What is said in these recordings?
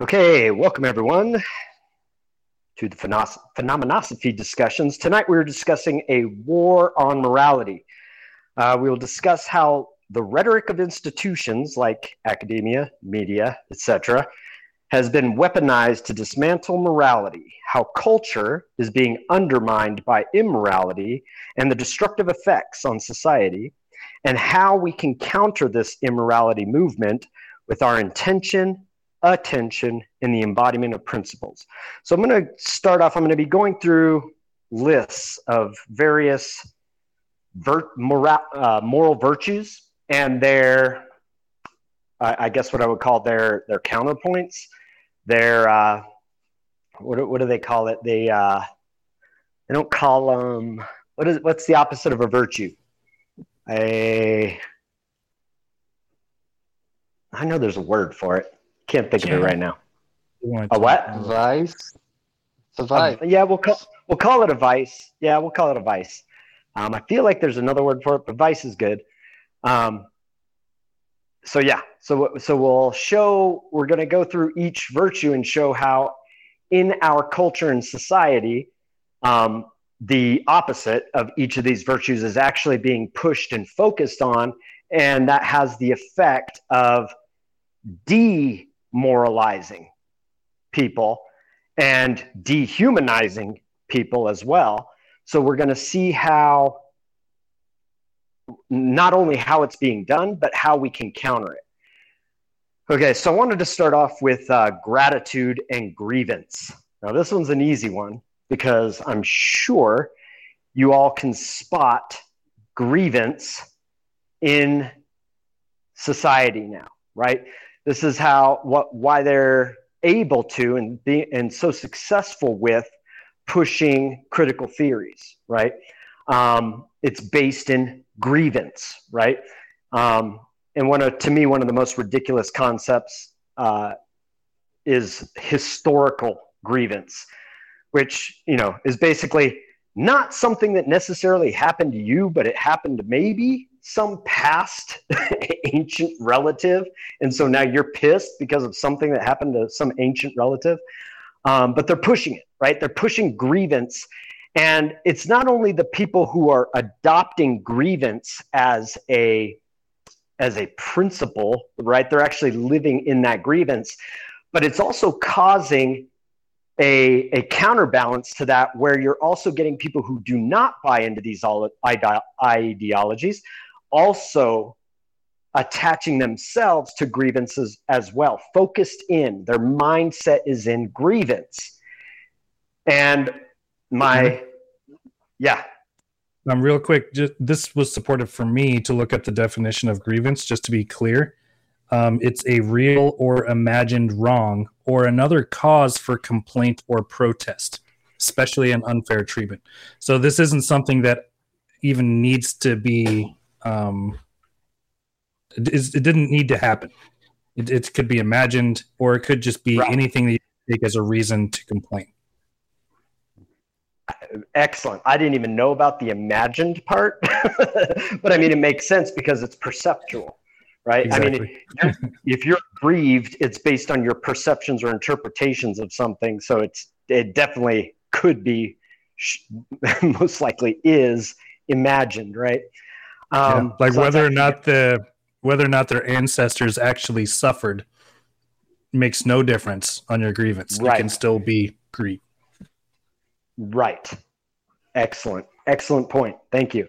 Okay, welcome everyone to the phenomenosophy discussions. Tonight we are discussing a war on morality. Uh, we will discuss how the rhetoric of institutions like academia, media, etc., has been weaponized to dismantle morality, how culture is being undermined by immorality and the destructive effects on society, and how we can counter this immorality movement with our intention, attention, and the embodiment of principles. So I'm going to start off, I'm going to be going through lists of various moral, uh, moral virtues and their, I guess what I would call their, their counterpoints, their, uh, what, what do they call it? They, uh, they don't call them, what is, what's the opposite of a virtue? A, I know there's a word for it. Can't think yeah. of it right now. A what? Vice. a vice. yeah, we'll call we'll call it a vice. Yeah, we'll call it a vice. Um, I feel like there's another word for it, but vice is good. Um, so yeah, so so we'll show. We're going to go through each virtue and show how, in our culture and society, um, the opposite of each of these virtues is actually being pushed and focused on, and that has the effect of demoralizing people and dehumanizing people as well. So we're going to see how not only how it's being done, but how we can counter it. Okay, so I wanted to start off with uh, gratitude and grievance. Now, this one's an easy one because I'm sure you all can spot grievance in society now, right? This is how what why they're able to and be and so successful with pushing critical theories, right? Um, it's based in grievance, right? Um, and one of to me one of the most ridiculous concepts uh, is historical grievance, which you know is basically not something that necessarily happened to you, but it happened maybe some past ancient relative. And so now you're pissed because of something that happened to some ancient relative. Um, but they're pushing it, right? They're pushing grievance. And it's not only the people who are adopting grievance as a as a principle, right? They're actually living in that grievance, but it's also causing a, a counterbalance to that where you're also getting people who do not buy into these ideologies also attaching themselves to grievances as well, focused in. Their mindset is in grievance. And my, mm-hmm. yeah. Um, real quick, just, this was supportive for me to look up the definition of grievance, just to be clear. Um, it's a real or imagined wrong or another cause for complaint or protest, especially an unfair treatment. So this isn't something that even needs to be um, it, it didn't need to happen. It, it, could be imagined, or it could just be right. anything that you take as a reason to complain. Excellent. I didn't even know about the imagined part, but I mean, it makes sense because it's perceptual, right? Exactly. I mean, if you're grieved, it's based on your perceptions or interpretations of something. So it's it definitely could be, most likely is imagined, right? Um, yeah, like whether or not the whether or not their ancestors actually suffered makes no difference on your grievance. Right. It can still be grief. Right. Excellent. Excellent point. Thank you.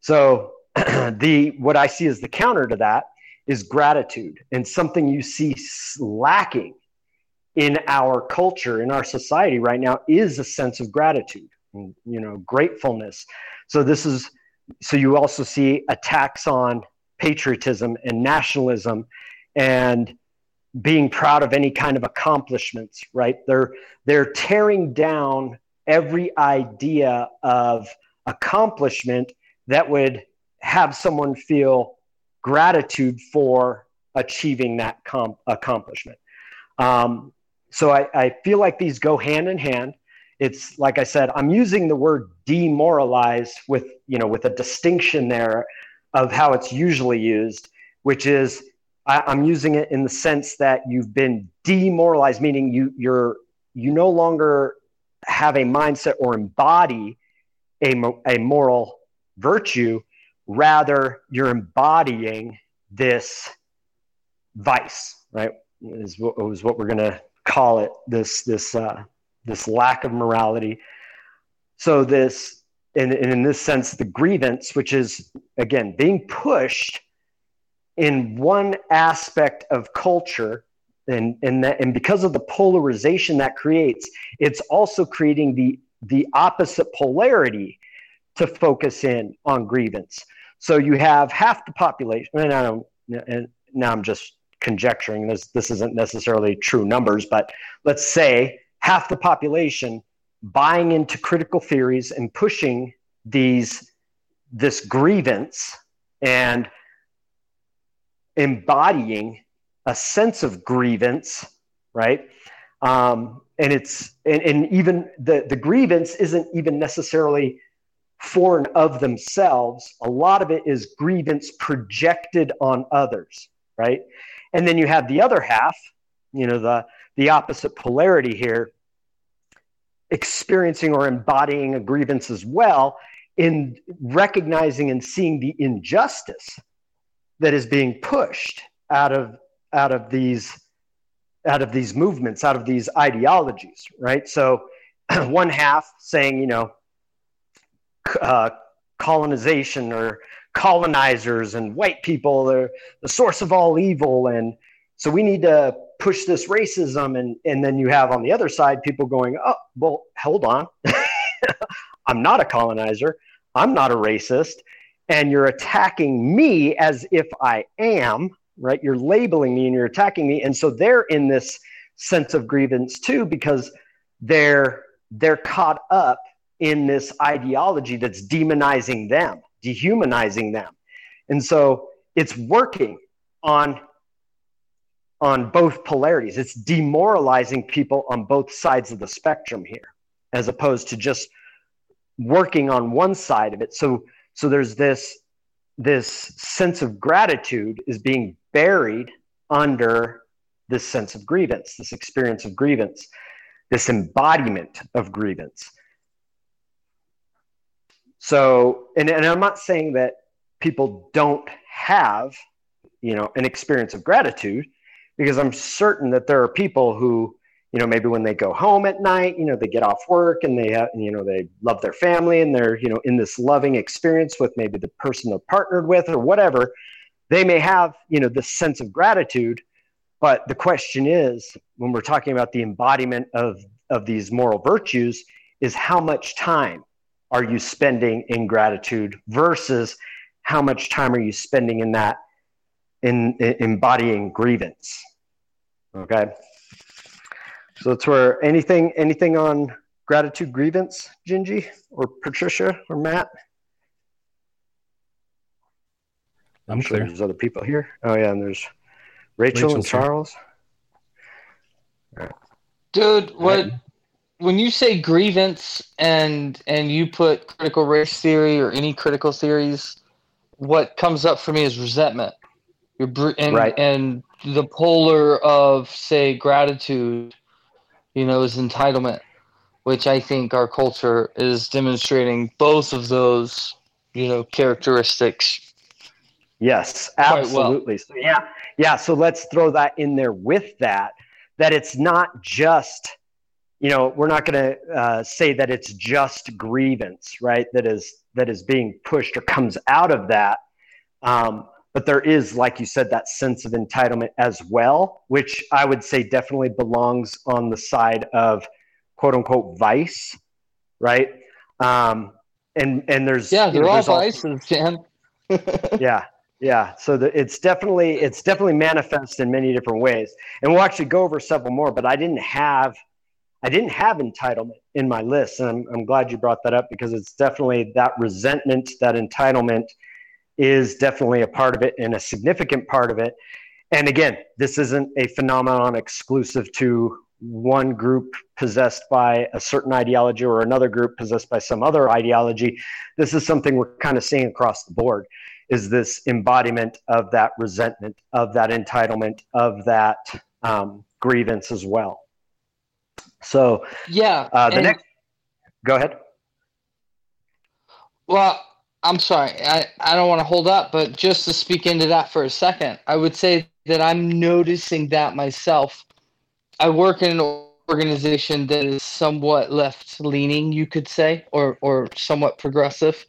So the what I see as the counter to that is gratitude and something you see lacking in our culture in our society right now is a sense of gratitude you know gratefulness so this is so you also see attacks on patriotism and nationalism and being proud of any kind of accomplishments right? They're they're tearing down every idea of accomplishment that would have someone feel gratitude for achieving that com- accomplishment. Um, so I, I feel like these go hand in hand it's like I said, I'm using the word demoralize with you know with a distinction there of how it's usually used, which is I, I'm using it in the sense that you've been demoralized, meaning you you're you no longer have a mindset or embody a, a moral virtue. Rather, you're embodying this vice, right? Is what, is what we're going to call it. This this uh, this lack of morality. So this, and, and in this sense, the grievance, which is again being pushed in one aspect of culture and and that and because of the polarization that creates it's also creating the the opposite polarity to focus in on grievance so you have half the population and i don't and now i'm just conjecturing this this isn't necessarily true numbers but let's say half the population buying into critical theories and pushing these this grievance and embodying a sense of grievance, right? Um, and it's and, and even the the grievance isn't even necessarily foreign of themselves. A lot of it is grievance projected on others, right? And then you have the other half, you know, the the opposite polarity here, experiencing or embodying a grievance as well in recognizing and seeing the injustice that is being pushed out of out of these out of these movements out of these ideologies right? So one half saying you know uh, colonization or colonizers and white people are the source of all evil. And so we need to push this racism and and then you have on the other side people going oh well hold on i'm not a colonizer i'm not a racist and you're attacking me as if i am right? You're labeling me and you're attacking me. And so they're in this sense of grievance too, because they're they're caught up in this ideology that's demonizing them, dehumanizing them. And so it's working on on both polarities. It's demoralizing people on both sides of the spectrum here, as opposed to just working on one side of it. So so there's this this sense of gratitude is being buried under this sense of grievance, this experience of grievance, this embodiment of grievance. So, and, and I'm not saying that people don't have, you know, an experience of gratitude, because I'm certain that there are people who, you know, maybe when they go home at night, you know, they get off work and they have, you know, they love their family and they're, you know, in this loving experience with maybe the person they're partnered with or whatever they may have you know this sense of gratitude. But the question is when we're talking about the embodiment of of these moral virtues is how much time are you spending in gratitude versus how much time are you spending in that in, in embodying grievance okay so that's where anything anything on gratitude grievance gingy or patricia or matt I'm sure clear. There's other people here. Oh yeah, and there's Rachel Rachel's and Charles. Dude, what when you say grievance and and you put critical race theory or any critical theories, what comes up for me is resentment. You're and right. and the polar of say gratitude, you know, is entitlement, which I think our culture is demonstrating both of those, you know, characteristics Yes, absolutely. Well. So yeah, yeah. So let's throw that in there with that. That it's not just, you know, we're not going to uh, say that it's just grievance, right? That is that is being pushed or comes out of that. Um, but there is, like you said, that sense of entitlement as well, which I would say definitely belongs on the side of quote unquote vice, right? Um, and and there's yeah, they're you know, all vices, Jan. yeah, yeah, so the, it's definitely it's definitely manifest in many different ways, and we'll actually go over several more. But I didn't have I didn't have entitlement in my list, and I'm, I'm glad you brought that up because it's definitely that resentment, that entitlement is definitely a part of it and a significant part of it. And again, this isn't a phenomenon exclusive to one group possessed by a certain ideology or another group possessed by some other ideology. This is something we're kind of seeing across the board is this embodiment of that resentment, of that entitlement, of that um, grievance as well. So, yeah, uh, the next, go ahead. Well, I'm sorry, I, I don't want to hold up, but just to speak into that for a second, I would say that I'm noticing that myself. I work in an organization that is somewhat left leaning, you could say, or, or somewhat progressive,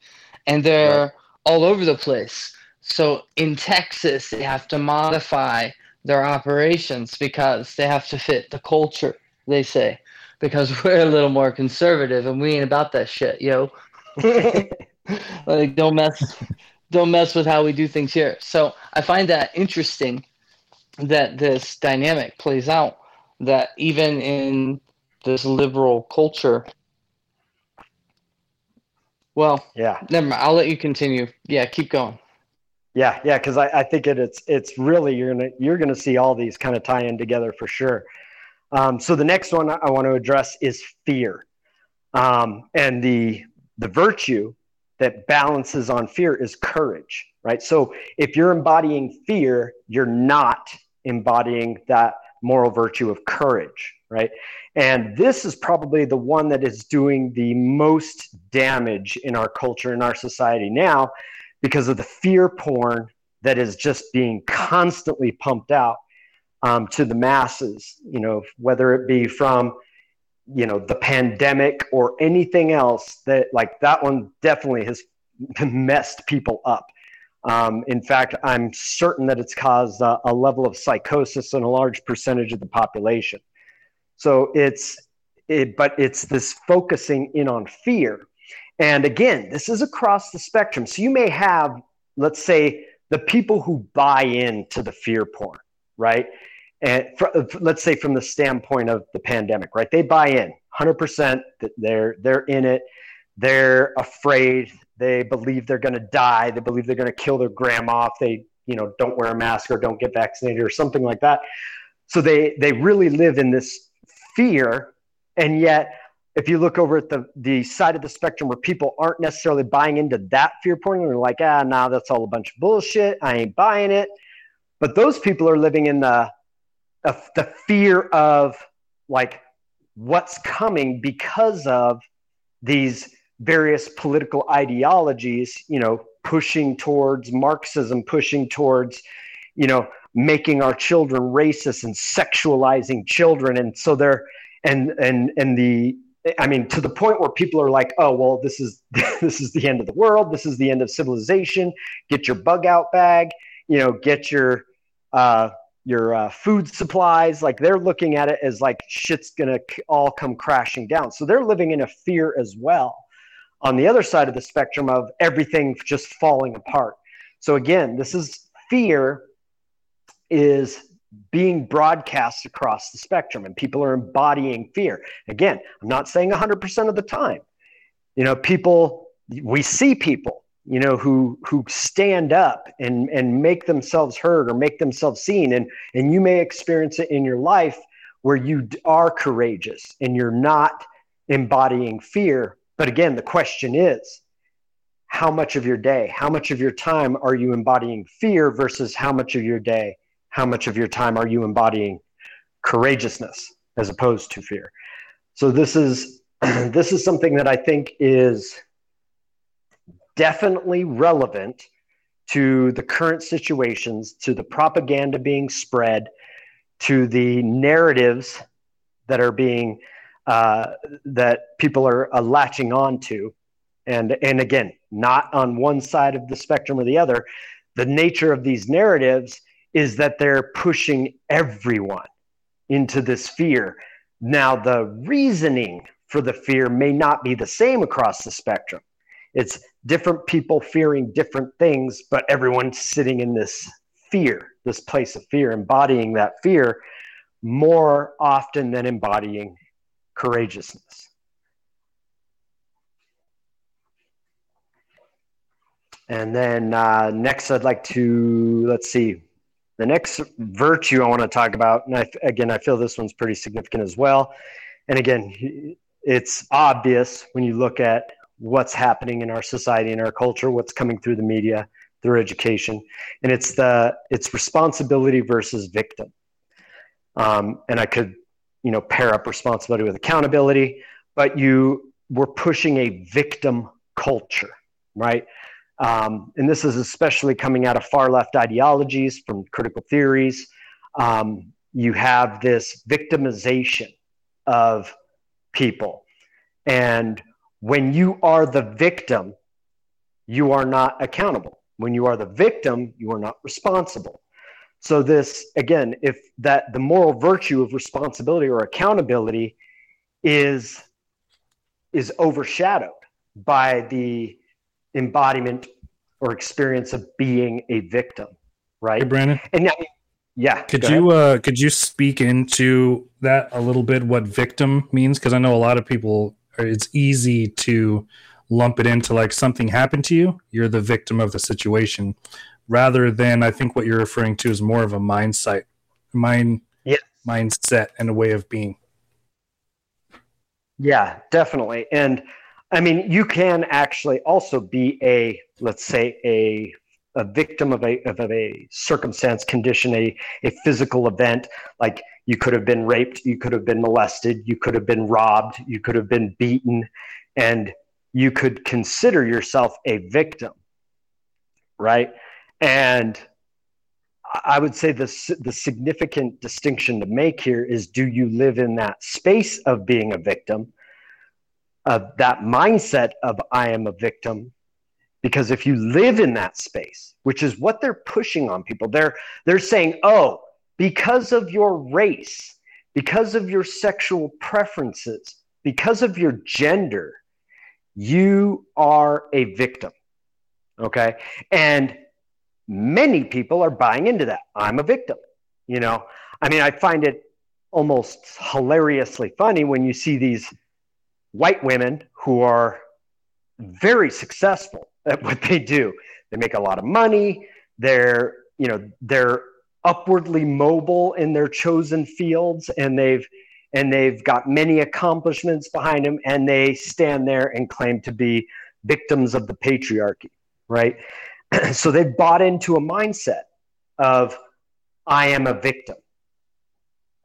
and they're right. all over the place. So in Texas, they have to modify their operations because they have to fit the culture, they say, because we're a little more conservative and we ain't about that shit, yo. like don't mess don't mess with how we do things here. So I find that interesting that this dynamic plays out that even in this liberal culture well yeah never mind i'll let you continue yeah keep going yeah, yeah, because I, I think it, it's it's really you're gonna you're gonna see all these kind of tie in together for sure. Um, so the next one I want to address is fear, um, and the the virtue that balances on fear is courage, right? So if you're embodying fear, you're not embodying that moral virtue of courage, right? And this is probably the one that is doing the most damage in our culture, in our society now, because of the fear porn that is just being constantly pumped out um, to the masses, you know, whether it be from, you know, the pandemic or anything else that like that one definitely has messed people up. Um, in fact, I'm certain that it's caused a, a level of psychosis in a large percentage of the population. So it's, it, but it's this focusing in on fear and again, this is across the spectrum. So you may have, let's say, the people who buy into the fear porn, right? And for, let's say from the standpoint of the pandemic, right? They buy in 100% that they're they're in it. They're afraid. They believe they're going to die. They believe they're going to kill their grandma if they, you know, don't wear a mask or don't get vaccinated or something like that. So they they really live in this fear, and yet if you look over at the the side of the spectrum where people aren't necessarily buying into that fear porn, they're like, ah, nah, that's all a bunch of bullshit. I ain't buying it. But those people are living in the the fear of like what's coming because of these various political ideologies, you know, pushing towards Marxism, pushing towards, you know, making our children racist and sexualizing children. And so they're and and and the I mean, to the point where people are like, "Oh, well, this is this is the end of the world. This is the end of civilization. Get your bug out bag. You know, get your uh, your uh, food supplies." Like they're looking at it as like shit's gonna all come crashing down. So they're living in a fear as well. On the other side of the spectrum of everything just falling apart. So again, this is fear is being broadcast across the spectrum and people are embodying fear. Again, I'm not saying 100% of the time. You know, people, we see people, you know, who who stand up and and make themselves heard or make themselves seen and and you may experience it in your life where you are courageous and you're not embodying fear. But again, the question is, how much of your day, how much of your time are you embodying fear versus how much of your day how much of your time are you embodying courageousness as opposed to fear so this is this is something that i think is definitely relevant to the current situations to the propaganda being spread to the narratives that are being uh, that people are uh, latching on to and and again not on one side of the spectrum or the other the nature of these narratives is that they're pushing everyone into this fear. Now, the reasoning for the fear may not be the same across the spectrum. It's different people fearing different things, but everyone's sitting in this fear, this place of fear, embodying that fear more often than embodying courageousness. And then uh, next, I'd like to, let's see, the next virtue I want to talk about, and I, again, I feel this one's pretty significant as well. And again, it's obvious when you look at what's happening in our society and our culture, what's coming through the media, through education, and it's the it's responsibility versus victim. Um, and I could, you know, pair up responsibility with accountability, but you were pushing a victim culture, right? Um, and this is especially coming out of far left ideologies from critical theories. Um, you have this victimization of people. And when you are the victim, you are not accountable. When you are the victim, you are not responsible. So this again, if that the moral virtue of responsibility or accountability is is overshadowed by the embodiment or experience of being a victim, right? Hey, Brandon. And now, yeah. Could you uh, could you speak into that a little bit? What victim means? Because I know a lot of people. It's easy to lump it into like something happened to you. You're the victim of the situation, rather than I think what you're referring to is more of a mindset, mind, yes. mindset, and a way of being. Yeah, definitely. And I mean, you can actually also be a, let's say, a a victim of a, of a circumstance, condition, a, a physical event. Like you could have been raped, you could have been molested, you could have been robbed, you could have been beaten, and you could consider yourself a victim, right? And I would say the, the significant distinction to make here is do you live in that space of being a victim, of that mindset of I am a victim, because if you live in that space which is what they're pushing on people they're they're saying oh because of your race because of your sexual preferences because of your gender you are a victim okay? And many people are buying into that. I'm a victim you know? I mean i find it almost hilariously funny when you see these white women who are very successful at what they do. They make a lot of money. They're, you know, they're upwardly mobile in their chosen fields and they've and they've got many accomplishments behind them and they stand there and claim to be victims of the patriarchy, right? so they've bought into a mindset of I am a victim.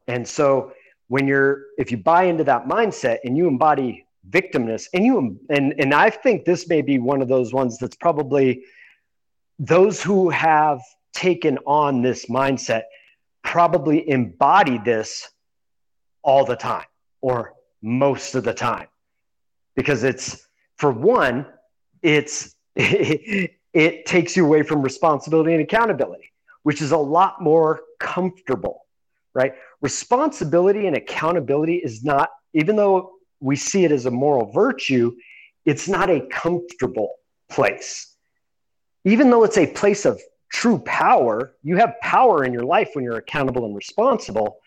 And so when you're if you buy into that mindset and you embody victimness. And you and and i think this may be one of those ones that's probably those who have taken on this mindset probably embody this all the time or most of the time. Because it's for one it's it, it takes you away from responsibility and accountability which is a lot more comfortable right? Responsibility and accountability is not even though we see it as a moral virtue, it's not a comfortable place. Even though it's a place of true power, you have power in your life when you're accountable and responsible,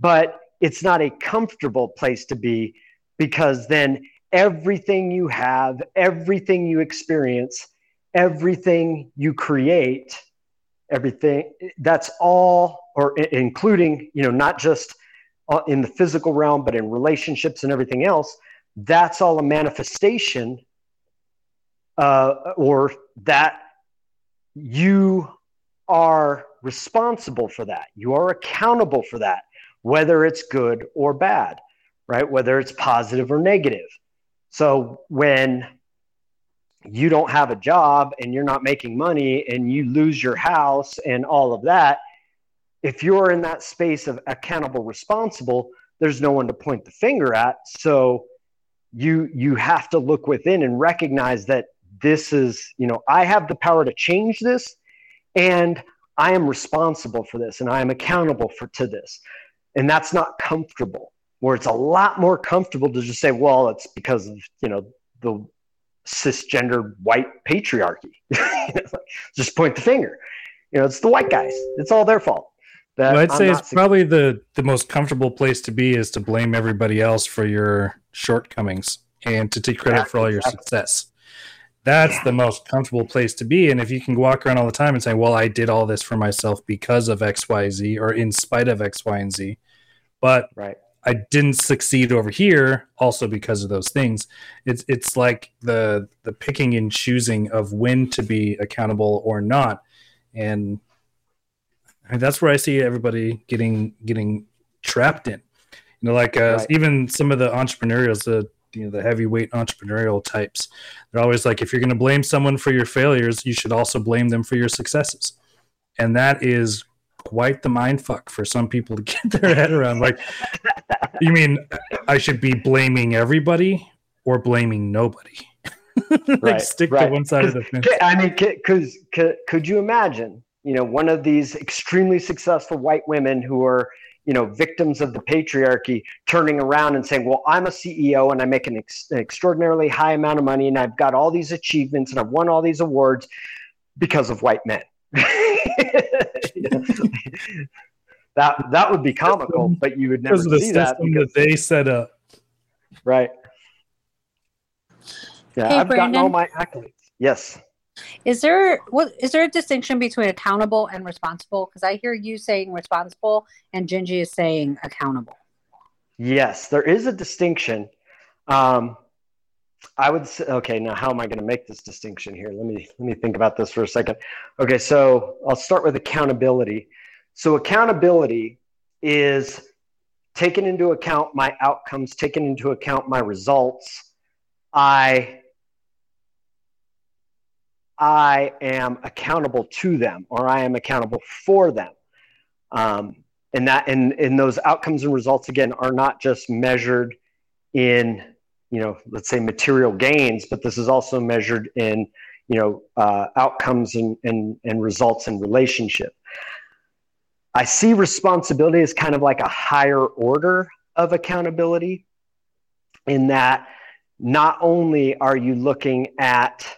but it's not a comfortable place to be because then everything you have, everything you experience, everything you create, everything that's all or including, you know, not just in the physical realm, but in relationships and everything else, that's all a manifestation uh, or that you are responsible for that. You are accountable for that, whether it's good or bad, right? Whether it's positive or negative. So when you don't have a job and you're not making money and you lose your house and all of that, if you're in that space of accountable responsible there's no one to point the finger at. So you you have to look within and recognize that this is you know i have the power to change this and i am responsible for this and i am accountable for to this. And that's not comfortable where it's a lot more comfortable to just say well it's because of you know the cisgender white patriarchy. Just point the finger. You know it's the white guys. It's all their fault well, I'd say it's probably the the most comfortable place to be is to blame everybody else for your shortcomings and to take credit yeah, for all your exactly. success. That's yeah. the most comfortable place to be. And if you can walk around all the time and say, "Well, I did all this for myself because of X, Y, Z, or in spite of X, Y, and Z," but right. I didn't succeed over here also because of those things. It's it's like the the picking and choosing of when to be accountable or not, and, and that's where I see everybody getting getting trapped in. You know, like uh, right. even some of the entrepreneurials, the you know the heavyweight entrepreneurial types, they're always like, if you're going to blame someone for your failures, you should also blame them for your successes, and that is quite the mind fuck for some people to get their head around. Like, you mean I should be blaming everybody or blaming nobody? like right, stick right. to one side of the fence. I mean, because could, could you imagine, you know, one of these extremely successful white women who are, you know, victims of the patriarchy turning around and saying, well, I'm a CEO and I make an, ex- an extraordinarily high amount of money and I've got all these achievements and I've won all these awards because of white men. that that would be comical, but you would never because of the see that system because that they set up. right. Yeah, Hey, I've gotten all my accolades. Yes. Is there what is there a distinction between accountable and responsible? Because I hear you saying responsible and Gingy is saying accountable. Yes, there is a distinction. Um, I would say, okay, now how am I going to make this distinction here? Let me let me think about this for a second. Okay, so I'll start with accountability. So accountability is taking into account my outcomes, taking into account my results. I I am accountable to them, or I am accountable for them. Um, and that and, and those outcomes and results again are not just measured in you know let's say material gains but this is also measured in you know uh, outcomes and, and and results in relationship i see responsibility as kind of like a higher order of accountability in that not only are you looking at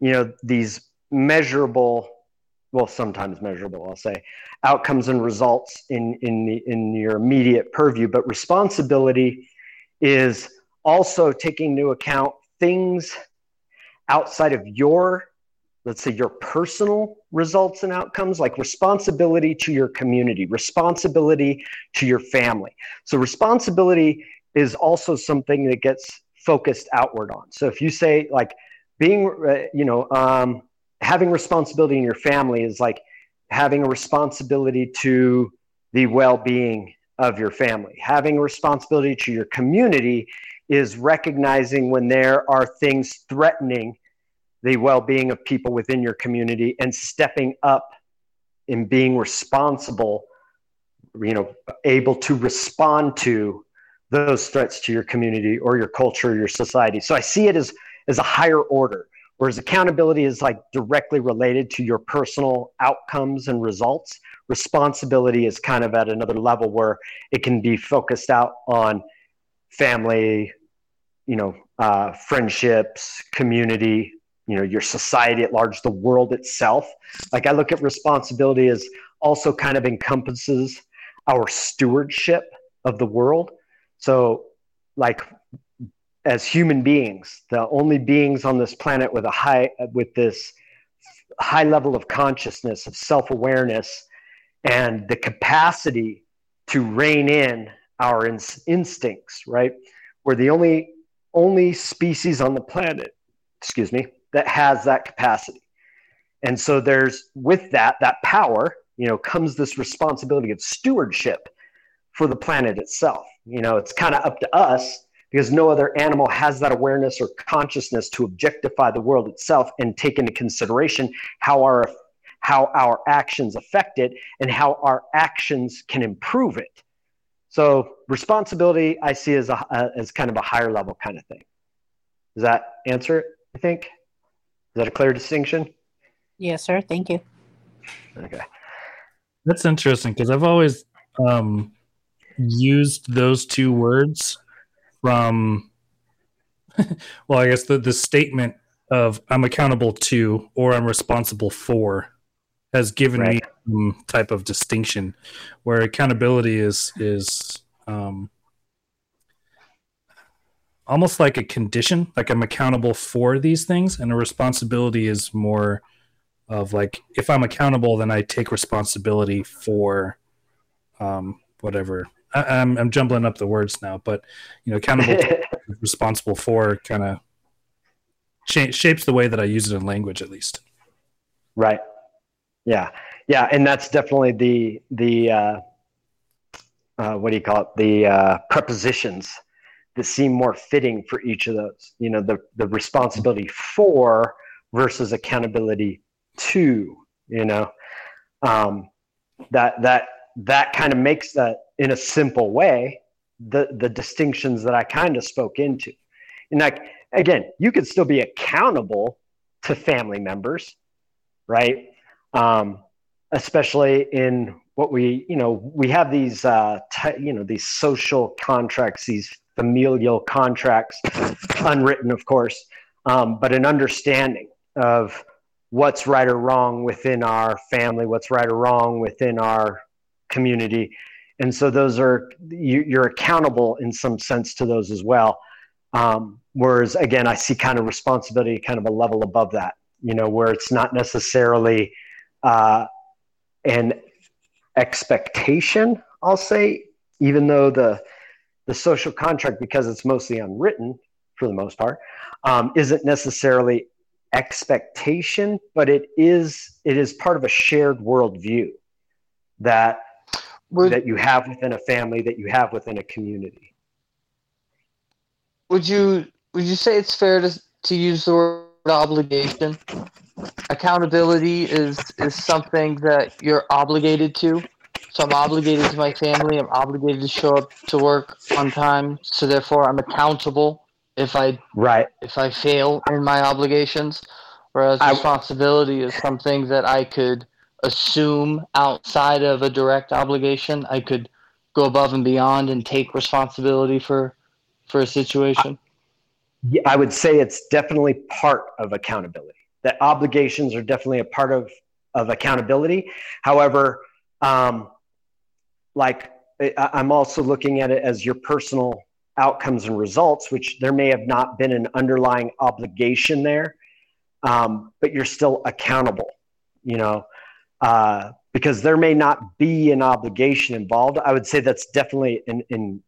you know these measurable well sometimes measurable i'll say outcomes and results in in the, in your immediate purview. But responsibility is also taking into account things outside of your let's say your personal results and outcomes like responsibility to your community responsibility to your family. So responsibility is also something that gets focused outward on. So if you say like being uh, you know um, having responsibility in your family is like having a responsibility to the well-being of your family. Having a responsibility to your community is recognizing when there are things threatening the well-being of people within your community and stepping up in being responsible you know able to respond to those threats to your community or your culture or your society. So i see it as as a higher order whereas accountability is like directly related to your personal outcomes and results. Responsibility is kind of at another level where it can be focused out on family you know uh, friendships community you know your society at large the world itself. Like i look at responsibility as also kind of encompasses our stewardship of the world. So like as human beings the only beings on this planet with a high with this high level of consciousness of self-awareness and the capacity to rein in our ins- instincts right? We're the only only species on the planet excuse me that has that capacity. And so there's with that that power you know comes this responsibility of stewardship for the planet itself. You know it's kind of up to us because no other animal has that awareness or consciousness to objectify the world itself and take into consideration how our how our actions affect it and how our actions can improve it. So responsibility i see as a as kind of a higher level kind of thing. Does that answer it i think? Is that a clear distinction? Yes, sir. Thank you. okay. That's interesting because I've always um, used those two words from, well, I guess the, the statement of I'm accountable to or I'm responsible for has given me some type of distinction where accountability is is um, almost like a condition like i'm accountable for these things and a responsibility is more of like if i'm accountable then i take responsibility for um, whatever I, I'm I'm jumbling up the words now, but you know, accountable, responsible for, kind of cha- shapes the way that I use it in language, at least. Right. Yeah. Yeah. And that's definitely the, the, uh, uh, what do you call it? The uh, prepositions that seem more fitting for each of those. You know, the, the responsibility for versus accountability to, you know, um, that, that, that kind of makes that in a simple way, the, the distinctions that I kind of spoke into. And like, again, you could still be accountable to family members, right? Um, especially in what we, you know, we have these, uh, t- you know, these social contracts, these familial contracts, unwritten, of course, um, but an understanding of what's right or wrong within our family, what's right or wrong within our community. And so those are, you, you're accountable in some sense to those as well. Um, whereas again, I see kind of responsibility kind of a level above that, you know, where it's not necessarily uh, an expectation, I'll say, even though the the social contract, because it's mostly unwritten for the most part, um, isn't necessarily expectation, but it is it is part of a shared worldview that Would, that you have within a family, that you have within a community. Would you would you say it's fair to to use the word obligation? Accountability is is something that you're obligated to. So I'm obligated to my family. I'm obligated to show up to work on time. So therefore, I'm accountable if I right if I fail in my obligations. Whereas I, responsibility is something that I could assume outside of a direct obligation. I could go above and beyond and take responsibility for for a situation. I, I would say it's definitely part of accountability. That obligations are definitely a part of of accountability. However, um, like I'm also looking at it as your personal outcomes and results, which there may have not been an underlying obligation there, um, but you're still accountable, you know, uh, because there may not be an obligation involved. I would say that's definitely in, in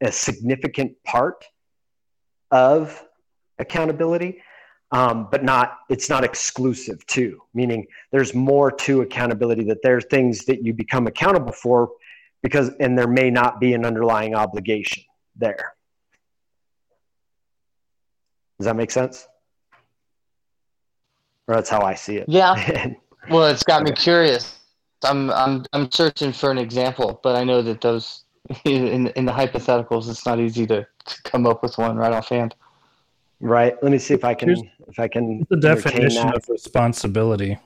a significant part of accountability. Um, but not it's not exclusive to meaning there's more to accountability that there are things that you become accountable for because and there may not be an underlying obligation there. Does that make sense? Or that's how I see it. Yeah. well, it's got me curious. I'm I'm I'm searching for an example, but I know that those in in the hypotheticals, it's not easy to, to come up with one right offhand. Right. Let me see if I can Here's if I can the definition that. of responsibility.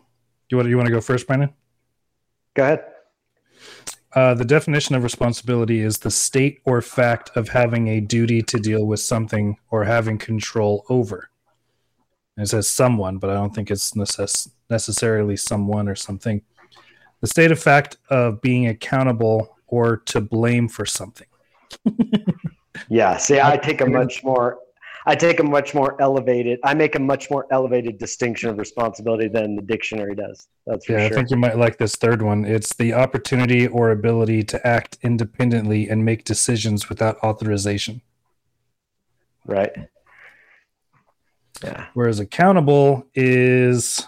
You want you want to go first, Brandon? Go ahead. Uh, the definition of responsibility is the state or fact of having a duty to deal with something or having control over. It says someone, but I don't think it's necess- necessarily someone or something. The state of fact of being accountable or to blame for something. yeah, see, I take a much more I take a much more elevated. I make a much more elevated distinction of responsibility than the dictionary does. That's for yeah, sure. I think you might like this third one. It's the opportunity or ability to act independently and make decisions without authorization. Right. Yeah. Whereas accountable is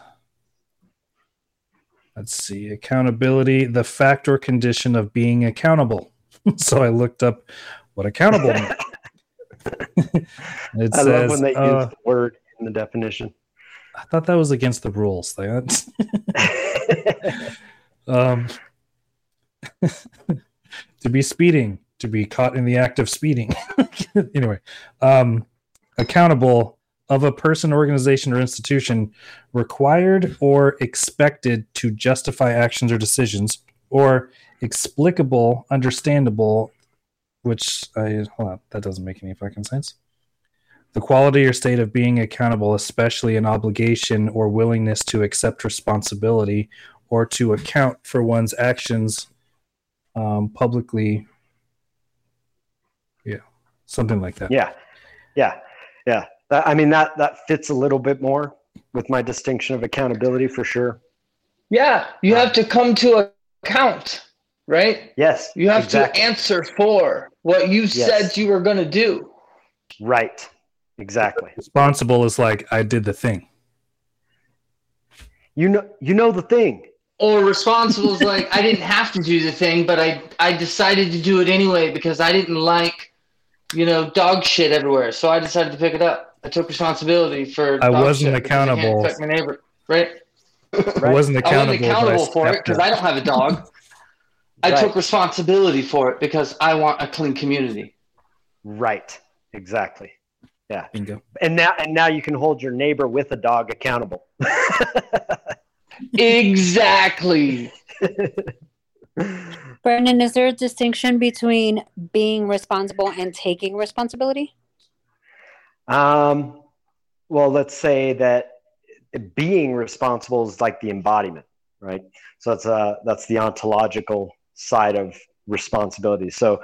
let's see, accountability, the fact or condition of being accountable. so I looked up what accountable means. it I says, love when they uh, use the word in the definition. I thought that was against the rules. um, to be speeding, to be caught in the act of speeding. anyway, um, accountable of a person, organization, or institution required or expected to justify actions or decisions, or explicable, understandable, which I hold on, that doesn't make any fucking sense. The quality or state of being accountable, especially an obligation or willingness to accept responsibility or to account for one's actions um, publicly. Yeah, something like that. Yeah, yeah, yeah. I mean that that fits a little bit more with my distinction of accountability for sure. Yeah, you uh, have to come to account right? Yes. You have exactly. to answer for what you Yes. said you were going to do. Right. Exactly. Responsible is like I did the thing. You know you know the thing. Or responsible is like I didn't have to do the thing, but I I decided to do it anyway because I didn't like, you know, dog shit everywhere. So I decided to pick it up. I took responsibility for. I wasn't shit because I accountable. affect my neighbor, right? I wasn't I accountable. wasn't accountable but for it because. I don't have a dog. I Right. took responsibility for it because I want a clean community. Right. Exactly. Yeah. Bingo. And now and now you can hold your neighbor with a dog accountable. Exactly. Brandon, is there a distinction between being responsible and taking responsibility? Um, well, let's say that being responsible is like the embodiment, right? So that's uh that's the ontological side of responsibility. So,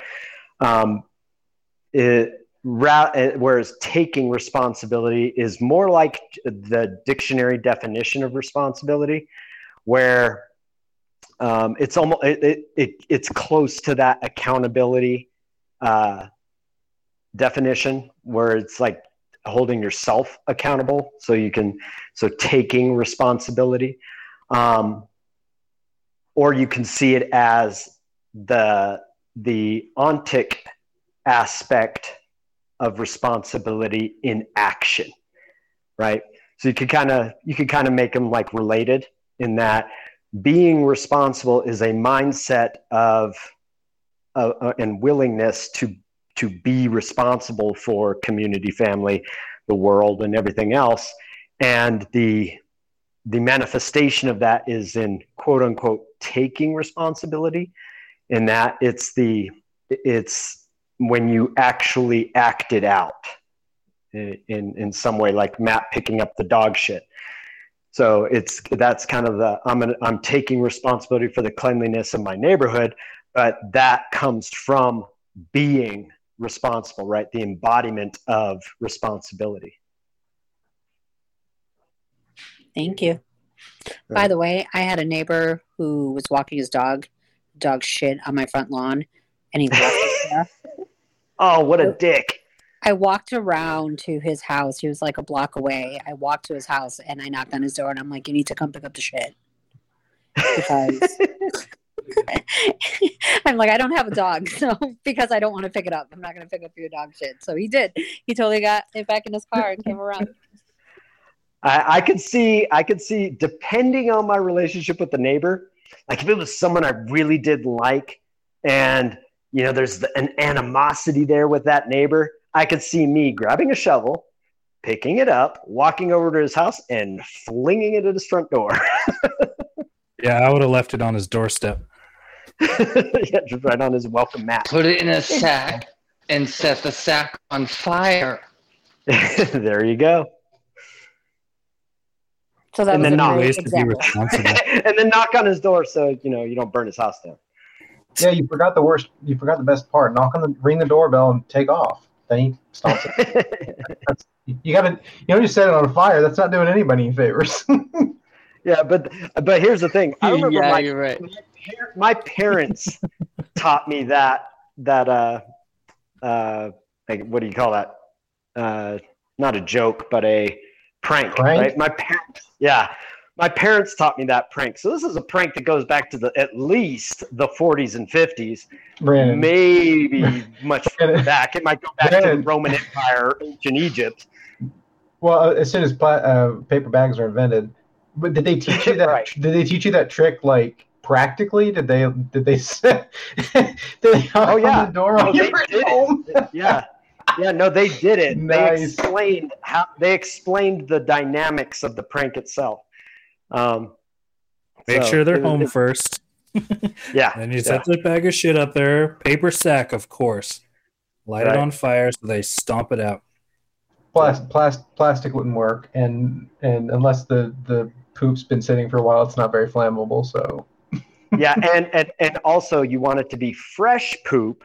um, it, ra- whereas taking responsibility is more like the dictionary definition of responsibility, where um, it's almost it, it, it it's close to that accountability uh, definition, where it's like holding yourself accountable so you can so taking responsibility um, or you can see it as the the ontic aspect of responsibility in action right? So you could kind of you could kind of make them like related in that being responsible is a mindset of uh, uh, and willingness to to be responsible for community, family, the world, and everything else. And the the manifestation of that is in quote unquote taking responsibility. In that it's the it's when you actually act it out in in, some way, like Matt picking up the dog shit. So it's that's kind of the I'm an, I'm taking responsibility for the cleanliness of my neighborhood, but that comes from being responsible, right? The embodiment of responsibility. Thank you. By the way, I had a neighbor who was walking his dog, dog shit on my front lawn, and he left. Oh, what a dick. I walked around to his house. He was like a block away. I walked to his house and I knocked on his door and I'm like, "You need to come pick up the shit." Because I'm like, I don't have a dog, so because I don't want to pick it up, I'm not going to pick up your dog shit. So he did. He totally got it back in his car and came around. I, I could see, I could see, depending on my relationship with the neighbor, like if it was someone I really did like, and you know, there's the, an animosity there with that neighbor, I could see me grabbing a shovel, picking it up, walking over to his house, and flinging it at his front door. Yeah, I would have left it on his doorstep. yeah, just right on his welcome mat. Put it in a sack and set the sack on fire. there you go. So that And then a not Ways to be responsible. and then knock on his door so you know you don't burn his house down. Yeah, you forgot the worst. You forgot the best part. Knock on the ring the doorbell and take off. Then he stops it. You got to. You know you set it on fire. That's not doing anybody any favors. Yeah, but but here's the thing. I remember yeah, my you're right. par- my parents taught me that that uh uh like what do you call that? Uh not a joke but a prank, Prank? right my parents yeah. My parents taught me that prank. So this is a prank that goes back to the at least the 40s and 50s Brandon, maybe much further back. It might go back to the roman empire ancient egypt. Well, uh, as soon as pla- uh, paper bags are invented, but did they teach you that? Right. Did they teach you that trick like practically? Did they? Did they? Say, did they knock Oh, yeah. on the door No, when they did it. yeah yeah no they did it they explained how they explained the dynamics of the prank itself um Make so sure they're it home it- first. yeah Then you set the bag of shit up there. Paper sack, of course. Light Right. it on fire so they stomp it out. Plastic, plastic, plastic wouldn't work, and and unless the the poop's been sitting for a while, it's not very flammable. So yeah and, and and also you want it to be fresh poop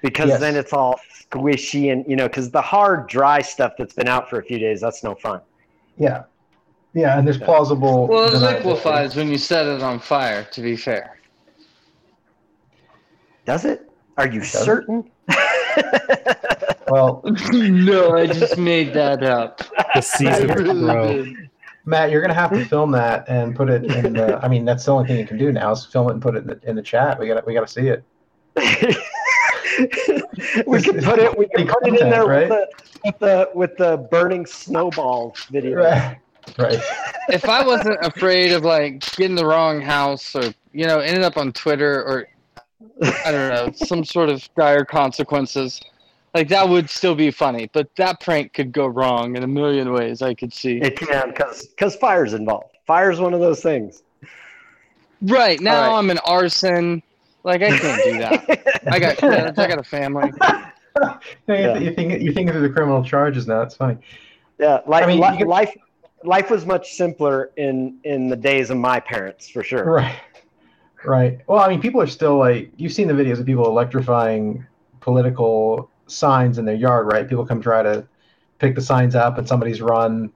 because Yes. then it's all squishy and you know because the hard dry stuff that's been out for a few days that's no fun yeah, yeah, and there's plausible. Well, it liquefies when you set it on fire. To be fair, Does it? Are you it. certain? Well, no, I just made that up. The season I really grow. Did. Matt, you're gonna have to film that and put it in the. I mean, that's the only thing you can do now is film it and put it in the, in the chat. We got to we got to see it. we can put it. We can put it in there Right? with, the, with the with the burning snowball video. Right. Right. If I wasn't afraid of like getting the wrong house or you know ended up on Twitter or I don't know some sort of dire consequences, like that would still be funny. But that prank could go wrong in a million ways. I could see. It can because because fire's involved. Fire's one of those things. Right now, All right. I'm an arson. Like I can't do that. I got kids. I got a family. You, know, you, Yeah. you think you're thinking through the criminal charges now. It's funny. Yeah, life, I mean, li- you could- life, life was much simpler in in the days of my parents, for sure. Right. Right. Well, I mean, people are still like you've seen the videos of people electrifying political signs in their yard, right? People come try to pick the signs up, and somebody's run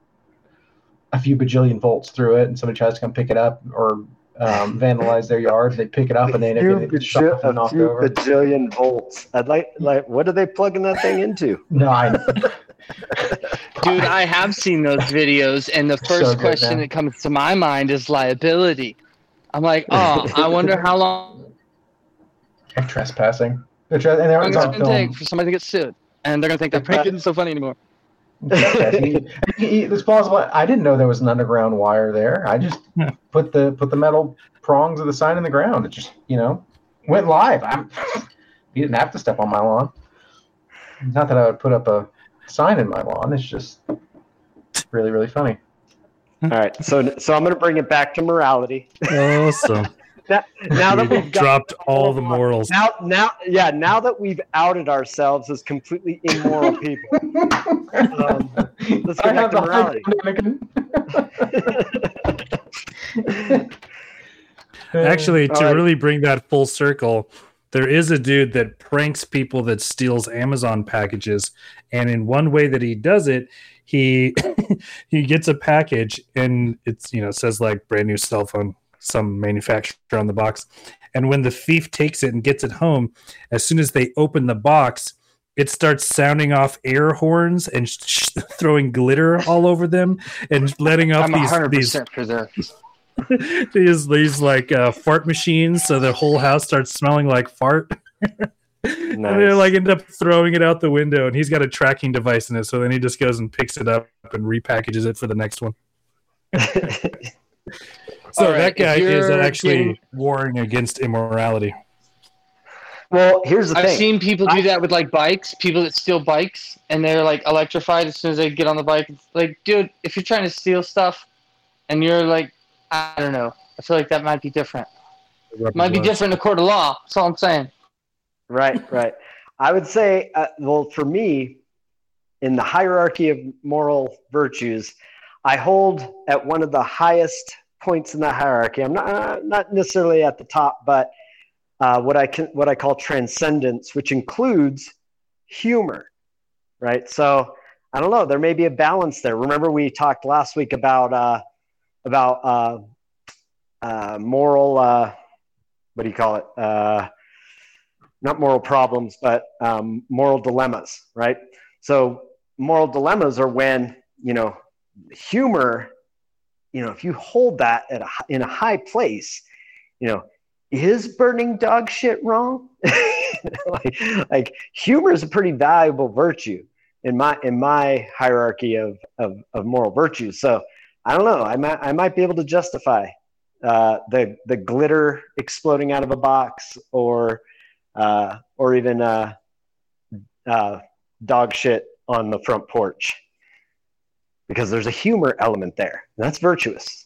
a few bajillion volts through it, and somebody tries to come pick it up or um, vandalize their yard. They pick it up, and they end up getting shot and knocked few over. bajillion volts. I'd like like what are they plugging that thing into? No, I, Dude, I have seen those videos, and the So first good, question man. that comes to my mind is liability. I'm like, oh, I wonder how long I'm trespassing. They're and they're it's it's gonna film. take for somebody to get sued. And they're going to think that prank isn't so funny anymore. Trespassing. it's plausible. I didn't know there was an underground wire there. I just Yeah. put the put the metal prongs of the sign in the ground. It just you know went live. I'm, you didn't have to step on my lawn. Not that I would put up a sign in my lawn. It's just really really funny. All right, so so I'm going to bring it back to morality. Awesome. Now, now that We we've got dropped all the morals. now now yeah now that we've outed ourselves as completely immoral people. Um, let's I back have to the morality. Actually, to All right. really bring that full circle, there is a dude that pranks people that steals Amazon packages, and in one way that he does it, he he gets a package and it's you know says like brand new cell phone, some manufacturer on the box, and when the thief takes it and gets it home, as soon as they open the box. It starts sounding off air horns and sh- throwing glitter all over them and letting off I'm these, these these these like uh, fart machines, so the whole house starts smelling like fart. And they Nice. like end up throwing it out the window, and he's got a tracking device in it. So then he just goes and picks it up and repackages it for the next one. So All right, that guy is actually getting- warring against immorality. well, here's the thing. I've seen people do that with like bikes, people that steal bikes, and they're like electrified as soon as they get on the bike. It's like, dude, if you're trying to steal stuff and you're like, I don't know, I feel like that might be different. Might be different in a court of law. That's all I'm saying. Right, right. I would say, uh, well, for me, in the hierarchy of moral virtues, I hold at one of the highest points in the hierarchy. I'm not uh, not necessarily at the top, but uh, what I can what I call transcendence, which includes humor. Right. So I don't know. There may be a balance there. Remember, we talked last week about uh, about uh, uh, moral. What do you call it? Not moral problems, but um, moral dilemmas, right? So moral dilemmas are when you know humor. You know, if you hold that at a, in a high place, you know, is burning dog shit wrong? like, like humor is a pretty valuable virtue in my in my hierarchy of of, of moral virtues. So I don't know. I might I might be able to justify uh, the the glitter exploding out of a box or uh, or even uh, uh, dog shit on the front porch because there's a humor element there. That's virtuous.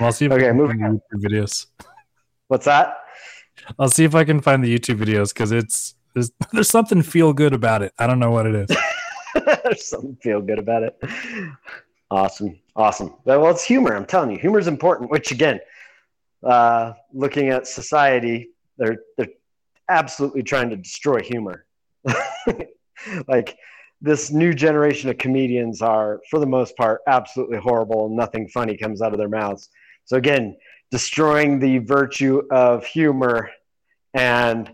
I'll see if Okay, I can moving find the YouTube videos. What's that? I'll see if I can find the YouTube videos because it's there's, there's something feel good about it. I don't know what it is. There's something feel good about it. Awesome, awesome. Well, it's humor. I'm telling you, humor is important. Which again, uh, looking at society, they're they're absolutely trying to destroy humor. like this new generation of comedians are, for the most part, absolutely horrible, nothing funny comes out of their mouths. So again, destroying the virtue of humor and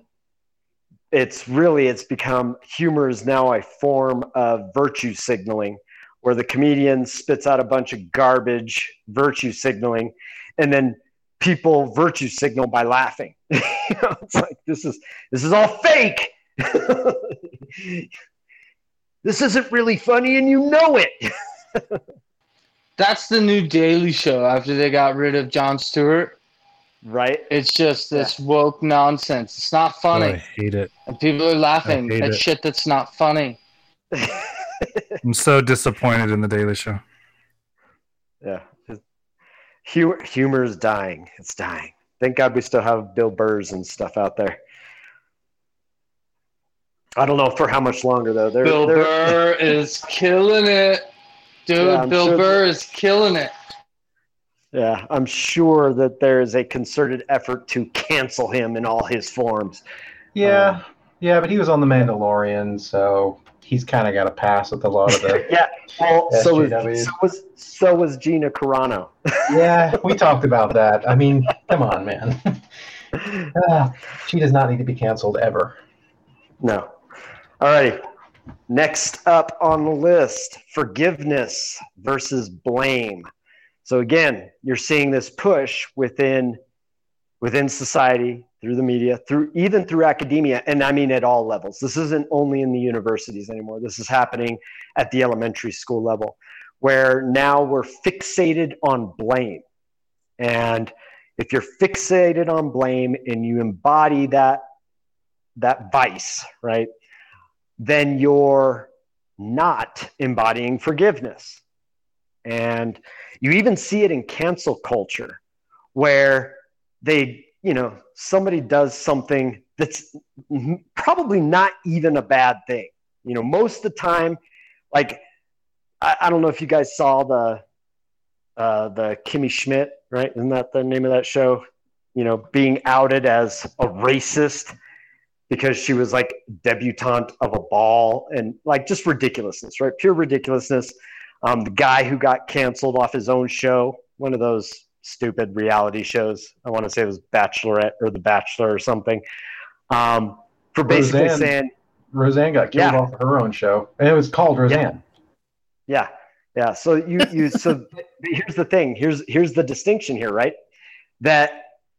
it's really it's become humor is now a form of virtue signaling where the comedian spits out a bunch of garbage virtue signaling and then people virtue signal by laughing you know, it's like this is this is all fake this isn't really funny and you know it That's the new Daily Show after they got rid of Jon Stewart. right It's just this woke nonsense. It's not funny. Oh, I hate it. and people are laughing at it. shit that's not funny. I'm so disappointed in the Daily Show. Yeah. Humor, humor is dying. It's dying. Thank God we still have Bill Burrs and stuff out there. I don't know for how much longer though. They're, Bill they're- Burr is killing it. Dude, Yeah, Bill sure Burr is killing it. Yeah, I'm sure that there is a concerted effort to cancel him in all his forms. Yeah, Um, yeah, but he was on the Mandalorian, so he's kind of got a pass with a lot of the. yeah. Well, so was, so was so was Gina Carano. yeah, we talked about that. I mean, come on, man. Ah, she does not need to be canceled ever. No. All righty. Next up on the list forgiveness versus blame. So again, you're seeing this push within within society, through the media, through even through academia, and I mean at all levels. This isn't only in the universities anymore. This is happening at the elementary school level, where now we're fixated on blame. And if you're fixated on blame and you embody that that vice, right? Then you're not embodying forgiveness. And you even see it in cancel culture where they, you know, somebody does something that's probably not even a bad thing. You know, most of the time, like, I, I don't know if you guys saw the, uh, the Kimmy Schmidt, right? Isn't that the name of that show? You know, being outed as a racist because she was like debutante of a ball and like just ridiculousness, right? Pure ridiculousness. Um, the guy who got canceled off his own show, one of those stupid reality shows. I want to say it was Bachelorette or The Bachelor or something. Um, for basically Roseanne. saying, Roseanne got killed Yeah. off her own show, and it was called Roseanne. Yeah, yeah. So you you so here's the thing. Here's here's the distinction here, right? That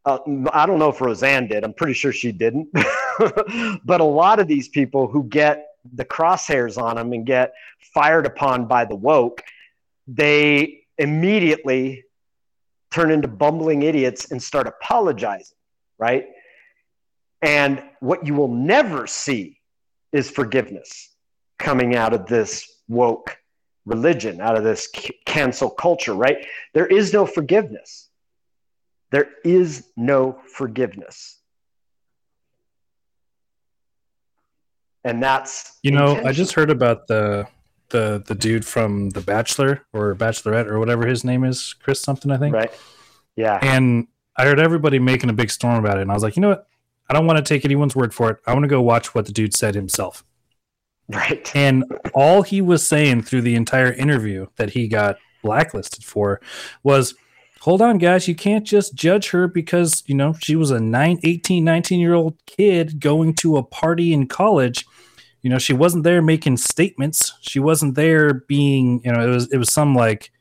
uh, I don't know if Roseanne did. I'm pretty sure she didn't. but a lot of these people who get the crosshairs on them and get fired upon by the woke, they immediately turn into bumbling idiots and start apologizing, right? And what you will never see is forgiveness coming out of this woke religion, out of this cancel culture, right? There is no forgiveness. There is no forgiveness. And that's You know, I just heard about the the the dude from The Bachelor or Bachelorette or whatever his name is, Chris something, I think. right. Yeah. And I heard everybody making a big storm about it, and I was like, you know what? I don't want to take anyone's word for it. I want to go watch what the dude said himself. Right. And all he was saying through the entire interview that he got blacklisted for was hold on guys you can't just judge her because you know she was a 9 18 19 year old kid going to a party in college you know she wasn't there making statements she wasn't there being you know it was it was some like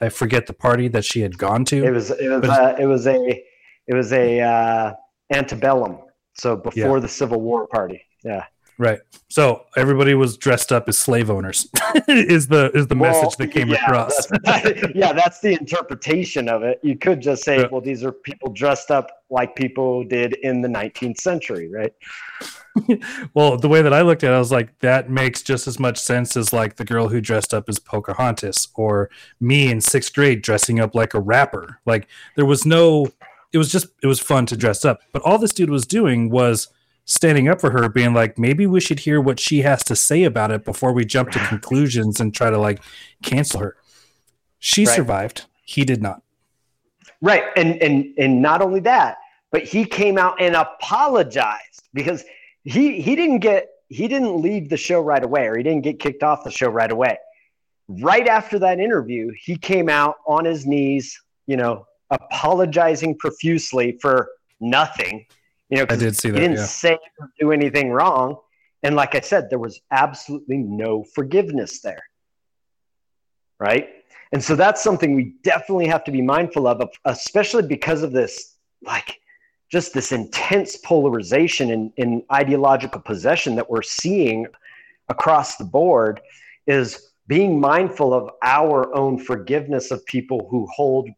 i forget the party that she had gone to It was it was uh, it was a it was a uh, antebellum. So before the Civil War party. Yeah. Right so everybody was dressed up as slave owners is the is the Well, message that came yeah, across that's- yeah, that's the interpretation of it. You could just say, Yeah. well, these are people dressed up like people did in the 19th century, right? well, the way that I looked at it, I was like, that makes just as much sense as like the girl who dressed up as Pocahontas or me in sixth grade dressing up like a rapper. Like there was no, it was just, it was fun to dress up. But all this dude was doing was standing up for her, being like, maybe we should hear what she has to say about it before we jump to conclusions and try to like cancel her. She Right. survived. He did not. Right. And and and not only that, but he came out and apologized because he he didn't get he didn't leave the show right away or he didn't get kicked off the show right away. Right after that interview, he came out on his knees, you know, apologizing profusely for nothing You know, I did see he that. didn't Yeah. say or do anything wrong. And like I said, there was absolutely no forgiveness there. Right. And so that's something we definitely have to be mindful of, especially because of this, like, just this intense polarization and in, in ideological possession that we're seeing across the board is being mindful of our own forgiveness of people who hold,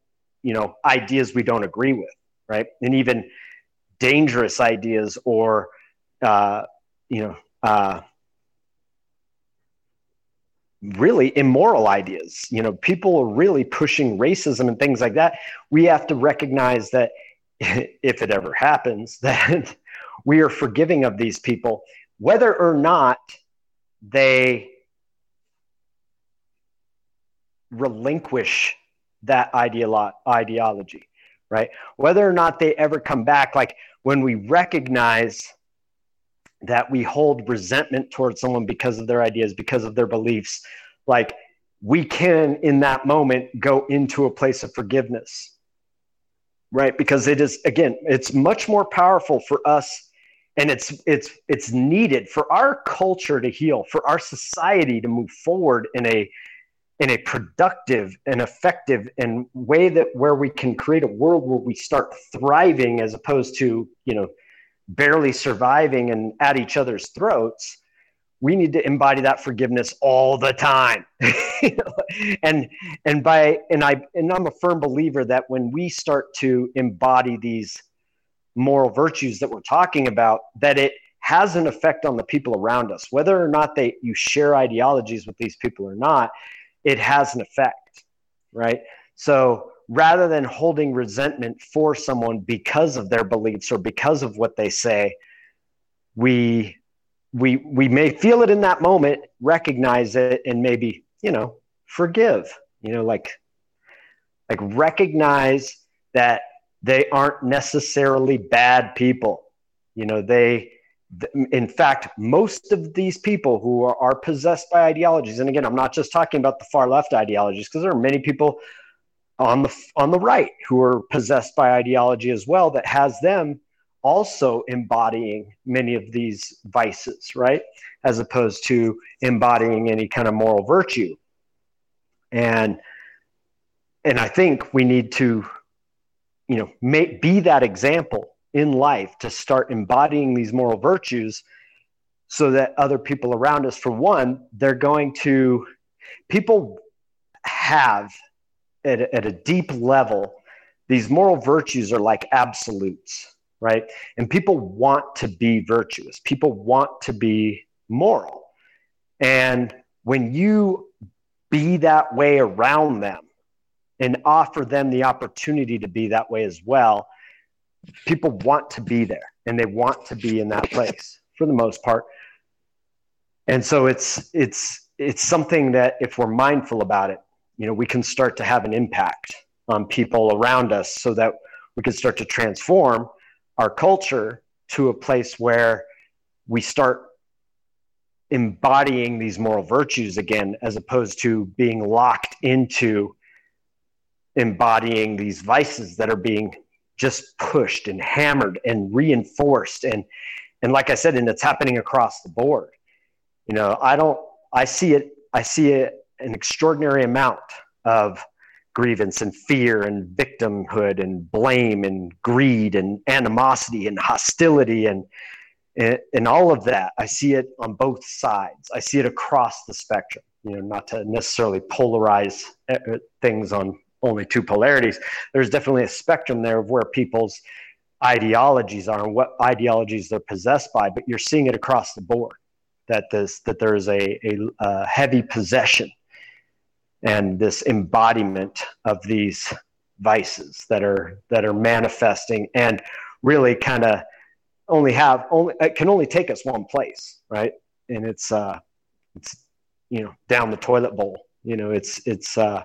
you know, ideas we don't agree with, right? And even dangerous ideas or, uh, you know, uh, really immoral ideas. You know, people are really pushing racism and things like that. We have to recognize that if it ever happens, that we are forgiving of these people, whether or not they relinquish that ideolo- ideology, right? Whether or not they ever come back, like when we recognize that we hold resentment towards someone because of their ideas, because of their beliefs, like we can in that moment go into a place of forgiveness, right? Because it is, again, it's much more powerful for us and it's it's it's needed for our culture to heal for our society to move forward in a in a productive and effective and way that where we can create a world where we start thriving as opposed to you know barely surviving and at each other's throats we need to embody that forgiveness all the time. And and by and i and i'm a firm believer that when we start to embody these moral virtues that we're talking about that it has an effect on the people around us whether or not they you share ideologies with these people or not it has an effect right? So rather than holding resentment for someone because of their beliefs or because of what they say we we we may feel it in that moment recognize it and maybe you know forgive you know like like recognize that they aren't necessarily bad people. You know they in fact most of these people who are, are possessed by ideologies and again i'm not just talking about the far left ideologies because there are many people on the on the right who are possessed by ideology as well that has them also embodying many of these vices right? As opposed to embodying any kind of moral virtue. And and i think we need to you know make, be that example in life to start embodying these moral virtues so that other people around us for one they're going to people have at a, at a deep level these moral virtues are like absolutes right? And people want to be virtuous. People want to be moral. And when you be that way around them and offer them the opportunity to be that way as well people want to be there and they want to be in that place for the most part. And so it's it's it's something that if we're mindful about it you know we can start to have an impact on people around us so that we can start to transform our culture to a place where we start embodying these moral virtues again as opposed to being locked into embodying these vices that are being just pushed and hammered and reinforced. And and like i said and it's happening across the board. You know i don't i see it i see it an extraordinary amount of grievance and fear and victimhood and blame and greed and animosity and hostility and and, all of that. I see it on both sides. I see it across the spectrum you know not to necessarily polarize uh, things on only two polarities. There's definitely a spectrum there of where people's ideologies are and what ideologies they're possessed by, but you're seeing it across the board that this that there is a, a, a heavy possession and this embodiment of these vices that are that are manifesting and really kind of only have only it can only take us one place right and it's uh it's you know down the toilet bowl you know it's it's uh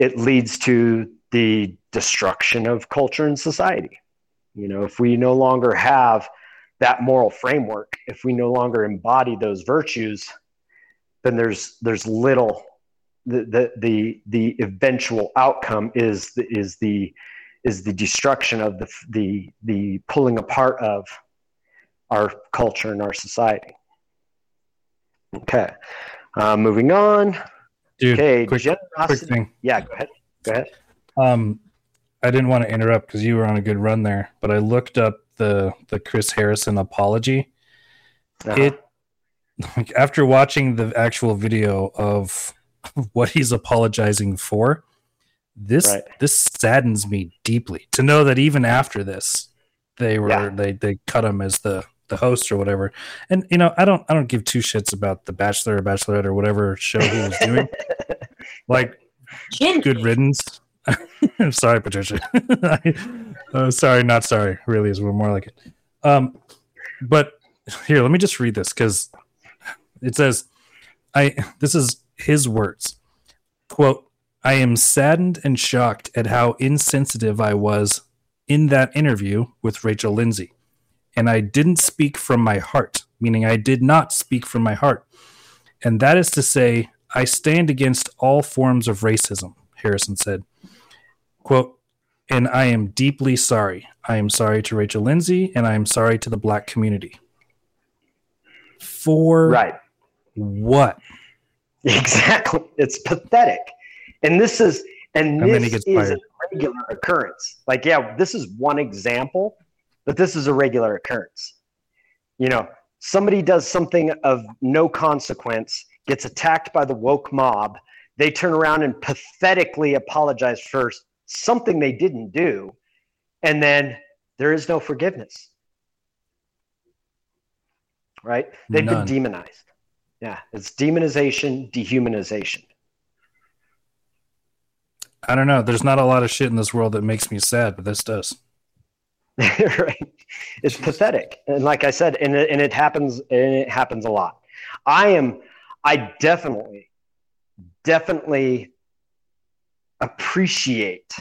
it leads to the destruction of culture and society. You know, if we no longer have that moral framework, if we no longer embody those virtues, then there's there's little the the the, the eventual outcome is the, is the is the destruction of the the the pulling apart of our culture and our society. Okay, uh, moving on. Dude, okay, quick, quick thing. Yeah, go ahead. Go ahead. Um, I didn't want to interrupt because you were on a good run there, but I looked up the the Chris Harrison apology. Uh-huh. It like, after watching the actual video of what he's apologizing for, this Right. this saddens me deeply to know that even after this, they were Yeah. they they cut him as the the host or whatever. And you know, I don't I don't give two shits about the Bachelor or Bachelorette or whatever show he was doing. like good riddance. I'm sorry, Patricia. I, uh, sorry, not sorry. Really is more like it. Um, but here, let me just read this because it says, "I." This is his words. "Quote: I am saddened and shocked at how insensitive I was in that interview with Rachel Lindsay, and I didn't speak from my heart. Meaning, I did not speak from my heart, and that is to say, I stand against all forms of racism." Harrison said. Quote, and I am deeply sorry. I am sorry to Rachel Lindsay and I am sorry to the black community. For right. what? Exactly. It's pathetic. And this is and And this is a regular occurrence. Like, yeah, this is one example, but this is a regular occurrence. You know, somebody does something of no consequence, gets attacked by the woke mob, they turn around and pathetically apologize for something they didn't do, and then there is no forgiveness. Right? They've None. been demonized. Yeah, it's demonization, dehumanization. I don't know. There's not a lot of shit in this world that makes me sad, but this does. right? It's pathetic, and like I said, and it, and it happens, and it happens a lot. I am, I definitely, definitely appreciate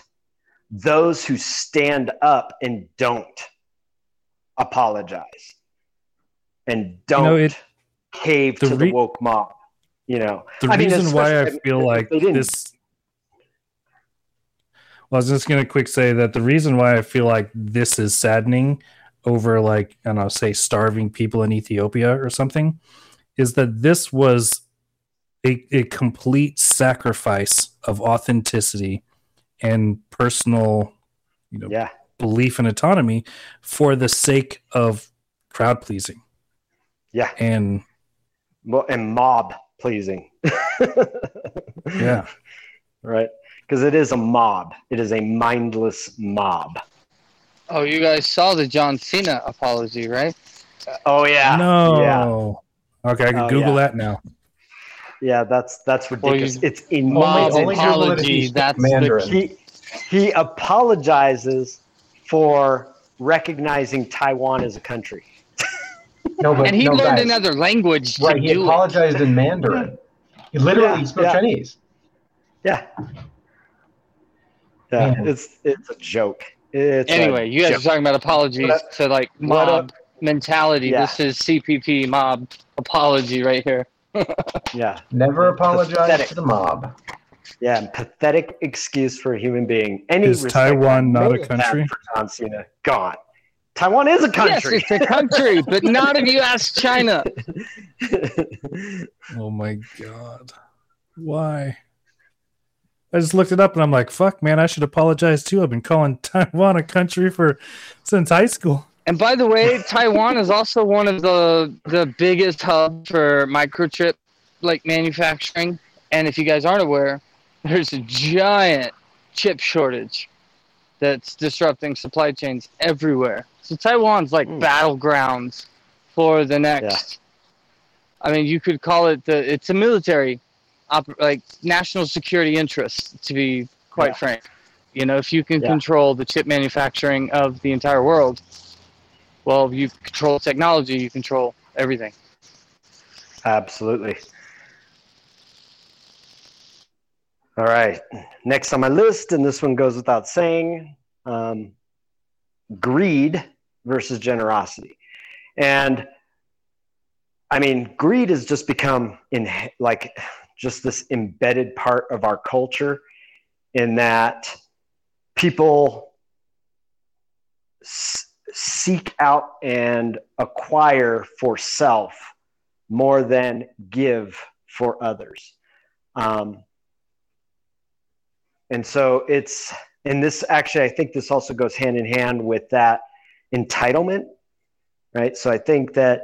those who stand up and don't apologize and don't know, it- cave the to re- the woke mob. You know, The I mean, reason why I feel like this. I was just going to quick say that the reason why I feel like this is saddening over, like, I don't know, say starving people in Ethiopia or something, is that this was a, a complete sacrifice of authenticity and personal, you know, yeah, belief and autonomy for the sake of crowd pleasing. yeah, And and mob pleasing. yeah, right? Because it is a mob. It is a mindless mob. Oh, you guys saw the John Cena apology, right? Oh yeah, no. yeah, Okay, I can Oh, Google yeah. that now. yeah. That's that's ridiculous. you- it's in Mob only people apology. That's Mandarin. the he he apologizes for recognizing Taiwan as a country. No, but and he no, learned guys. another language to Right, he do it. apologized in Mandarin. He literally Yeah, spoke yeah. Chinese. Yeah, yeah. Man. It's it's a joke. It's a Anyway, you guys joke. are talking about apologies What to like what mob mentality. Yeah. This is CCP mob apology right here. yeah, Never apologize Pathetic. to the mob. yeah. Pathetic excuse for a human being. Any Is Taiwan not a country? For John Cena, gone. Taiwan is a country. Yes, it's a country, but not if you ask China. Oh my god. Why? I just looked it up and I'm like, fuck, man, I should apologize too. I've been calling Taiwan a country for since high school. And by the way, Taiwan is also one of the the biggest hubs for microchip like manufacturing. And if you guys aren't aware, there's a giant chip shortage that's disrupting supply chains everywhere. So Taiwan's like Mm. battlegrounds for the next. I mean, you could call it the. It's a military, op- like national security interests, To be quite Yeah. frank, you know, if you can Yeah. control the chip manufacturing of the entire world, well, if you control technology, you control everything. Absolutely. All right. Next on my list, and this one goes without saying um, greed versus generosity. And I mean, greed has just become in like just this embedded part of our culture in that people s- seek out and acquire for self more than give for others. Um, and so it's, and this actually, I think this also goes hand in hand with that entitlement, right? So I think that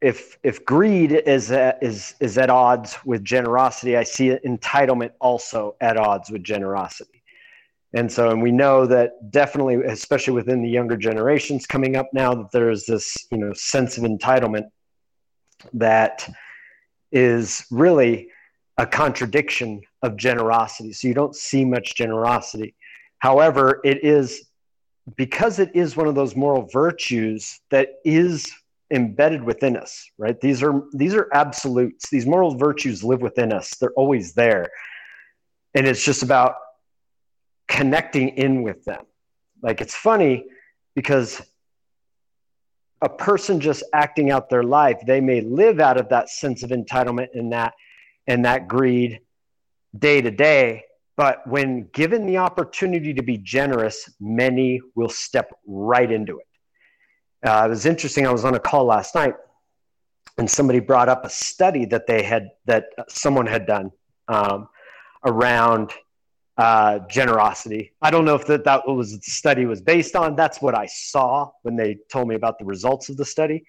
if if greed is at, is is at odds with generosity, I see entitlement also at odds with generosity. And so, and we know that definitely, especially within the younger generations coming up now, that there's this you know sense of entitlement that is really a contradiction of generosity. So you don't see much generosity. However, it is because it is one of those moral virtues that is embedded within us right? These are these are absolutes. These moral virtues live within us. They're always there. And it's just about connecting in with them. Like it's funny because a person just acting out their life they may live out of that sense of entitlement and that and that greed day to day. But when given the opportunity to be generous many will step right into it uh, it was interesting. I was on a call last night, and somebody brought up a study that they had that someone had done um, around uh, generosity. I don't know if that that was the study was based on. That's what I saw when they told me about the results of the study.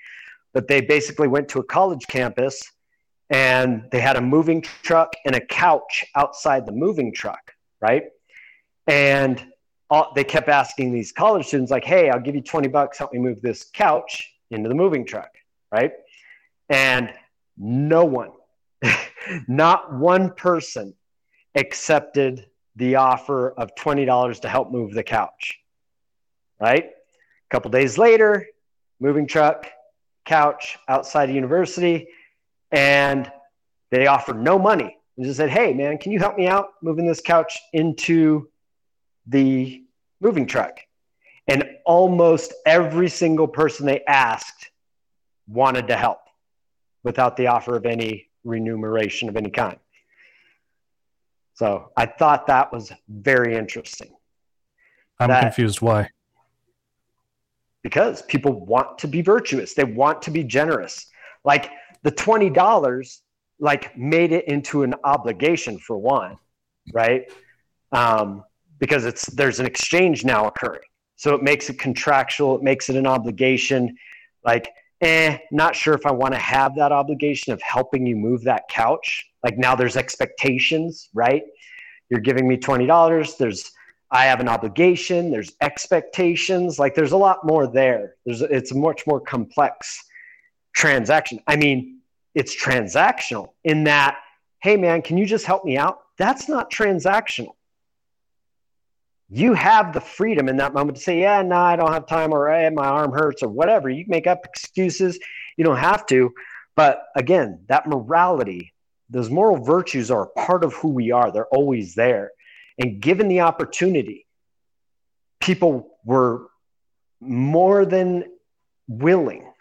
But they basically went to a college campus and they had a moving truck and a couch outside the moving truck, right? And all, they kept asking these college students like hey i'll give you 20 bucks help me move this couch into the moving truck right? And no one not one person accepted the offer of $20 to help move the couch right? A couple days later moving truck couch outside of university and they offered no money and just said hey man can you help me out moving this couch into the moving truck. And almost every single person they asked wanted to help without the offer of any remuneration of any kind. So I thought that was very interesting. I'm that, confused. Why? Because people want to be virtuous. They want to be generous. Like the twenty dollars, like made it into an obligation for one, right? Um, because it's there's an exchange now occurring. So it makes it contractual, it makes it an obligation. Like, eh, not sure if I want to have that obligation of helping you move that couch. Like now there's expectations, right? You're giving me $20. There's I have an obligation, there's expectations, like there's a lot more there. There's it's a much more complex transaction. I mean, it's transactional in that, hey man, can you just help me out? That's not transactional you have the freedom in that moment to say, yeah, no, I don't have time or hey, my arm hurts or whatever. You make up excuses. You don't have to. But again, that morality, those moral virtues are a part of who we are. They're always there. And given the opportunity, people were more than willing,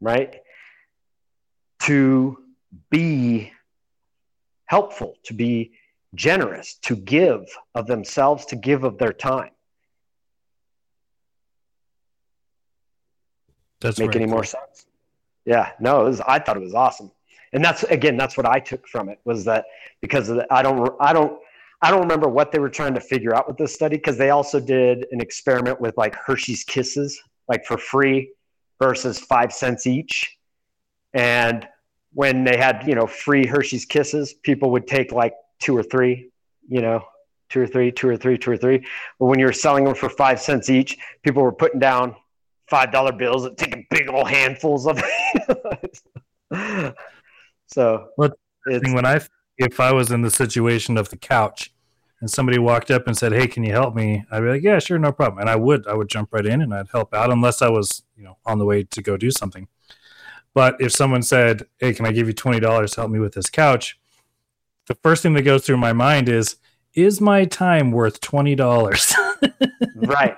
right, to be helpful, to be generous, to give of themselves, to give of their time. Does make any more sense? Yeah, no, was, I thought it was awesome, and that's again, that's what I took from it was that because the, I don't, I don't, I don't remember what they were trying to figure out with this study because they also did an experiment with like Hershey's Kisses, like for free versus five cents each, and when they had you know free Hershey's Kisses, people would take like two or three, you know, two or three, two or three, two or three. But when you were selling them for five cents each, people were putting down five dollar bills and taking big old handfuls of it. so well, when I if I was in the situation of the couch and somebody walked up and said, "Hey, can you help me?" I'd be like, "Yeah, sure, no problem." And I would I would jump right in and I'd help out unless I was you know on the way to go do something. But if someone said, "Hey, can I give you twenty dollars to help me with this couch?" The first thing that goes through my mind is is my time worth $20 right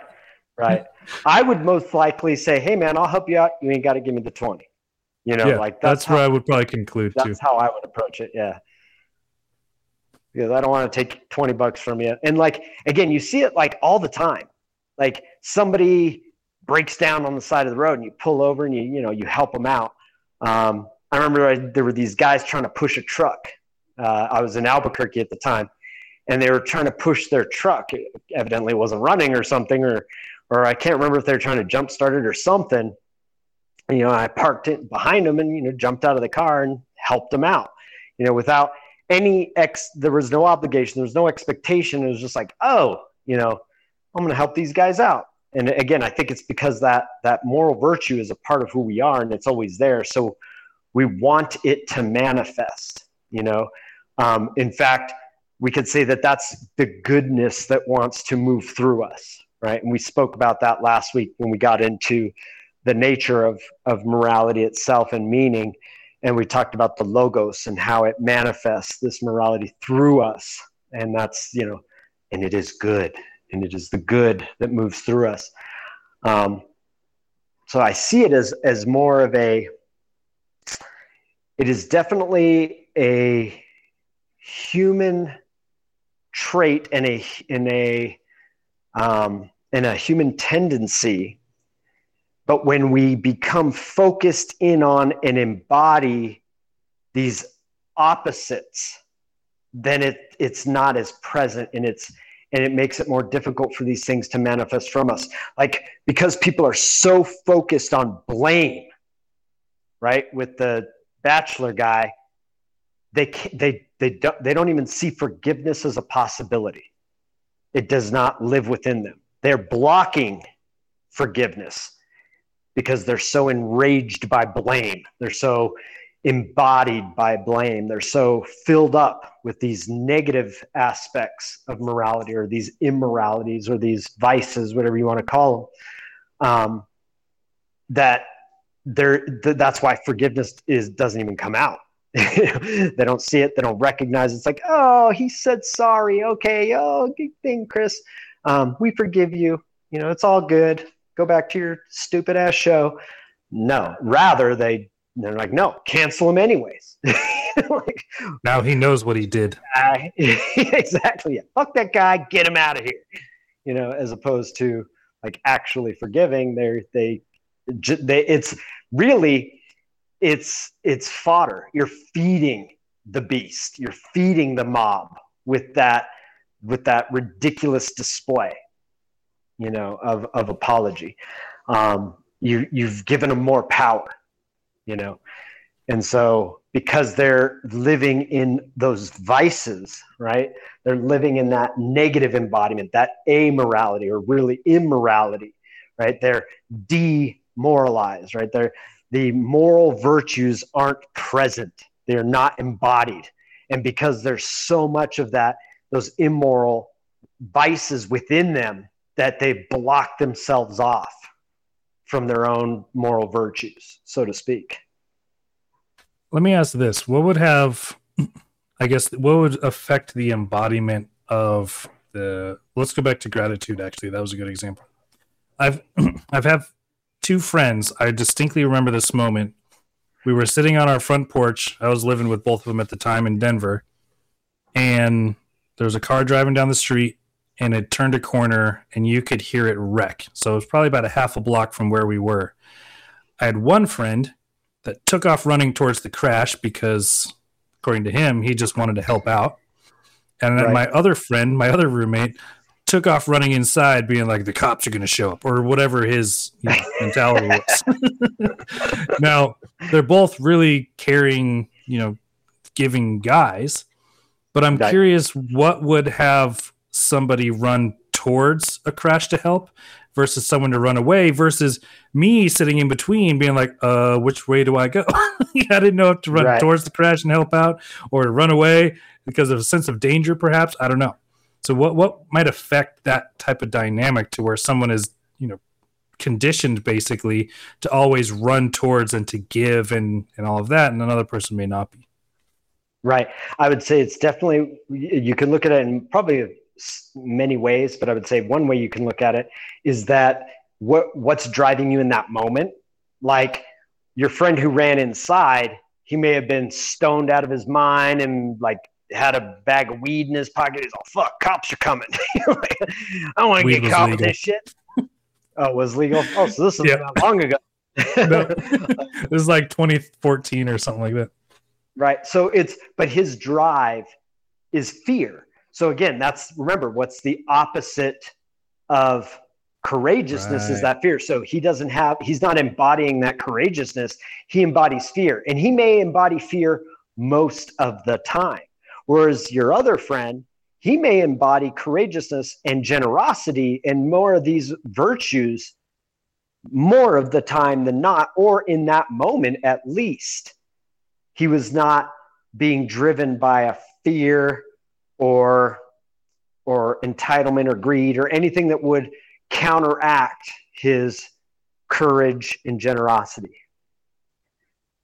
right. I would most likely say hey man i'll help you out. You ain't got to give me the 20 you know yeah, like that's, that's how, where i would probably conclude that's too. how i would approach it yeah. Because i don't want to take 20 bucks from you. And like again you see it like all the time. Like somebody breaks down on the side of the road and you pull over and you you know you help them out. Um, I remember I, there were these guys trying to push a truck. Uh, I was in Albuquerque at the time, and they were trying to push their truck. It evidently wasn't running or something, or or I can't remember if they were trying to jump start it or something. You know, I parked it behind them and you know jumped out of the car and helped them out. You know, without any ex, there was no obligation, there was no expectation. It was just like, oh, you know, I'm going to help these guys out. And again, I think it's because that that moral virtue is a part of who we are, and it's always there. So we want it to manifest. You know, um, in fact, we could say that that's the goodness that wants to move through us, right? And we spoke about that last week when we got into the nature of of morality itself and meaning, and we talked about the logos and how it manifests this morality through us, and that's you know, and it is good, and it is the good that moves through us. Um, so I see it as as more of a it is definitely a human trait and a in a um, in a human tendency. But when we become focused in on and embody these opposites then it it's not as present and it's and it makes it more difficult for these things to manifest from us. Like because people are so focused on blame right with the bachelor guy, they they they don't they don't even see forgiveness as a possibility. It does not live within them. They're blocking forgiveness because they're so enraged by blame. They're so embodied by blame. They're so filled up with these negative aspects of morality or these immoralities or these vices, whatever you want to call them, um, that there th- that's why forgiveness is doesn't even come out they don't see it they don't recognize it. it's like oh he said sorry. Okay. Oh good thing chris. Um, we forgive you. You know it's all good. Go back to your stupid ass show. No rather they they're like no cancel him anyways. Like, now he knows what he did. Uh, exactly. Yeah. fuck that guy. Get him out of here. You know as opposed to like actually forgiving. They they they, it's really it's it's fodder. You're feeding the beast. You're feeding the mob with that with that ridiculous display you know of of apology. Um, you you've given them more power you know? And so because they're living in those vices right? They're living in that negative embodiment that amorality or really immorality right? They're demoralized, right? They're, the moral virtues aren't present, they're not embodied. And because there's so much of that, those immoral vices within them, that they block themselves off from their own moral virtues, so to speak. Let me ask this what would have, I guess, what would affect the embodiment of the, let's go back to gratitude, actually. That was a good example. I've, I've had two friends. I distinctly remember this moment. We were sitting on our front porch. I was living with both of them at the time in Denver. And there was a car driving down the street and it turned a corner and you could hear it wreck. So it was probably about a half a block from where we were. I had one friend that took off running towards the crash because, according to him, he just wanted to help out. And then right. my other friend, my other roommate, took off running inside, being like, the cops are going to show up, or whatever his you know, mentality was. now, they're both really caring, you know, giving guys, but I'm curious what would have somebody run towards a crash to help versus someone to run away versus me sitting in between being like uh which way do i go i didn't know if to run right. towards the crash and help out or to run away because of a sense of danger perhaps i don't know so what what might affect that type of dynamic to where someone is, you know, conditioned basically to always run towards and to give and and all of that and another person may not be. Right. I would say it's definitely you can look at it in probably many ways, but I would say one way you can look at it is that what what's driving you in that moment? Like your friend who ran inside, he may have been stoned out of his mind and like had a bag of weed in his pocket. He's all, fuck, cops are coming. I don't want to get caught legal. with this shit. Oh, it was legal. Oh, so this is not long ago. No. This is like 2014 or something like that. right. So it's but his drive is fear. So again, that's remember what's the opposite of courageousness is that fear. So he doesn't have he's not embodying that courageousness. He embodies fear, and he may embody fear most of the time. Whereas your other friend, he may embody courageousness and generosity and more of these virtues more of the time than not, or in that moment at least. He was not being driven by a fear or or entitlement or greed or anything that would counteract his courage and generosity.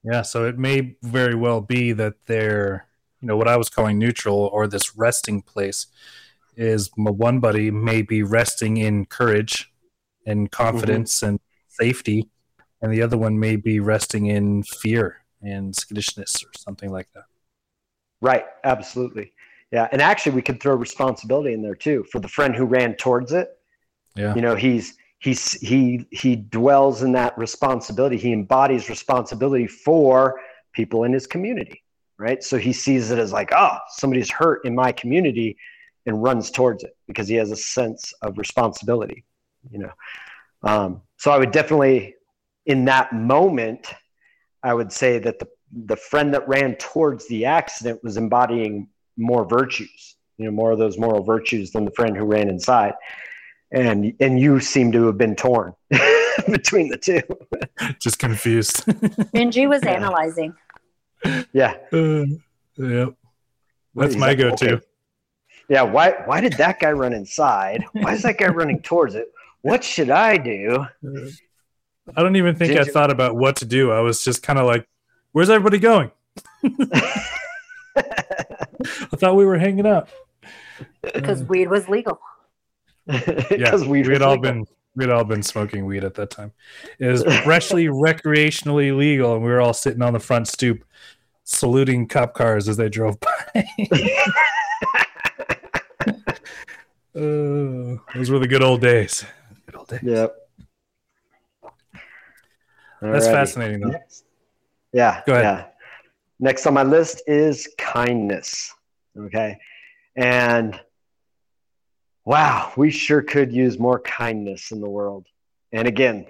Yeah, so it may very well be that they're, you know, what I was calling neutral or this resting place is my one buddy may be resting in courage and confidence mm-hmm. and safety, and the other one may be resting in fear and skittishness or something like that. Right, absolutely. Yeah, and actually we could throw responsibility in there too for the friend who ran towards it. Yeah. You know, he's he's he he dwells in that responsibility. He embodies responsibility for people in his community, right? So he sees it as like, oh, somebody's hurt in my community and runs towards it because he has a sense of responsibility, you know. Um, so I would definitely in that moment I would say that the the friend that ran towards the accident was embodying more virtues, you know, more of those moral virtues than the friend who ran inside. And and you seem to have been torn between the two. Just confused. Benji was Yeah. analyzing. Yeah. Uh, yep. That's my like, go-to. okay. Yeah, why why did that guy run inside? Why is that guy running towards it? What should I do? I don't even think Did I you- thought about what to do. I was just kind of like, "Where's everybody going?" I thought we were hanging out. Because weed was legal. yeah, Because we we had all been we had all been smoking weed at that time. It was freshly recreationally legal, and we were all sitting on the front stoop, saluting cop cars as they drove by. Uh, those were the good old days. Good old days. Yep. That's Alrighty. fascinating, though. Next. Yeah. Go ahead. Yeah. Next on my list is kindness. Okay. And wow, we sure could use more kindness in the world. And again,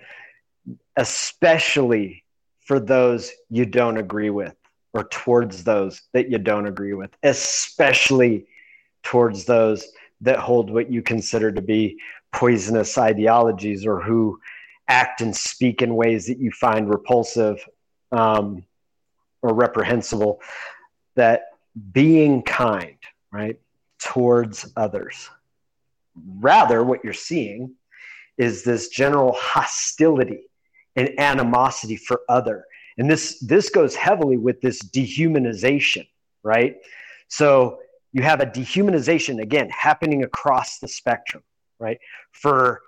especially for those you don't agree with or towards those that you don't agree with, especially towards those that hold what you consider to be poisonous ideologies or who act and speak in ways that you find repulsive um, or reprehensible, that being kind, right, towards others. Rather, what you're seeing is this general hostility and animosity for other. And this this goes heavily with this dehumanization, right? So you have a dehumanization again happening across the spectrum, right? For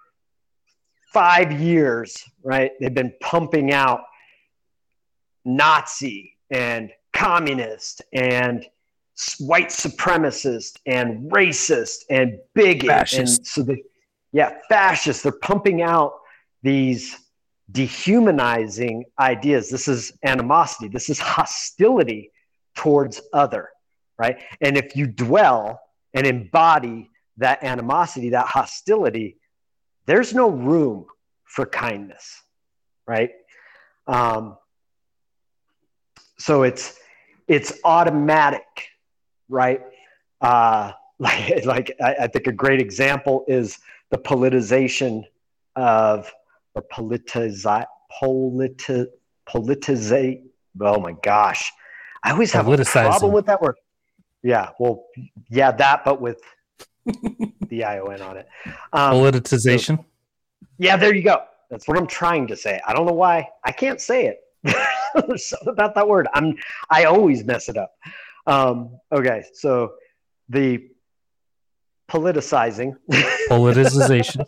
five years, right? They've been pumping out Nazi and communist and white supremacist and racist and bigot Fascist. and so they yeah fascist. They're pumping out these dehumanizing ideas. This is animosity. This is hostility towards other right? And if you dwell and embody that animosity that hostility there's no room for kindness right? Um, so it's it's automatic right uh, like like I, I think a great example is the politicization of or politize politi, politize oh my gosh i always have a problem with that word yeah well yeah that but with the ion on it um, Politicization. yeah, there you go. That's what I'm trying to say. I don't know why I can't say it. There's something about that word. I'm I always mess it up. Um, okay, so the politicizing Politicization.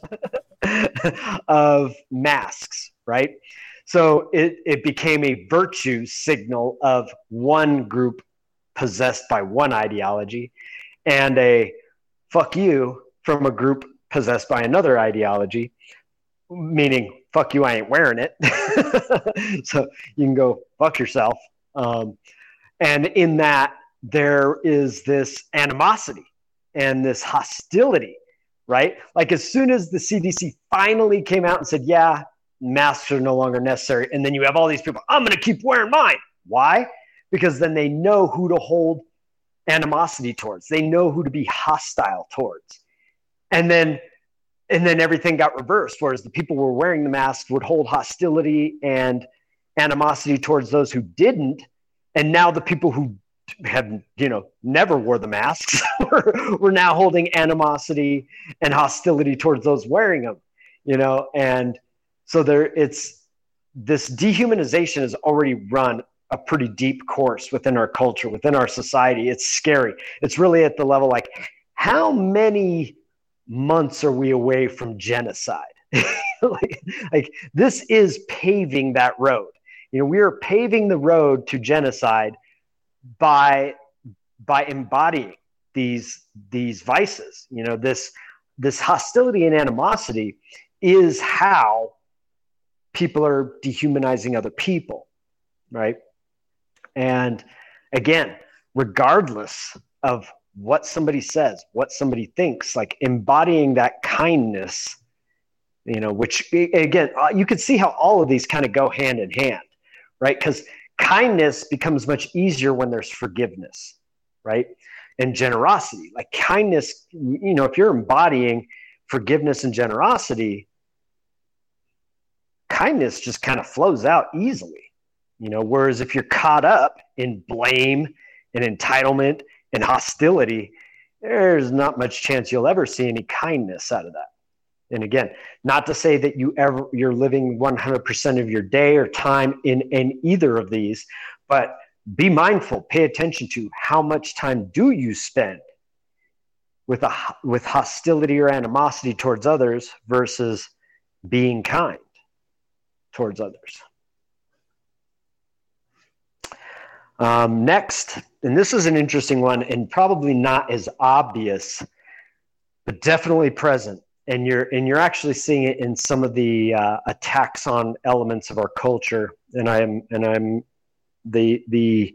of masks, right? So it, it became a virtue signal of one group possessed by one ideology and a fuck you from a group possessed by another ideology. meaning fuck you, I ain't wearing it. so you can go fuck yourself. Um, and in that, there is this animosity and this hostility, right? Like as soon as the CDC finally came out and said, yeah, masks are no longer necessary. And then you have all these people, I'm going to keep wearing mine. Why? Because then they know who to hold animosity towards. They know who to be hostile towards. And then and then everything got reversed whereas the people who were wearing the masks would hold hostility and animosity towards those who didn't and now the people who have you know never wore the masks. Were now holding animosity and hostility towards those wearing them you know and so there it's this dehumanization has already run a pretty deep course within our culture within our society. It's scary. It's really at the level like how many months are we away from genocide? Like, like this is paving that road. You know we are paving the road to genocide by by embodying these these vices. You know this this hostility and animosity is how people are dehumanizing other people right? And again regardless of what somebody says what somebody thinks like embodying that kindness you know which again uh, you can see how all of these kind of go hand in hand right? Because kindness becomes much easier when there's forgiveness right? And generosity like kindness you know if you're embodying forgiveness and generosity kindness just kind of flows out easily you know whereas if you're caught up in blame and entitlement and hostility there's not much chance you'll ever see any kindness out of that and again not to say that you ever you're living 100% of your day or time in in either of these but be mindful pay attention to how much time do you spend with a with hostility or animosity towards others versus being kind towards others. Um, next and this is an interesting one and probably not as obvious but definitely present and you're and you're actually seeing it in some of the uh, attacks on elements of our culture. And i'm and i'm the the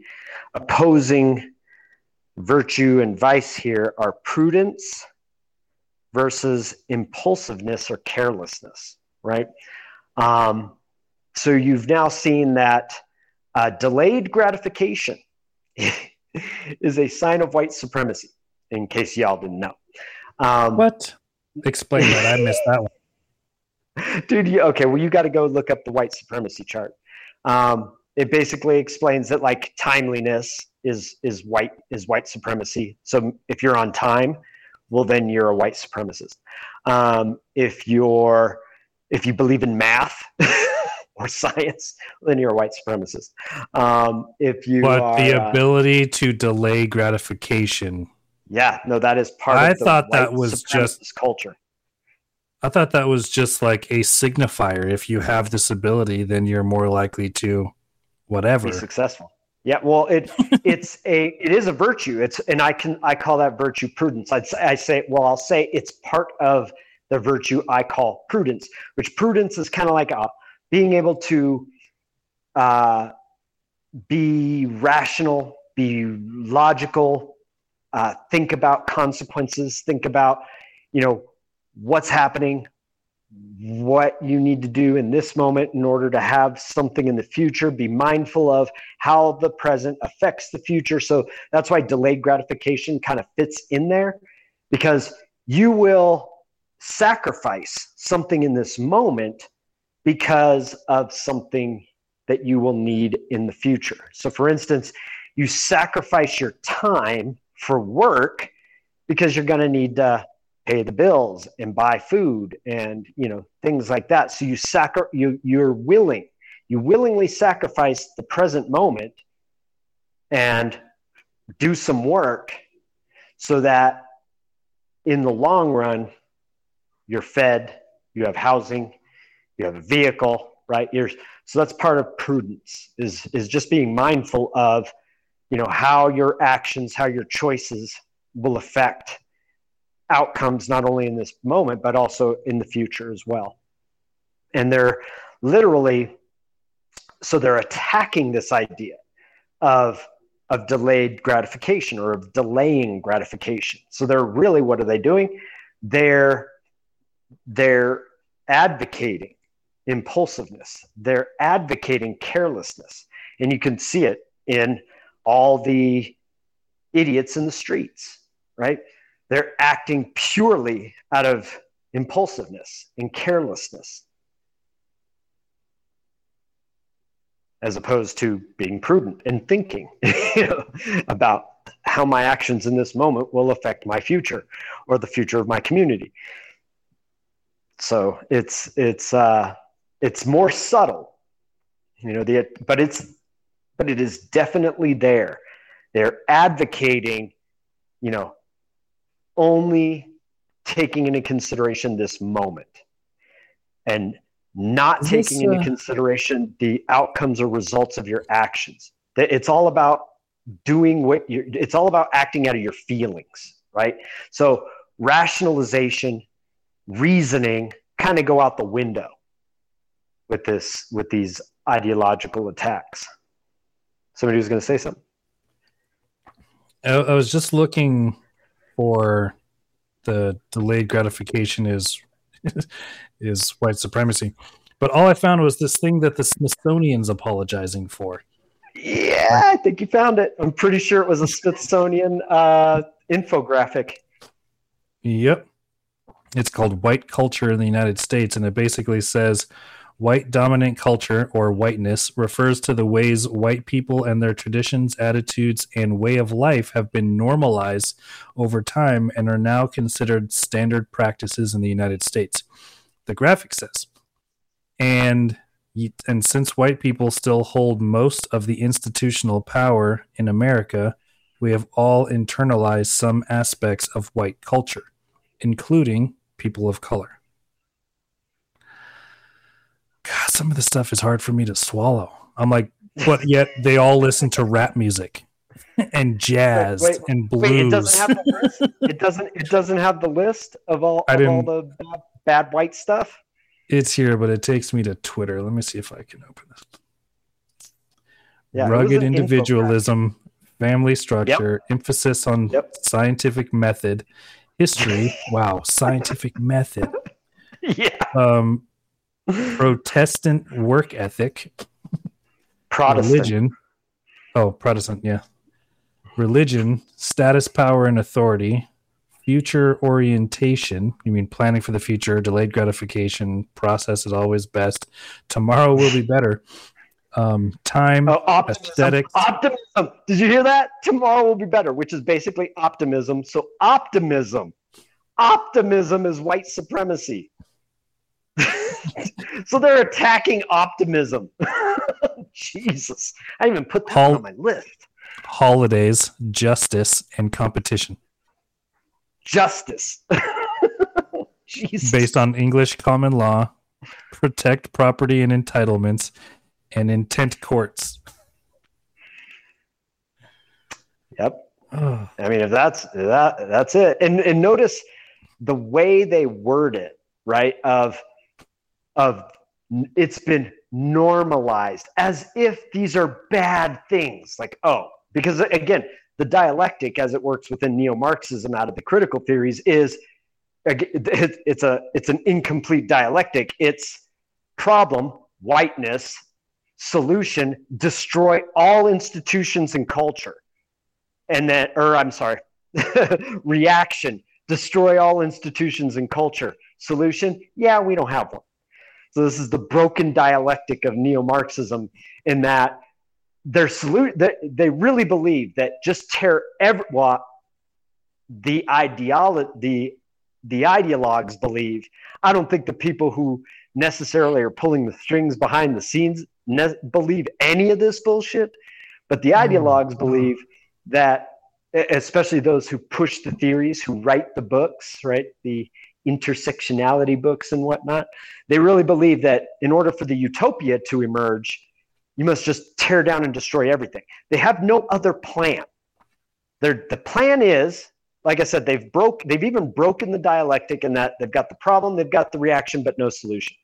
opposing virtue and vice here are prudence versus impulsiveness or carelessness right? Um, so you've now seen that uh, delayed gratification is a sign of white supremacy in case y'all didn't know. Um, what Explain that. I missed that one. Dude, you, okay, well, you got to go look up the white supremacy chart. Um, it basically explains that like timeliness is is white is white supremacy. So if you're on time, well, then you're a white supremacist. Um, if you're if you believe in math or science, then you're a white supremacist. Um, if you but are, the uh, ability uh, to delay gratification yeah, no, that is part I of the thought that was just culture. I thought that was just like a signifier. If you have this ability, then you're more likely to whatever be successful. Yeah, well, it it's a it is a virtue. It's and I can I call that virtue prudence. I'd I say well I'll say it's part of the virtue I call prudence, which prudence is kind of like a, being able to uh, be rational, be logical, uh, think about consequences, think about, you know, what's happening, what you need to do in this moment in order to have something in the future. Be mindful of how the present affects the future. So that's why delayed gratification kind of fits in there because you will sacrifice something in this moment because of something that you will need in the future. So, for instance, you sacrifice your time for work because you're going to need to pay the bills and buy food and you know things like that. So you sacri- you you're willing you willingly sacrifice the present moment and do some work so that in the long run you're fed you have housing you have a vehicle right? You're so that's part of prudence is is just being mindful of you know how your actions how your choices will affect outcomes not only in this moment but also in the future as well and they're literally so they're attacking this idea of of delayed gratification or of delaying gratification. So they're really what are they doing? They're they're advocating impulsiveness. They're advocating carelessness. And you can see it in all the idiots in the streets, right? They're acting purely out of impulsiveness and carelessness. as opposed to being prudent and thinking you know, about how my actions in this moment will affect my future or the future of my community. So it's it's uh, it's more subtle, you know. The but it's but it is definitely there. They're advocating, you know, only taking into consideration this moment, and not taking this, uh... into consideration the outcomes or results of your actions. It's all about doing what you're, it's all about acting out of your feelings, right? So rationalization, reasoning kind of go out the window with this, with these ideological attacks. Somebody was going to say something. I, I was just looking for the delayed gratification is is white supremacy. But all I found was this thing that the Smithsonian's apologizing for. Yeah, I think you found it. I'm pretty sure it was a Smithsonian uh, infographic. Yep. It's called White Culture in the United States, and it basically says white dominant culture or whiteness refers to the ways white people and their traditions, attitudes, and way of life have been normalized over time and are now considered standard practices in the United States the graphic says. And and since white people still hold most of the institutional power in America, we have all internalized some aspects of white culture, including people of color. God, some of the stuff is hard for me to swallow. I'm like, but yet they all listen to rap music and jazz wait, wait, and blues. Wait, it doesn't have the list. it doesn't. It doesn't have the list of all, of all the bad bad white stuff? It's here, but it takes me to Twitter. Let me see if I can open this. Yeah, Rugged individualism, family structure, yep. emphasis on yep. scientific method, history. wow, scientific method. Yeah. Um, Protestant work ethic. Protestant. Religion. Oh, Protestant, yeah. Religion, status, power, and authority, future orientation you mean planning for the future delayed gratification process is always best tomorrow will be better um, time oh, optimism. aesthetics optimism did you hear that tomorrow will be better which is basically optimism so optimism optimism is white supremacy so they're attacking optimism jesus i didn't even put that Hol- on my list holidays justice and competition justice. Jesus. Based on English common law, protect property and entitlements, and intent courts. Yep. I mean, if that's that, that's it. And and notice the way they word it, right? Of of it's been normalized as if these are bad things. Like, oh, because again, the dialectic as it works within neo-marxism out of the critical theories is it's a it's an incomplete dialectic. It's problem whiteness solution destroy all institutions and culture. And then or i'm sorry reaction destroy all institutions and culture. Solution? Yeah we don't have one so this is the broken dialectic of neo-marxism in that their salute they, they really believe that just tear every well, the ideolo- the the ideologues believe. I don't think the people who necessarily are pulling the strings behind the scenes ne- believe any of this bullshit but the mm-hmm. ideologues believe that especially those who push the theories who write the books right? The intersectionality books and whatnot they really believe that in order for the utopia to emerge you must just tear down and destroy everything. They have no other plan. They're, the plan is, like I said, they've broke. They've even broken the dialectic in that they've got the problem, they've got the reaction, but no solution.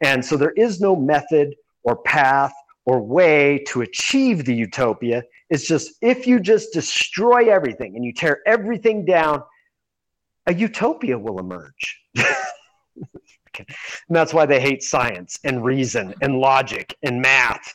And so there is no method or path or way to achieve the utopia. It's just if you just destroy everything and you tear everything down, a utopia will emerge. and that's why they hate science and reason and logic and math.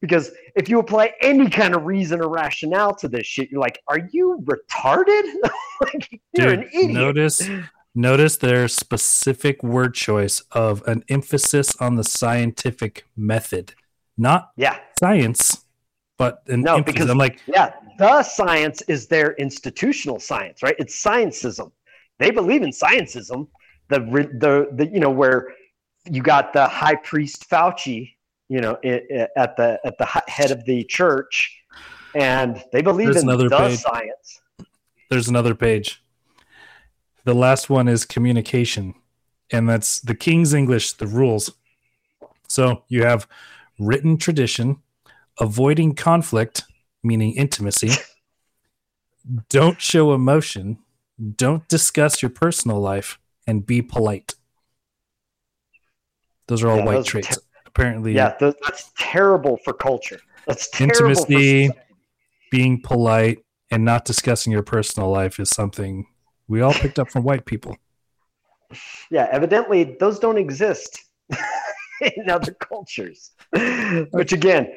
Because if you apply any kind of reason or rationale to this shit, you're like, are you retarded? like, you're Dude, an idiot. Notice notice their specific word choice of an emphasis on the scientific method, not yeah, science, but an No, emphasis. because- I'm like, yeah. The science is their institutional science, right? It's sciencism. They believe in scientism. The the the you know where you got the high priest Fauci, you know, i- i- at the at the head of the church, and they believe There's in another the page. science. there's another page. The last one is communication, and that's the King's English, the rules. So you have written tradition, avoiding conflict, meaning intimacy, don't show emotion, don't discuss your personal life, and be polite. Those are all Yeah, white traits. Apparently, Yeah, th- that's terrible for culture. That's terrible Intimacy. being polite and not discussing your personal life is something we all picked up from white people. Yeah, evidently those don't exist in other cultures. Which again,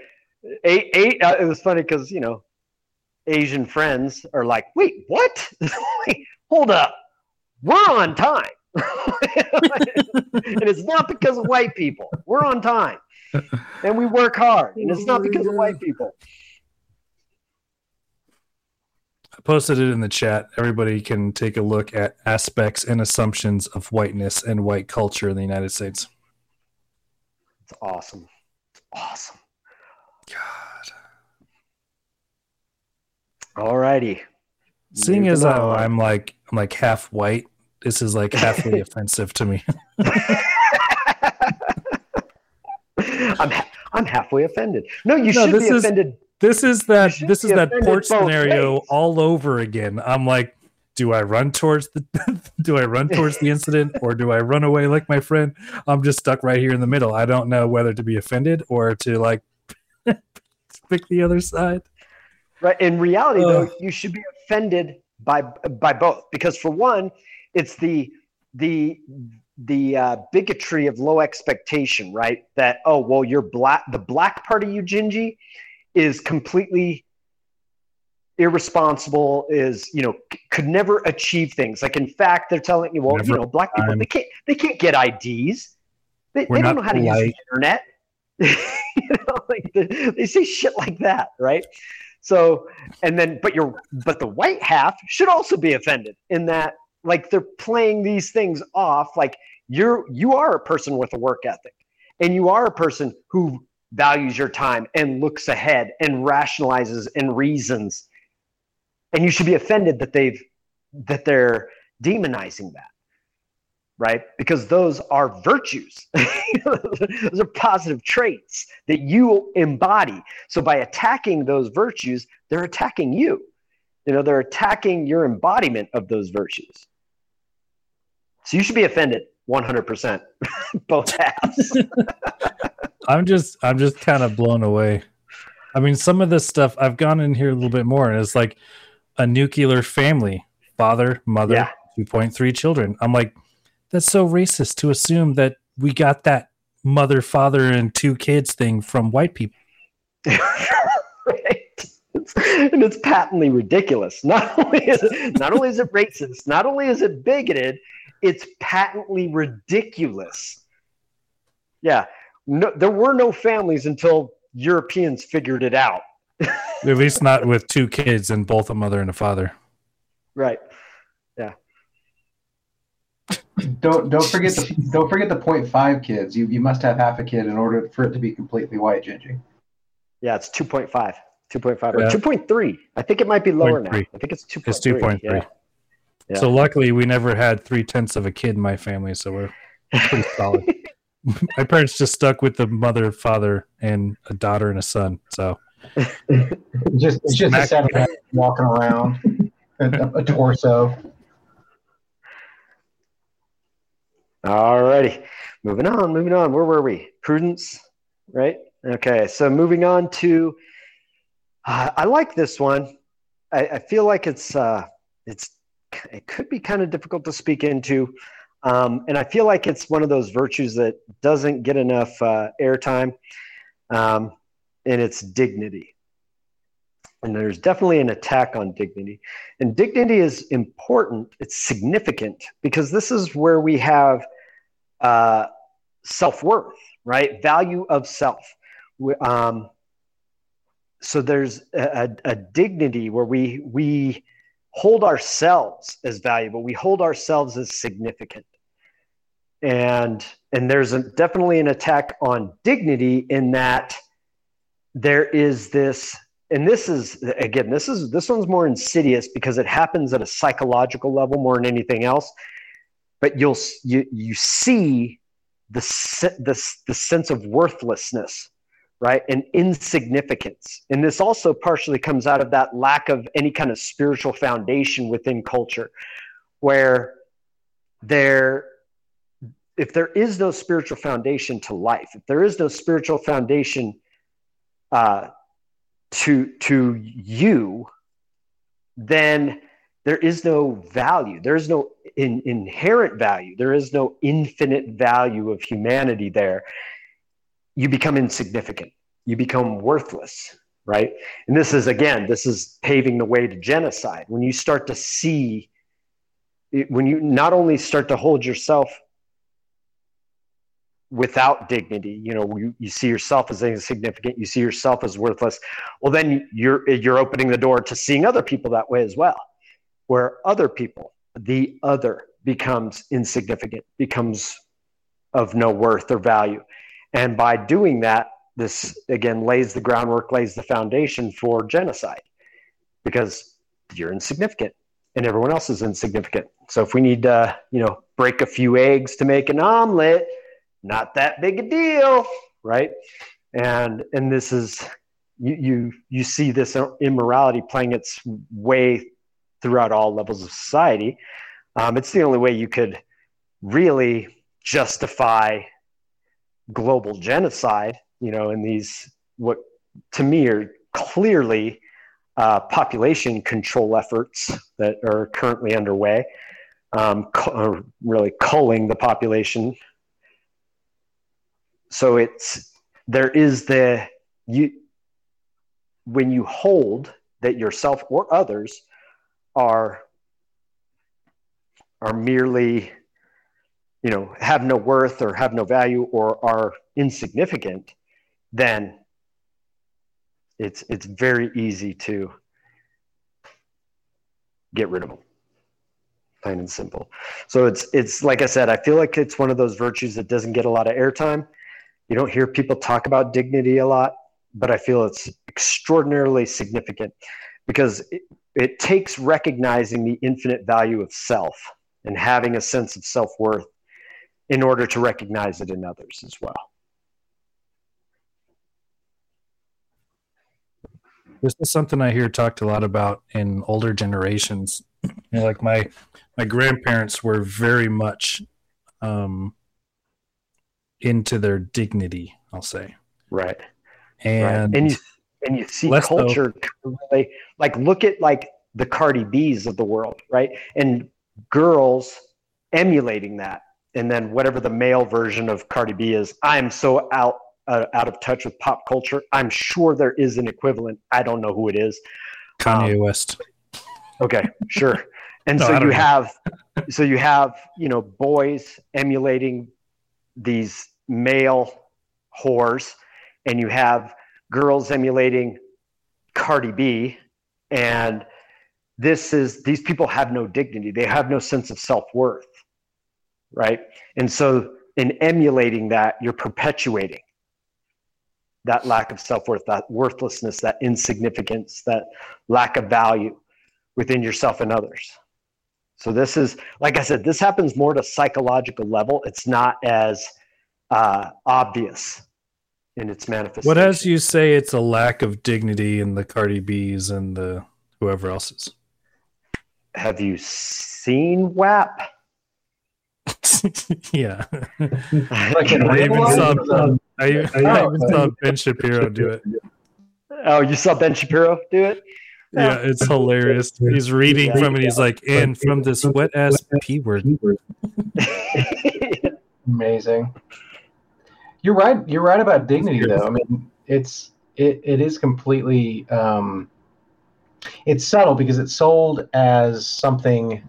eight, eight, uh, it was funny because you know, Asian friends are like, "Wait, what? Wait, hold up, we're on time." and it's not because of white people. We're on time, and we work hard, and it's not because of white people. I posted it in the chat. Everybody can take a look at aspects and assumptions of whiteness and white culture in the United States. It's awesome. It's awesome. God. All righty. Seeing as how I'm like I'm like half white, this is like halfway offensive to me. I'm ha- I'm halfway offended. No, you No, should be is- offended. This is that this is that porch scenario ways. all over again. I'm like, do I run towards the do I run towards the incident or do I run away like my friend? I'm just stuck right here in the middle. I don't know whether to be offended or to like pick the other side. Right. In reality, Ugh. though, you should be offended by by both because for one, it's the the the uh, bigotry of low expectation, right? That oh well, you're black. The black part of you, Gingy, is completely irresponsible. Is you know c- could never achieve things. Like in fact, they're telling you, well, you know, black people they can't they can't get IDs. They, they don't know how to use the internet. you know, like they, they say shit like that, right? So, and then, but you're, but the white half should also be offended in that, like, they're playing these things off. Like, you're, you are a person with a work ethic, and you are a person who values your time and looks ahead and rationalizes and reasons, and you should be offended that they've, that they're demonizing that, right? Because those are virtues. those are positive traits that you embody. So by attacking those virtues, they're attacking you. You know, they're attacking your embodiment of those virtues. So you should be offended 100%, both halves. I'm just I'm just kind of blown away. I mean, some of this stuff I've gone in here a little bit more, and it's like a nuclear family, father, mother, Yeah. 2.3 children. I'm like, that's so racist to assume that we got that mother, father, and two kids thing from white people. right? It's, and it's patently ridiculous. Not only is it, not only is it racist, not only is it bigoted, it's patently ridiculous. Yeah, no, there were no families until Europeans figured it out. At least not with two kids and both a mother and a father. Right. Don't don't forget the don't forget the point five kids. You you must have half a kid in order for it to be completely white, Gingy. Yeah, it's 2.5. 2.5 or Yeah. 2.3. I think it might be lower now. I think it's 2.3. It's 2.3. Yeah. Yeah. So luckily, we never had three tenths of a kid in my family, so we're pretty solid. my parents just stuck with the mother, father, and a daughter and a son. So just it's just a set of walking around, a, a torso. All righty. moving on, moving on. Where were we? Prudence, right? Okay, so moving on to, uh, I like this one. I, I feel like it's uh, it's it could be kind of difficult to speak into, um, and I feel like it's one of those virtues that doesn't get enough uh, airtime, um, and it's dignity. And there's definitely an attack on dignity, and dignity is important. It's significant because this is where we have uh, self worth, right? Value of self. Um, so there's a, a, dignity where we we hold ourselves as valuable. We hold ourselves as significant, and and there's a, definitely an attack on dignity in that there is this and this is again this is this one's more insidious because it happens at a psychological level more than anything else but you'll you you see the the, the sense of worthlessness right and insignificance. And this also partially comes out of that lack of any kind of spiritual foundation within culture where there if there is no spiritual foundation to life if there is no spiritual foundation uh, to to you then there is no value. There is no in, inherent value. There is no infinite value of humanity there. You become insignificant. You become worthless right? And this is again this is paving the way to genocide. When you start to see when you not only start to hold yourself without dignity you know you, you see yourself as insignificant you see yourself as worthless well then you're you're opening the door to seeing other people that way as well where other people, the other, becomes insignificant, becomes of no worth or value. And by doing that, this again lays the groundwork, lays the foundation for genocide because you're insignificant and everyone else is insignificant. So if we need to, you know, break a few eggs to make an omelet, not that big a deal, right? And and this is you you you see this immorality playing its way throughout all levels of society. Um, it's the only way you could really justify global genocide, you know, in these, what to me are clearly uh, population control efforts that are currently underway, um, cu- really culling the population. So it's, there is the, you, when you hold that yourself or others are are merely you know have no worth or have no value or are insignificant then it's it's very easy to get rid of them plain and simple. So it's it's like i said i feel like it's one of those virtues that doesn't get a lot of airtime. You don't hear people talk about dignity a lot but i feel it's extraordinarily significant because it, takes recognizing the infinite value of self and having a sense of self worth in order to recognize it in others as well. This is something I hear talked a lot about in older generations. You know, like my my grandparents were very much um, into their dignity. I'll say right, and right. and you and you see culture really like look at like the Cardi B's of the world, right? And girls emulating that, and then whatever the male version of Cardi B is. I'm so out uh, out of touch with pop culture. I'm sure there is an equivalent. I don't know who it is. Kanye um, West. Okay, sure. And no, so you know. have, so you have, you know, boys emulating these male whores, and you have girls emulating Cardi B, and this is these people have no dignity. They have no sense of self worth, right? And so, in emulating that, you're perpetuating that lack of self worth, that worthlessness, that insignificance, that lack of value within yourself and others. So this is, like I said, this happens more to a psychological level. It's not as uh, obvious in its manifestation. What as you say it's a lack of dignity in the Cardi B's and the whoever else's? Have you seen WAP? yeah. Like I even saw um, I, I Oh, even saw Ben Shapiro do it. Oh, you saw Ben Shapiro do it? Yeah, it's hilarious. He's reading from it. He's like, and from this wet ass p word. Amazing. You're right. You're right about dignity, though. I mean, it's it, it is completely um, it's subtle because it's sold as something.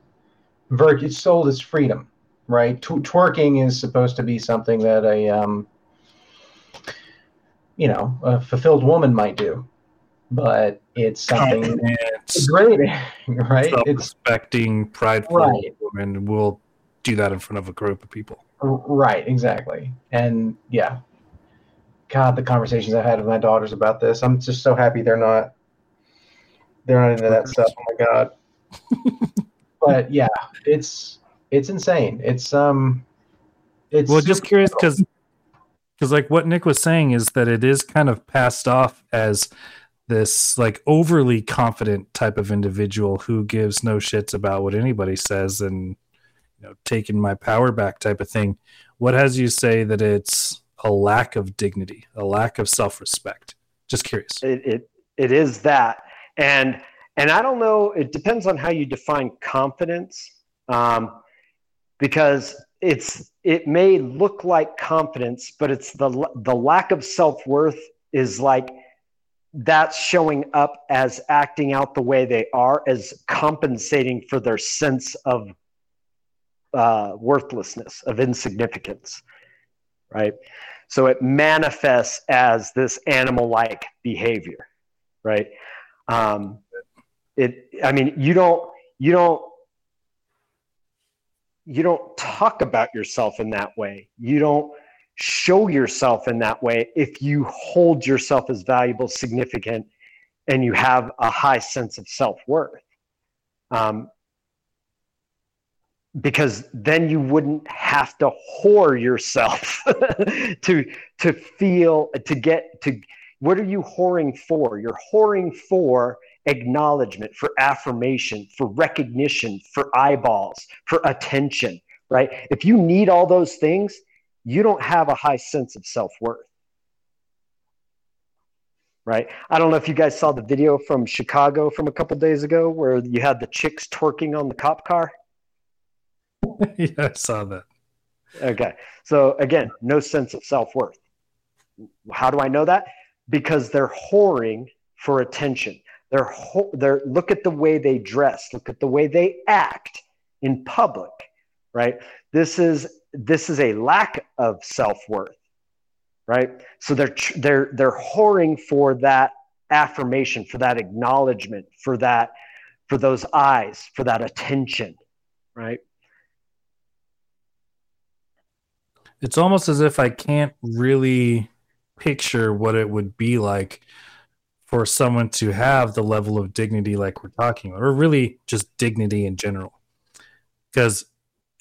Vir- it's sold as freedom, right? Tw- twerking is supposed to be something that a um, you know a fulfilled woman might do, but it's something Confident, degrading, right? It's self-respecting, prideful Right. woman will do that in front of a group of people. Right, exactly. And yeah. God, the conversations I've had with my daughters about this. I'm just so happy they're not they're not into that stuff. Oh my god. but yeah, it's it's insane. It's um it's well just curious because because like what nick was saying is that it is kind of passed off as this like overly confident type of individual who gives no shits about what anybody says and know taking my power back type of thing what has you say that it's a lack of dignity a lack of self-respect? Just curious. It, it it is that. And and i don't know it depends on how you define confidence um, because it's it may look like confidence but it's the the lack of self-worth is like that's showing up as acting out the way they are as compensating for their sense of uh, worthlessness of insignificance right? So it manifests as this animal like behavior right? Um, it i mean you don't you don't you don't talk about yourself in that way. You don't show yourself in that way if you hold yourself as valuable significant and you have a high sense of self-worth. Um, because then you wouldn't have to whore yourself to to feel to get to what are you whoring for? You're whoring for acknowledgement for affirmation for recognition for eyeballs for attention right? If you need all those things you don't have a high sense of self-worth right? I don't know if you guys saw the video from chicago from a couple days ago where you had the chicks twerking on the cop car yeah i saw that Okay. So again, no sense of self worth. How do I know that? Because they're whoring for attention. They're ho- they're look at the way they dress, look at the way they act in public, right? This is this is a lack of self worth, right? So they're they're they're whoring for that affirmation, for that acknowledgement, for that for those eyes, for that attention, right? It's almost as if I can't really picture what it would be like for someone to have the level of dignity like we're talking about, or really just dignity in general. Because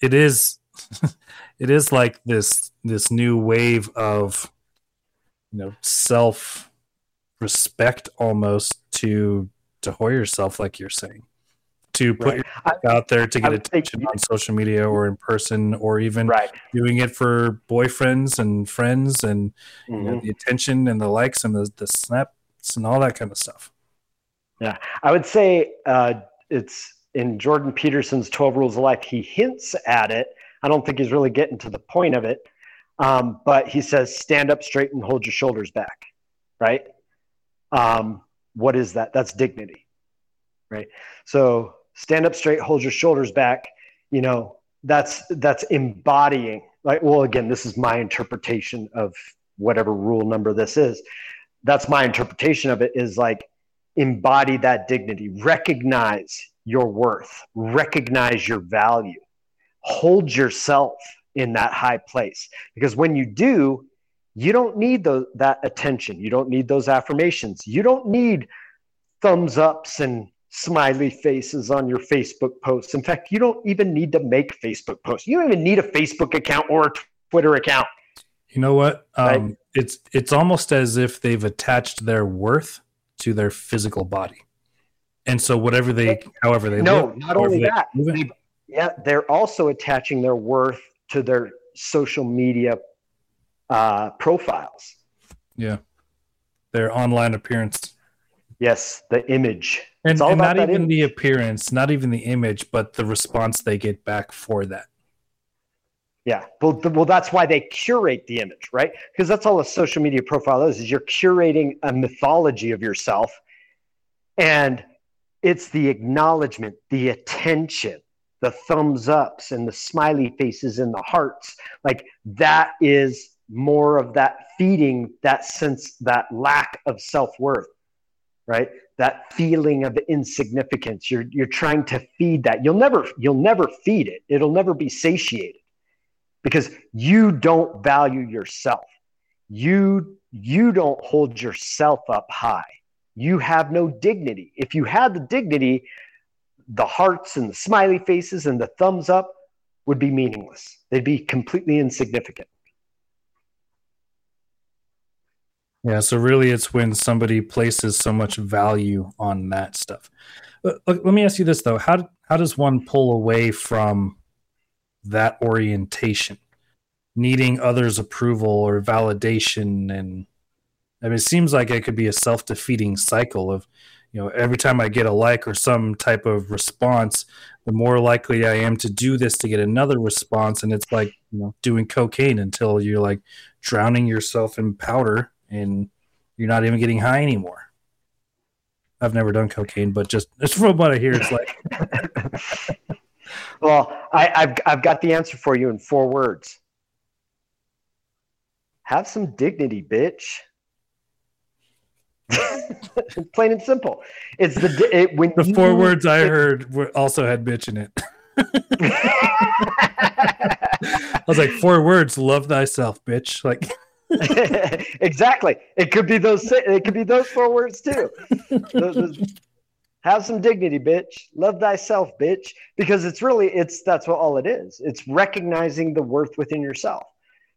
it is it is like this this new wave of you know self respect almost to to whore yourself like you're saying to put Right. out there to get attention on social media or in person or even Right. doing it for boyfriends and friends and you know, Mhm. the attention and the likes and the, the snaps and all that kind of stuff. Yeah. I would say uh, it's in Jordan Peterson's 12 Rules of Life. He hints at it. I don't think he's really getting to the point of it. Um, but he says, stand up straight and hold your shoulders back, right? Um, what is that? That's dignity, right? So stand up straight, hold your shoulders back. You know, that's that's embodying. Like, well, again, this is my interpretation of whatever rule number this is. That's my interpretation of it. Is like embody that dignity, recognize your worth, recognize your value, hold yourself in that high place. Because when you do, you don't need those, that attention. You don't need those affirmations. You don't need thumbs ups and smiley faces on your Facebook posts. In fact, you don't even need to make Facebook posts. You don't even need a Facebook account or a Twitter account. You know what? Um, Right. It's it's almost as if they've attached their worth to their physical body, and so whatever they, however they No, live, not only that, it- Yeah, they're also attaching their worth to their social media uh, profiles. Yeah. Their online appearance. Yes, the image. And, and not even the appearance, not even the image, but the response they get back for that. Yeah. Well, th- well, that's why they curate the image, right? Because that's all a social media profile is, is you're curating a mythology of yourself. And it's the acknowledgement, the attention, the thumbs ups and the smiley faces and the hearts. Like that is more of that feeding that sense, that lack of self-worth, right? That feeling of insignificance. You're you're trying to feed that. You'll never, you'll never feed it. It'll never be satiated because you don't value yourself. You you don't hold yourself up high. You have no dignity. If you had the dignity, the hearts and the smiley faces and the thumbs up would be meaningless. They'd be completely insignificant. Yeah, so really it's when somebody places so much value on that stuff. But look, let me ask you this though. How how does one pull away from that orientation? Needing others' approval or validation and I mean it seems like it could be a self-defeating cycle of you know every time I get a like or some type of response, the more likely I am to do this to get another response and it's like, you know, doing cocaine until you're like drowning yourself in powder and you're not even getting high anymore. I've never done cocaine, but just, just from what I hear, it's like well, I, I've, I've got the answer for you in four words have some dignity, bitch. Plain and simple. It's the it, when the you- four words I heard were also had bitch in it. I was like, four words, love thyself, bitch. Like, exactly. It could be those. It could be those four words too. Those- those- have some dignity, bitch. Love thyself, bitch. Because it's really it's that's what all it is. It's recognizing the worth within yourself.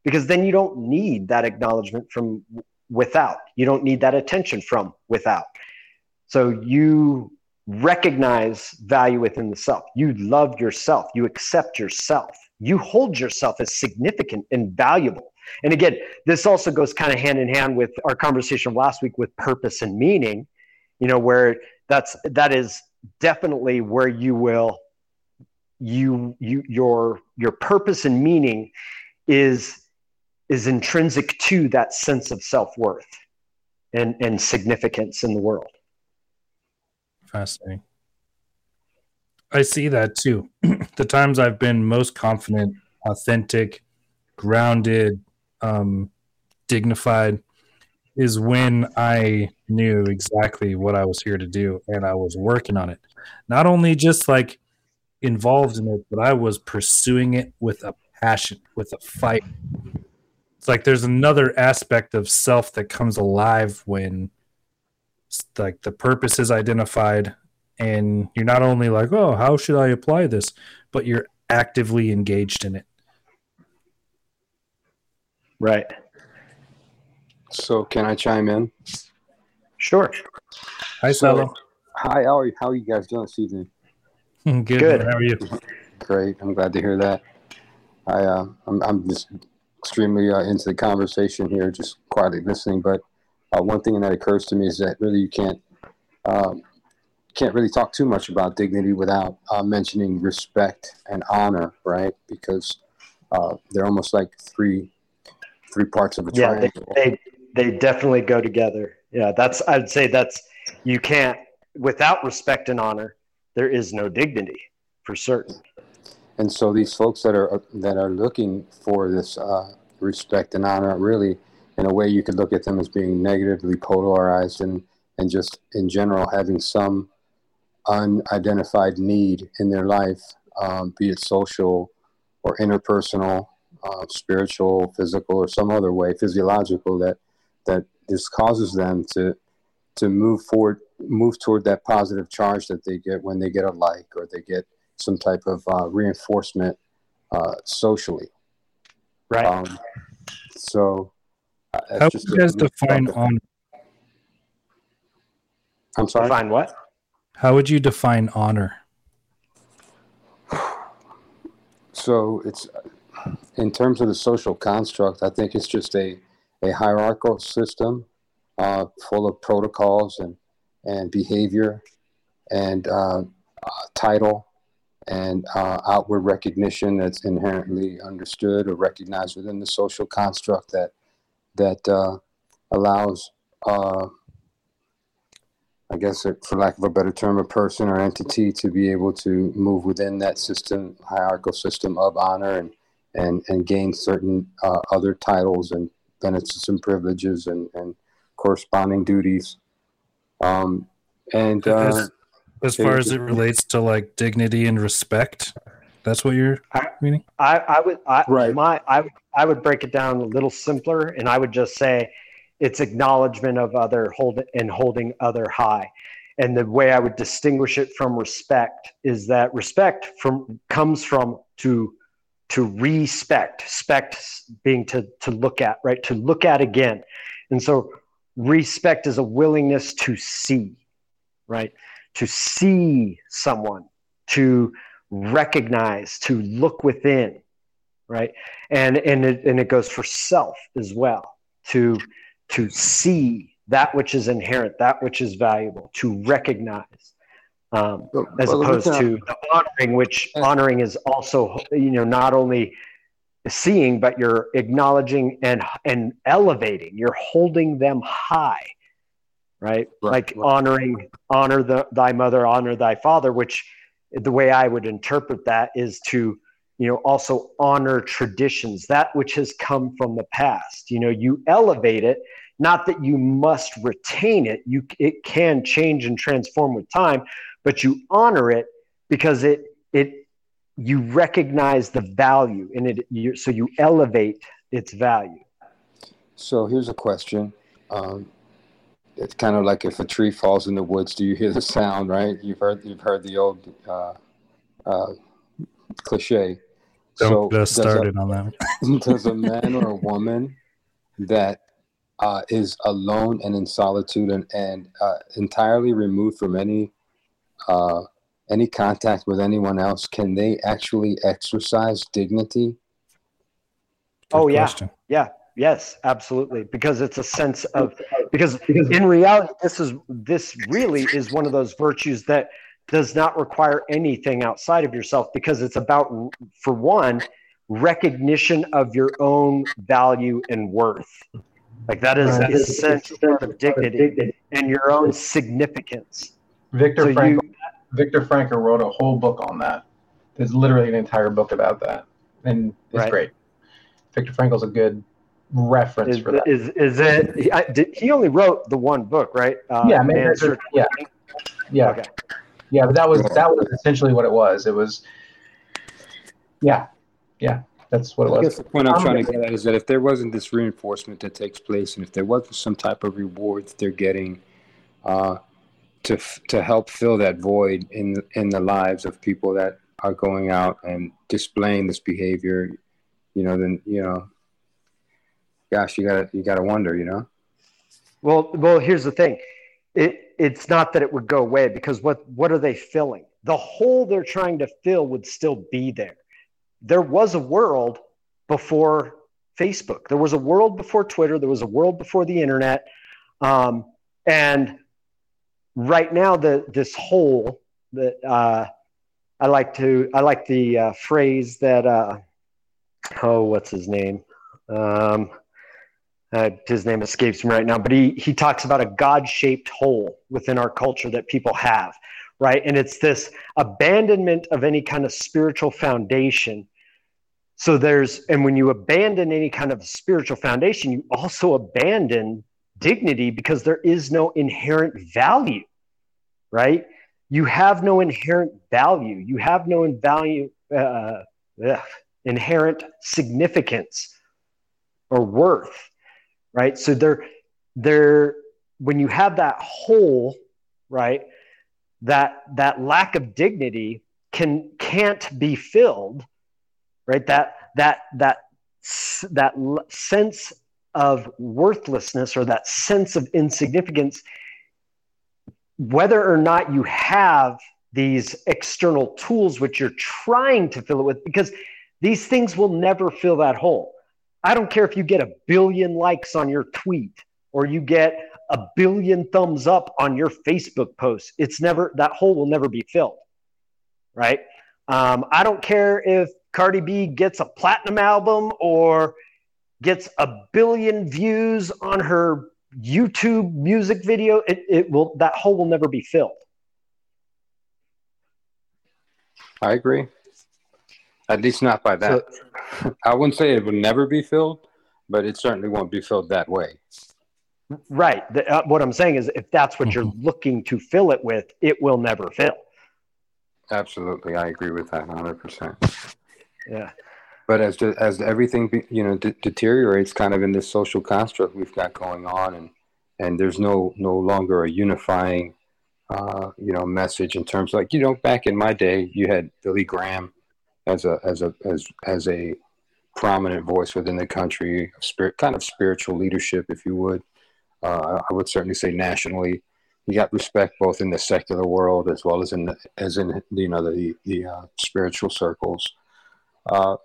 Because then you don't need that acknowledgement from without. You don't need that attention from without. So you recognize value within the self. You love yourself. You accept yourself. You hold yourself as significant and valuable. And again, this also goes kind of hand in hand with our conversation last week with purpose and meaning, you know, where that's that is definitely where you will you you your your purpose and meaning is is intrinsic to that sense of self-worth and and significance in the world. fascinating. I see that too. the times I've been most confident, authentic, grounded, um, dignified is when I knew exactly what I was here to do and I was working on it. Not only just like involved in it, but I was pursuing it with a passion, with a fight. It's like there's another aspect of self that comes alive when like the purpose is identified and you're not only like, "Oh, how should I apply this?" but you're actively engaged in it. Right. So can I chime in? Sure. Hi, So- Salo. Hi, how are you, how are you guys doing this evening? Good. Good. How are you? Great. I'm glad to hear that. I uh, I'm, I'm just extremely uh, into the conversation here, just quietly listening. But uh, one thing that occurs to me is that really you can't um, can't really talk too much about dignity without uh, mentioning respect and honor, right? Because uh, they're almost like three three parts of a Yeah, they, they they definitely go together. Yeah, that's I'd say that's you can't without respect and honor, there is no dignity for certain. And so these folks that are that are looking for this uh, respect and honor, really, in a way, you could look at them as being negatively polarized and and just in general having some unidentified need in their life, um, be it social or interpersonal, uh, spiritual, physical, or some other way, physiological, that that just causes them to to move forward, move toward that positive charge that they get when they get a like or they get some type of uh, reinforcement uh, socially. Right. Um, so, uh, How just would you guys define honor? I'm sorry. Define what? How would you define honor? So it's in terms of the social construct, I think it's just a, a hierarchical system uh, full of protocols and, and behavior and uh, uh, title and uh, outward recognition that's inherently understood or recognized within the social construct that that uh, allows, uh, I guess, for lack of a better term, a person or entity to be able to move within that system, hierarchical system of honor and and and gain certain uh, other titles and benefits and privileges and and corresponding duties. Um, and uh, as, as far as it relates to like dignity and respect, that's what you're I- meaning. I, I would I, Right. my I, I would break it down a little simpler and I would just say it's acknowledgement of other hold and holding other high. And the way I would distinguish it from respect is that respect from comes from to to respect, spect being to to look at, right? To look at again. And so respect is a willingness to see, right? To see someone, to recognize, to look within, right? And and it, and it goes for self as well, to to see that which is inherent, that which is valuable, to recognize, um, as Well, opposed to the honoring, which honoring is also you know not only seeing, but you're acknowledging and and elevating. You're holding them high, right? Right, like right. honoring honor the thy mother, honor thy father, which the way I would interpret that is to you know also honor traditions that which has come from the past you know you elevate it not that you must retain it you it can change and transform with time but you honor it because it it you recognize the value in it you, so you elevate its value So here's a question. Um, it's kind of like if a tree falls in the woods, do you hear the sound? Right? You've heard you've heard the old uh, uh, cliche. Don't get us does a- started on that. does a man or a woman that uh, is alone and in solitude and, and uh, entirely removed from any uh, any contact with anyone else, can they actually exercise dignity? Good Oh, yeah. question. yeah yes absolutely because it's a sense of because in reality this is this really is one of those virtues that does not require anything outside of yourself because it's about for one recognition of your own value and worth like that is Right. essential part of dignity and your own significance Viktor so Frankl, you Viktor Frankl wrote a whole book on that. There's literally an entire book about that, and it's Right. great. Viktor Frankl's a good reference is, for that. is, is it he, I, did, he only wrote the one book right uh, yeah, man, Man's yeah, yeah, okay yeah. But that was that was essentially what it was. It was, yeah, yeah. That's what it I was. guess the point I'm Um, trying to get at is that if there wasn't this reinforcement that takes place, and if there wasn't some type of reward that they're getting uh, to to help fill that void in in the lives of people that are going out and displaying this behavior, you know, then you know, gosh, you gotta you gotta wonder, you know. Well, well, here's the thing. It, it's not that it would go away because what what are they filling? The hole they're trying to fill would still be there. There was a world before Facebook. There was a world before Twitter. There was a world before the internet. Um, and right now, the this hole that uh, I like to I like the uh, phrase that uh, oh what's his name um, uh, his name escapes me right now, but he he talks about a God-shaped hole within our culture that people have, right? And it's this abandonment of any kind of spiritual foundation. So there's, and when you abandon any kind of spiritual foundation, you also abandon dignity because there is no inherent value, right? You have no inherent value. You have no value, uh, ugh, inherent significance or worth right so they're they're when you have that hole right that that lack of dignity can can't be filled right that that that that sense of worthlessness or that sense of insignificance whether or not you have these external tools which you're trying to fill it with because These things will never fill that hole. I don't care if you get a billion likes on your tweet or you get a billion thumbs up on your Facebook post. It's never, that hole will never be filled. Right. Um, I don't care if Cardi B gets a platinum album or gets a billion views on her YouTube music video. It, it will, that hole will never be filled. I agree. At least not by that. So, I wouldn't say it would never be filled, but it certainly won't be filled that way. Right. The, uh, what I'm saying is, if that's what you're mm-hmm. looking to fill it with, it will never fill. Absolutely, I agree with that 100. percent Yeah. But as to, as everything you know de- deteriorates, kind of in this social construct we've got going on, and and there's no no longer a unifying, uh, you know, message in terms like you know back in my day you had Billy Graham as a as a as as a prominent voice within the country, spirit kind of spiritual leadership, if you would. Uh, I would certainly say nationally, he got respect both in the secular world as well as in the, as in you know the the uh, spiritual circles. Uh,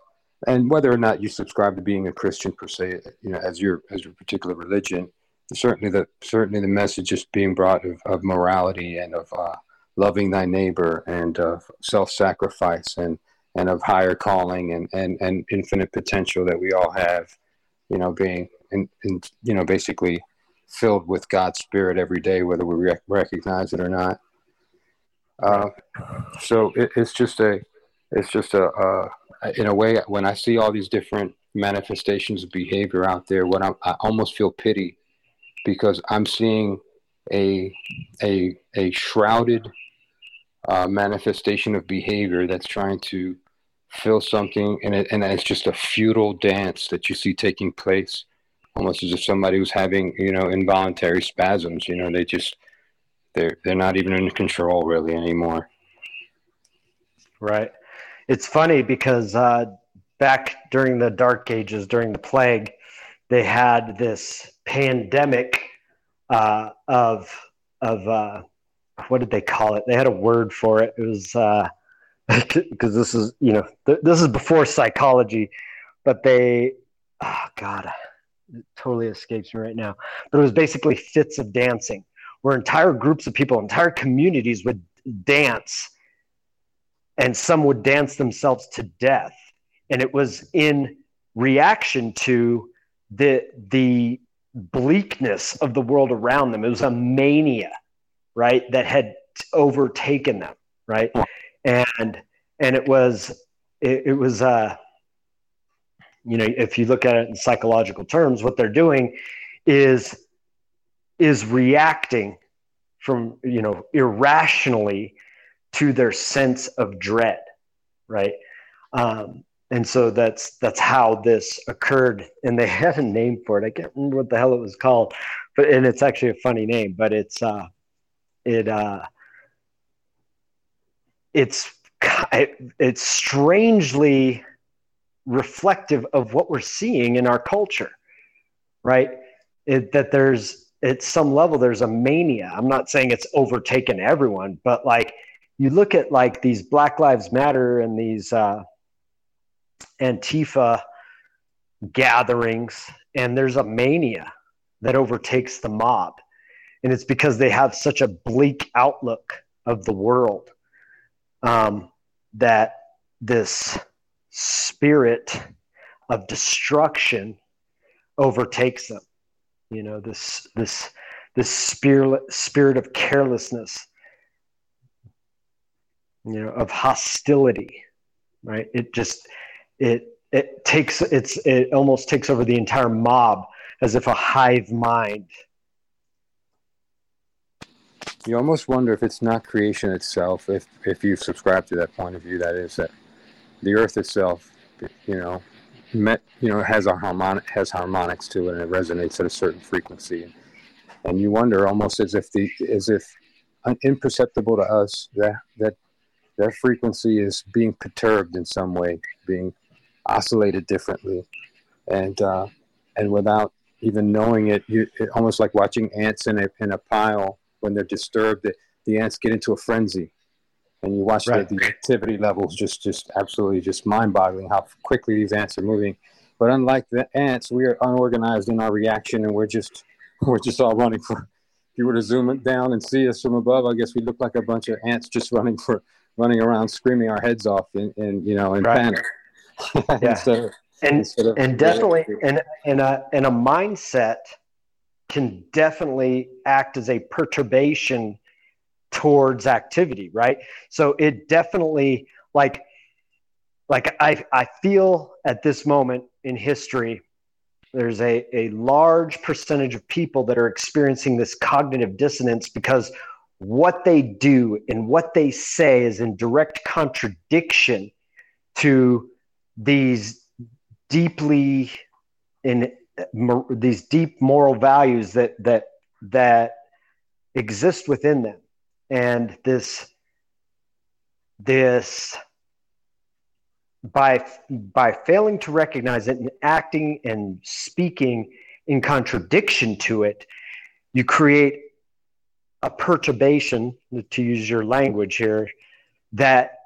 and whether or not you subscribe to being a Christian per se, you know, as your as your particular religion, certainly the certainly the message is being brought of, of morality and of uh, loving thy neighbor and of self-sacrifice and and of higher calling and, and, and infinite potential that we all have, you know, being, in, in, you know, basically filled with God's spirit every day, whether we rec- recognize it or not. Uh, so it, it's just a, it's just a, uh, in a way, when I see all these different manifestations of behavior out there, what I'm, I almost feel pity because I'm seeing a, a, a shrouded uh, manifestation of behavior that's trying to fill something and, it, and it's just a futile dance that you see taking place almost as if somebody was having you know involuntary spasms you know they just they're they're not even in control really anymore. Right it's funny because uh, back during the dark ages during the plague they had this pandemic uh, of of uh, what did they call it? They had a word for it. It was uh, because this is you know th- this is before psychology but they oh god it totally escapes me right now. But it was basically fits of dancing where entire groups of people entire communities would dance and some would dance themselves to death. And it was in reaction to the the bleakness of the world around them. It was a mania right that had overtaken them right? And and it was it, it was uh you know if you look at it in psychological terms what they're doing is is reacting from you know irrationally to their sense of dread right um, and so that's that's how this occurred and they had a name for it i can't remember what the hell it was called but and it's actually a funny name but it's uh it uh it's it's strangely reflective of what we're seeing in our culture, right? It, that there's at some level there's a mania. I'm not saying it's overtaken everyone, but like you look at like these Black Lives Matter and these uh, Antifa gatherings, and there's a mania that overtakes the mob, and it's because they have such a bleak outlook of the world um, that this spirit of destruction overtakes them. You know, this this this spirit spirit of carelessness, you know, of hostility, right? It just it it takes it's it almost takes over the entire mob as if a hive mind you almost wonder if it's not creation itself, if if you subscribe to that point of view, that is that the earth itself, you know, met, you know, has a harmonic has harmonics to it and it resonates at a certain frequency, and you wonder almost as if the as if imperceptible to us that that that frequency is being perturbed in some way, being oscillated differently, and uh, and without even knowing it, you it, almost like watching ants in a in a pile when they're disturbed, the, the ants get into a frenzy and you watch Right. the, the activity levels just just absolutely just mind-boggling how quickly these ants are moving. But unlike the ants, we are unorganized in our reaction, and we're just we're just all running for. If you were to zoom it down and see us from above, I guess we look like a bunch of ants just running for running around, screaming our heads off in, in you know in Right. panic. Yeah. instead of, And instead of and definitely and and a and a mindset can definitely act as a perturbation towards activity right so it definitely like like i i feel at this moment in history there's a, a large percentage of people that are experiencing this cognitive dissonance because what they do and what they say is in direct contradiction to these deeply in these deep moral values that that that exist within them. And this this by by failing to recognize it and acting and speaking in contradiction to it you create a perturbation to use your language here that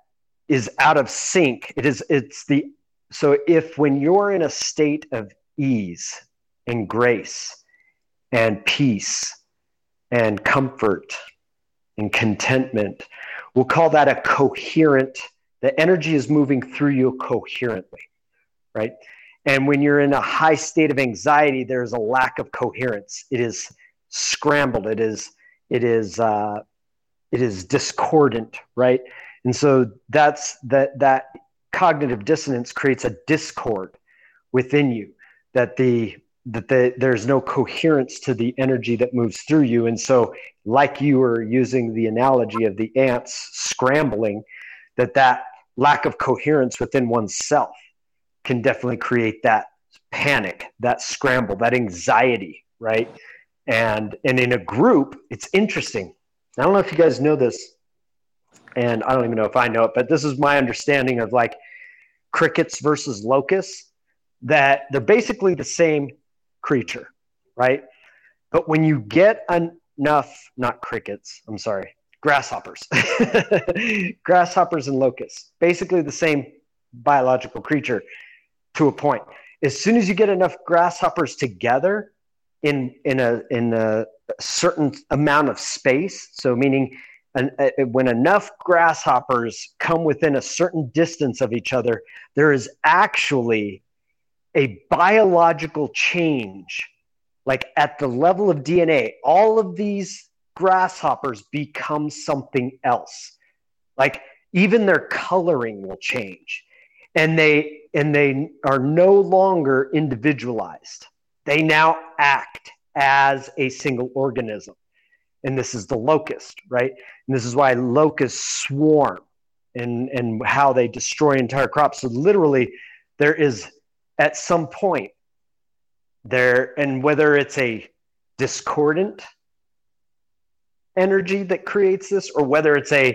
is out of sync. It is it's the so if when you're in a state of ease and grace and peace and comfort and contentment we'll call that a coherent the energy is moving through you coherently right? And when you're in a high state of anxiety there's a lack of coherence. It is scrambled. It is it is uh, it is discordant right? And so that's that that cognitive dissonance creates a discord within you that the that the, there's no coherence to the energy that moves through you. And so like you were using the analogy of the ants scrambling that that lack of coherence within oneself can definitely create that panic that scramble that anxiety right and and in a group it's interesting. I don't know if you guys know this and i don't even know if i know it but this is my understanding of like crickets versus locusts that they're basically the same creature right? But when you get enough not crickets i'm sorry grasshoppers grasshoppers and locusts basically the same biological creature to a point. As soon as you get enough grasshoppers together in in a in a certain amount of space. So meaning an, uh, when enough grasshoppers come within a certain distance of each other there is actually a biological change like at the level of dna all of these grasshoppers become something else. Like even their coloring will change and they and they are no longer individualized they now act as a single organism. And this is the locust right? And this is why locusts swarm and and how they destroy entire crops. So literally there is at some point there and whether it's a discordant energy that creates this or whether it's a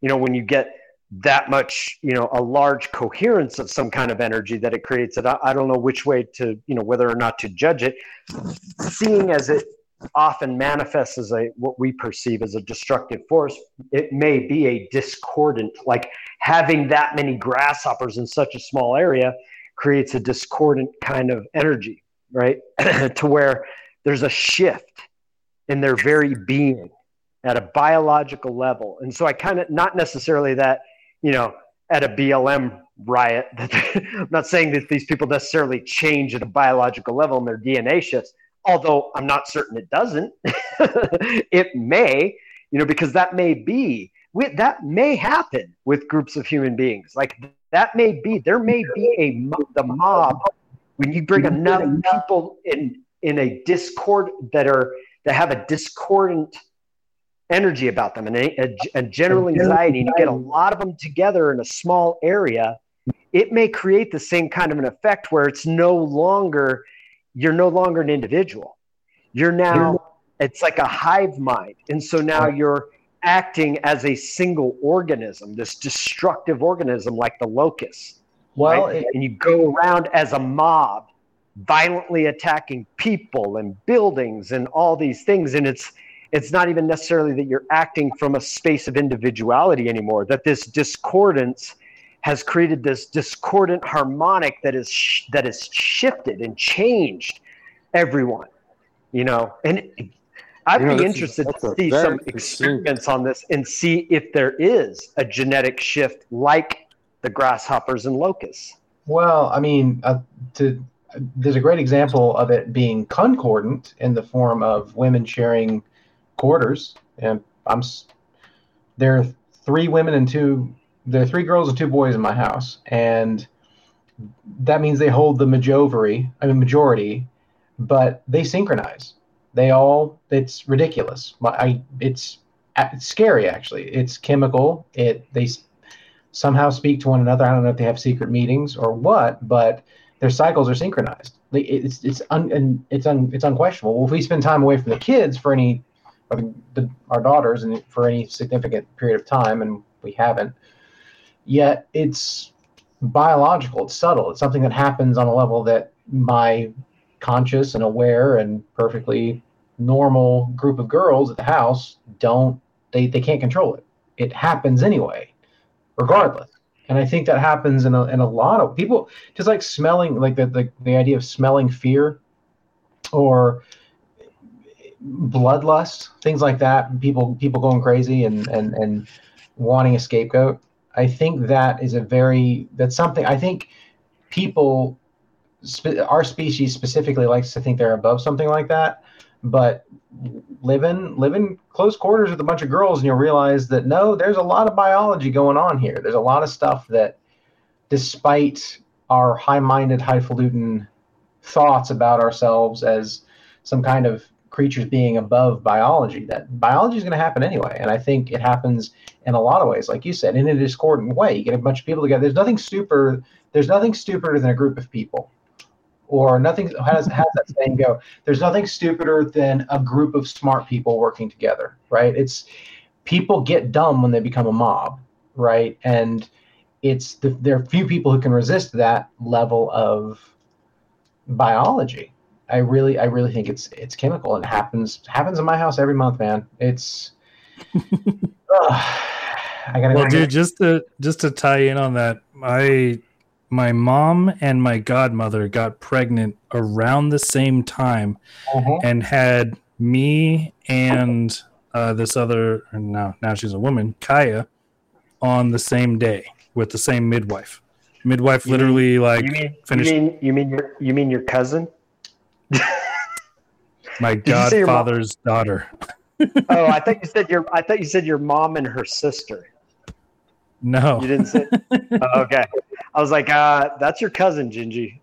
you know when you get that much you know a large coherence of some kind of energy that it creates That I, I don't know which way to you know whether or not to judge it. Seeing as it often manifests as a what we perceive as a destructive force it may be a discordant like having that many grasshoppers in such a small area creates a discordant kind of energy right? To where there's a shift in their very being at a biological level. And so i kind of not necessarily that you know at a blm riot i'm not saying that these people necessarily change at a biological level and their dna shifts although i'm not certain it doesn't. It may you know because that may be that may happen with groups of human beings. Like that may be there may be a the mob when you bring enough people in in a discord that are that have a discordant energy about them and a, a, general anxiety and you get a lot of them together in a small area it may create the same kind of an effect where it's no longer you're no longer an individual. You're now it's like a hive mind. And so now you're acting as a single organism this destructive organism like the locust Well, right? it, and you go around as a mob violently attacking people and buildings and all these things. And it's it's not even necessarily that you're acting from a space of individuality anymore, that this discordance has created this discordant harmonic that is sh- that is shifted and changed everyone you know? And i'd You know, be interested that's to see some experiments on this and see if there is a genetic shift like the grasshoppers and locusts. Well, I mean, uh, to there's a great example of it being concordant in the form of women sharing quarters, and I'm there are three women and two there are three girls and two boys in my house, and that means they hold the majority. I mean, majority, but they synchronize. They all it's ridiculous. I it's it's scary actually. It's chemical. It they somehow speak to one another. I don't know if they have secret meetings or what, but their cycles are synchronized. It's it's un, it's un, it's unquestionable. Well, if we spend time away from the kids for any, or the, the, our daughters, and for any significant period of time, and we haven't, yet it's biological. It's subtle. It's something that happens on a level that my conscious and aware and perfectly normal group of girls at the house don't. They they can't control it. It happens anyway regardless. And I think that happens in a, in a lot of people, just like smelling, like the, the, the idea of smelling fear or bloodlust, things like that. People people going crazy and and and wanting a scapegoat. I think that is a very that's something. I think people, our species specifically, likes to think they're above something like that. But live in live in close quarters with a bunch of girls, and you'll realize that no, there's a lot of biology going on here. There's a lot of stuff that, despite our high-minded, highfalutin thoughts about ourselves as some kind of creatures being above biology, that biology is going to happen anyway. And I think it happens in a lot of ways, like you said, in a discordant way. You get a bunch of people together. There's nothing super. There's nothing stupider than a group of people, or nothing. How does, how that saying go? There's nothing stupider than a group of smart people working together, right? It's people get dumb when they become a mob, right? And it's the, there are few people who can resist that level of biology. I really, I really think it's it's chemical and it happens happens in my house every month, man. It's. Ugh. I gotta. Well, I dude, just to just to tie in on that, my my mom and my godmother got pregnant around the same time Mhm. and had me and uh, this other now now she's a woman, Kaya, on the same day with the same midwife. Midwife You mean- literally like you mean finish- you mean you mean your you mean your cousin my you say your mom- godfather's daughter. oh i thought you said your i thought you said your mom and her sister No, you didn't say oh, okay i was like uh that's your cousin gingy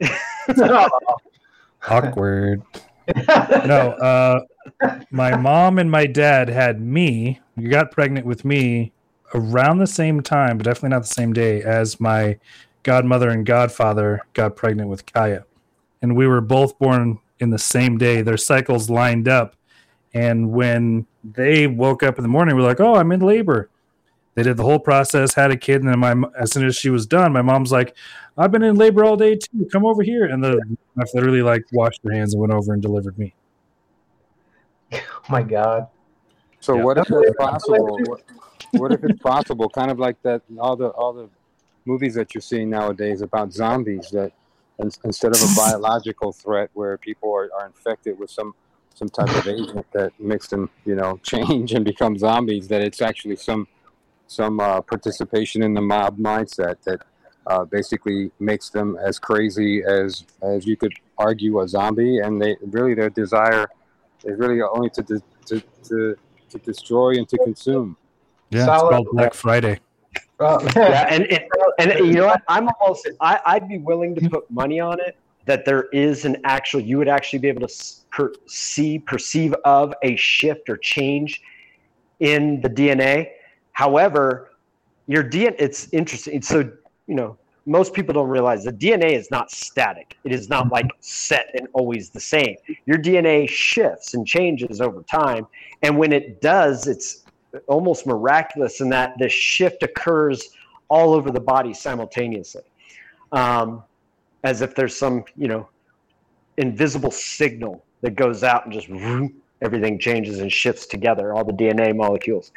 awkward. no, uh, my mom and my dad had me. You got pregnant with me around the same time, but definitely not the same day as my godmother and godfather got pregnant with Kaya, and we were both born in the same day. Their cycles lined up, and when they woke up in the morning, we're like, "Oh, I'm in labor." They did the whole process, had a kid, and then my as soon as she was done, my mom's like, "I've been in labor all day too. Come over here." And the wife literally like washed her hands and went over and delivered me. oh my god. So Yeah. what if it's possible? What, what if it's possible? Kind of like that all the all the movies that you're seeing nowadays about zombies that in, instead of a biological threat where people are, are infected with some some type of agent that makes them you know change and become zombies that it's actually some some uh, participation in the mob mindset that uh, basically makes them as crazy as as you could argue a zombie and they really their desire is really only to de- to, to to destroy and to consume. Yeah, Solid. it's called Black Friday. Uh, yeah and it, and you know what? I'm almost I, i'd be willing to put money on it that there is an actual you would actually be able to per, see perceive of a shift or change in the dna however your dna it's interesting so you know most people don't realize the dna is not static. It is not like set and always the same. Your dna shifts and changes over time and when it does it's almost miraculous in that this shift occurs all over the body simultaneously um, as if there's some you know invisible signal that goes out and just everything changes and shifts together, all the DNA molecules.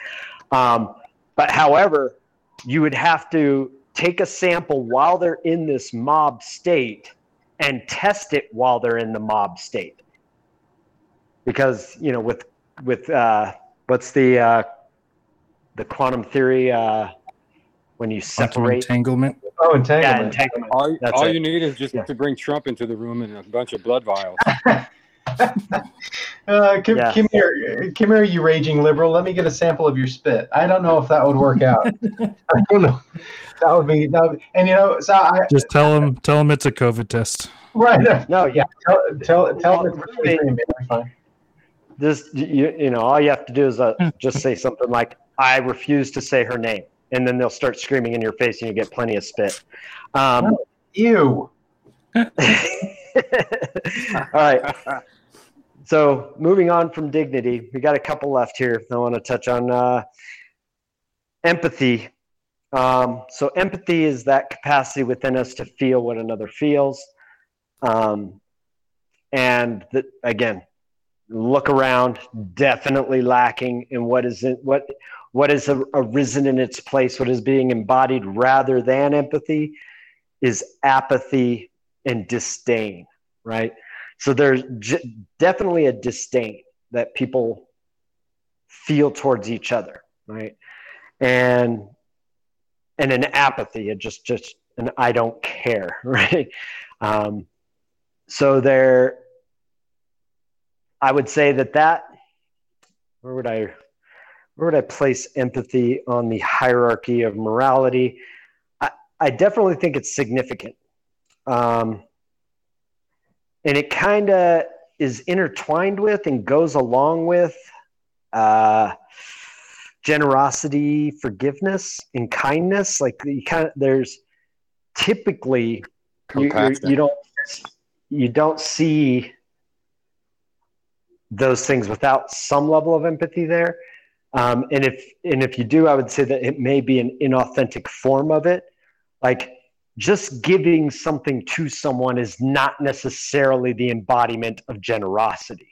Um, but however, you would have to take a sample while they're in this mob state and test it while they're in the mob state. Because you know, with with uh, what's the uh, the quantum theory uh, when you Quantum separate entanglement. Oh, yeah, entanglement. entanglement. All, That's all you need is just Yeah. to bring Trump into the room and a bunch of blood vials. Uh, come, Yeah. come here, come here, you raging liberal. Let me get a sample of your spit. I don't know if that would work out. I don't know. That would be that. Would, and you know, so I Just tell him tell him it's a COVID test. right. No, yeah, Tell tell tell Well, them it's really- free, man. Fine. Just you, you know, all you have to do is uh, just say something like, "I refuse to say her name," and then they'll start screaming in your face, and you get plenty of spit. Um, Ew. all right. So moving on from dignity, we got a couple left here. I want to touch on uh, empathy. Um, so empathy is that capacity within us to feel what another feels, um, and that again, look around. Definitely lacking in what is in, what what a, arisen in its place. What is being embodied rather than empathy is apathy and disdain. Right. So there's j- definitely a disdain that people feel towards each other, right? And and an apathy, it just just an I don't care, right? Um, so there, I would say that that where would I where would I place empathy on the hierarchy of morality? I, I definitely think it's significant. Um, and it kind of is intertwined with and goes along with uh, generosity, forgiveness, and kindness. Like you kind of there's typically you, you, you don't you don't see those things without some level of empathy there. Um, and if and if you do, I would say that it may be an inauthentic form of it. Like just giving something to someone is not necessarily the embodiment of generosity,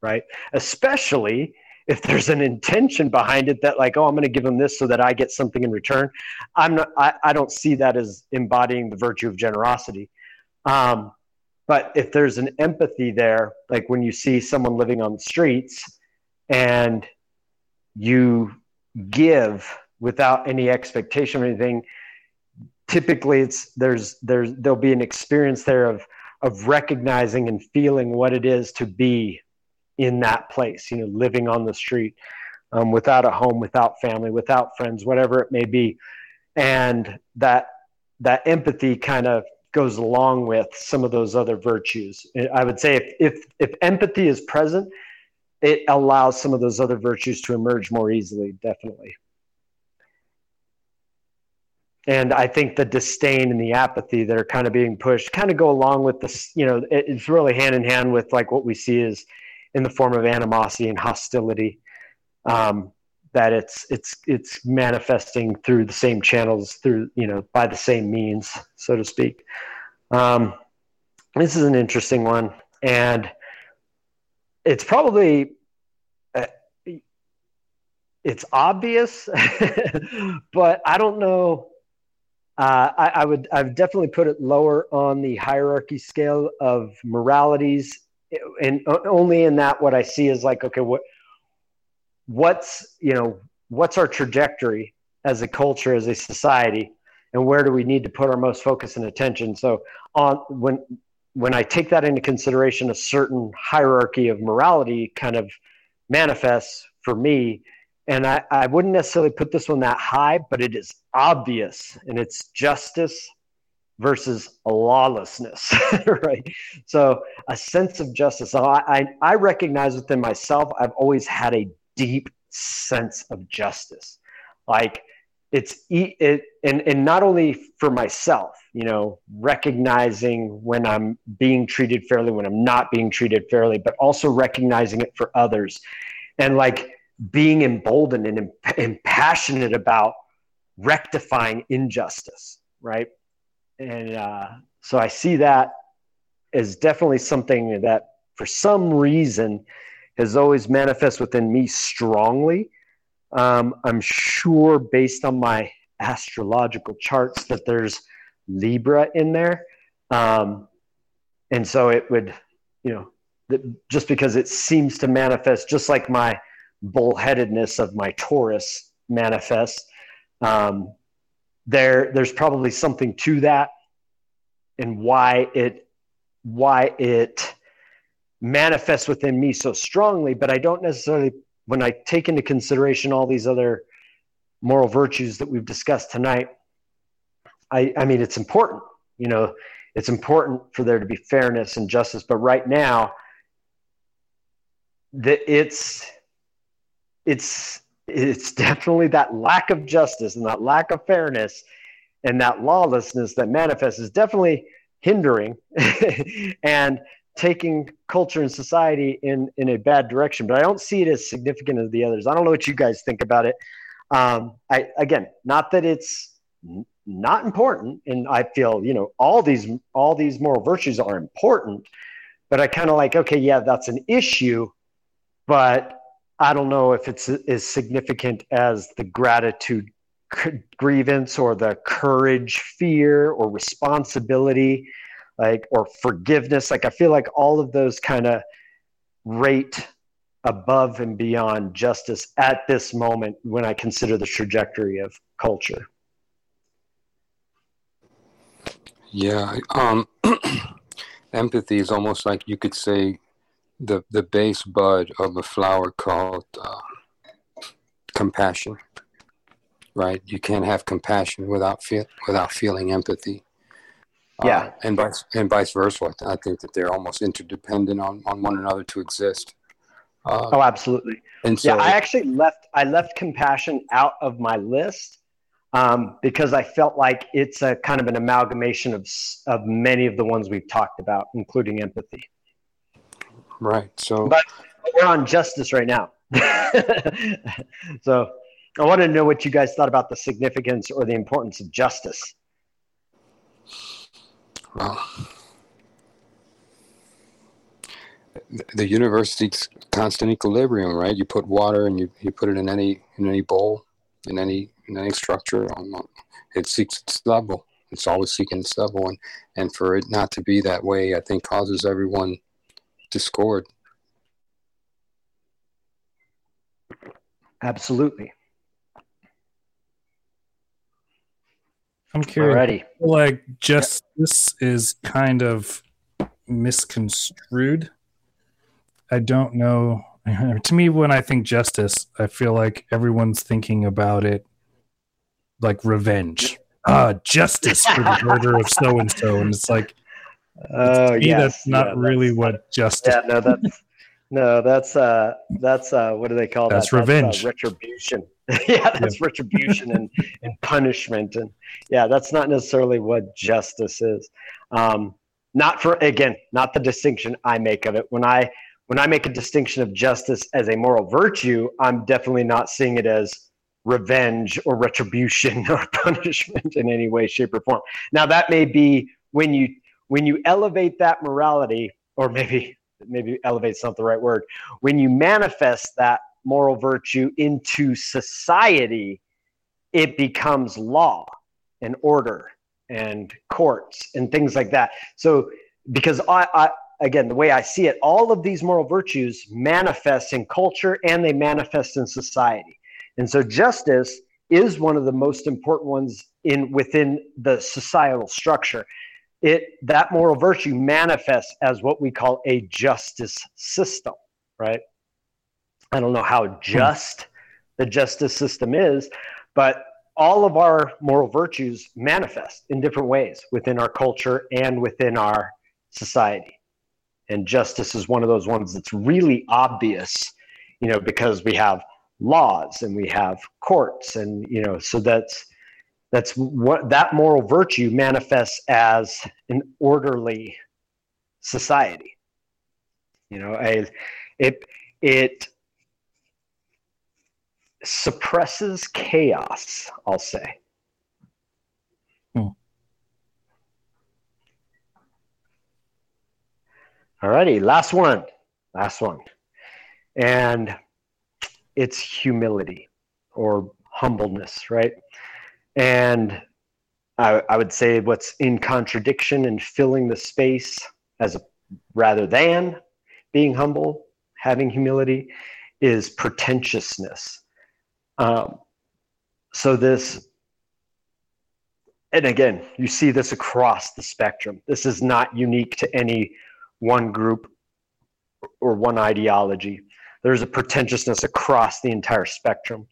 right? Especially if there's an intention behind it that like, oh, I'm going to give them this so that I get something in return. I'm not. I, I don't see that as embodying the virtue of generosity. Um, but if there's an empathy there, like when you see someone living on the streets and you give without any expectation or anything, typically it's there's there's there'll be an experience there of of recognizing and feeling what it is to be in that place, you know, living on the street, um, without a home, without family, without friends, whatever it may be, and that that empathy kind of goes along with some of those other virtues. I would say if if, if empathy is present, it allows some of those other virtues to emerge more easily. Definitely. And I think the disdain and the apathy that are kind of being pushed kind of go along with this, you know, it- it's really hand in hand with like what we see is in the form of animosity and hostility. Um, that it's it's it's manifesting through the same channels, through you know, by the same means, so to speak. Um, this is an interesting one, and it's probably uh, it's obvious, but I don't know. Uh, I, I would i've definitely put it lower on the hierarchy scale of moralities, and only in that what I see is like okay, what what's you know what's our trajectory as a culture, as a society, and where do we need to put our most focus and attention? So on when when I take that into consideration, a certain hierarchy of morality kind of manifests for me. And I, I wouldn't necessarily put this one that high, but it is obvious and it's justice versus lawlessness, right? So a sense of justice. I, I, I recognize within myself, I've always had a deep sense of justice. Like it's it and and not only for myself you know recognizing when i'm being treated fairly when i'm not being treated fairly but also recognizing it for others and like being emboldened and, and passionate about rectifying injustice right and uh, so i see that as definitely something that for some reason has always manifest within me strongly. Um, I'm sure, based on my astrological charts, that there's Libra in there. Um, and so it would, you know, just because it seems to manifest just like my bullheadedness of my Taurus manifests, um, there there's probably something to that, and why it why it manifests within me so strongly. But I don't necessarily, when I take into consideration all these other moral virtues that we've discussed tonight, I, I mean, it's important. You know, it's important for there to be fairness and justice. But right now, that it's it's it's definitely that lack of justice and that lack of fairness and that lawlessness that manifests is definitely hindering and taking culture and society in in a bad direction but i don't see it as significant as the others. I don't know what you guys think about it. Um, I, again not that it's not important and i feel you know all these all these moral virtues are important but i kind of like okay yeah that's an issue but i don't know if it's as significant as the gratitude grievance or the courage fear or responsibility like or forgiveness like i feel like all of those kind of rate above and beyond justice at this moment when i consider the trajectory of culture Yeah, um, empathy is almost like you could say the the base bud of a flower called uh, compassion. Right, you can't have compassion without feel without feeling empathy. Yeah, uh, and vice and vice versa. I think that they're almost interdependent on, on one another to exist. Uh, oh, absolutely. And so, yeah, I actually left I left compassion out of my list um, because I felt like it's a kind of an amalgamation of of many of the ones we've talked about, including empathy. Right. So, but we're on justice right now. so, I want to know what you guys thought about the significance or the importance of justice. Well, the university's constant equilibrium, right? You put water and you, you put it in any in any bowl, in any in any structure. Um, it seeks its level. It's always seeking its level, and and for it not to be that way, I think causes everyone discord. Absolutely. I'm curious. Alrighty. Like justice is kind of misconstrued. I don't know. To me, when I think justice, I feel like everyone's thinking about it like revenge. Uh, justice for the murder of so and so, and it's like, oh yeah, that's not yeah, really that's, what justice. Yeah, no, that's no, that's uh, that's uh, what do they call that's that? Revenge. That's uh, retribution. yeah, that's yeah. retribution and, and punishment, and yeah, that's not necessarily what justice is. Um, not for again, not the distinction I make of it. When I when I make a distinction of justice as a moral virtue, I'm definitely not seeing it as revenge or retribution or punishment in any way shape or form now that may be when you when you elevate that morality or maybe maybe elevate's not the right word when you manifest that moral virtue into society it becomes law and order and courts and things like that so because I, I again the way i see it all of these moral virtues manifest in culture and they manifest in society and so justice is one of the most important ones in within the societal structure. It that moral virtue manifests as what we call a justice system, right? I don't know how hmm. just the justice system is, but all of our moral virtues manifest in different ways within our culture and within our society. And justice is one of those ones that's really obvious, you know, because we have laws and we have courts and you know so that's that's what that moral virtue manifests as an orderly society you know a, it it suppresses chaos i'll say hmm. all righty last one last one and it's humility or humbleness, right? And I, I would say what's in contradiction and filling the space as a, rather than being humble, having humility, is pretentiousness. Um, so this, and again, you see this across the spectrum. This is not unique to any one group or one ideology. There's a pretentiousness across the entire spectrum,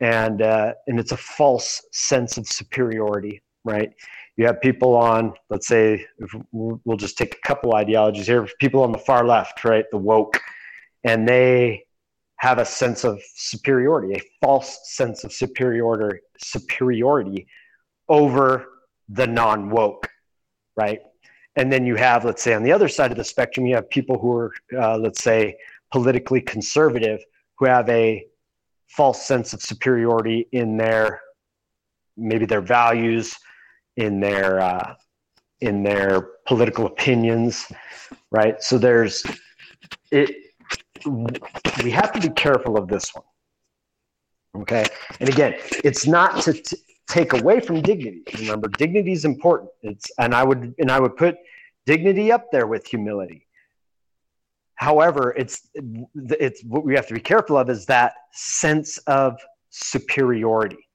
and uh, and it's a false sense of superiority, right? You have people on, let's say, we'll just take a couple ideologies here. People on the far left, right, the woke, and they have a sense of superiority, a false sense of superiority, superiority over the non woke, right? And then you have, let's say, on the other side of the spectrum, you have people who are, uh, let's say, politically conservative, who have a false sense of superiority in their maybe their values, in their uh, in their political opinions, right? So there's it we have to be careful of this one. Okay. And again, it's not to t- take away from dignity. Remember, dignity is important. It's, and I would, and I would put dignity up there with humility. However, it's, it's what we have to be careful of is that sense of superiority,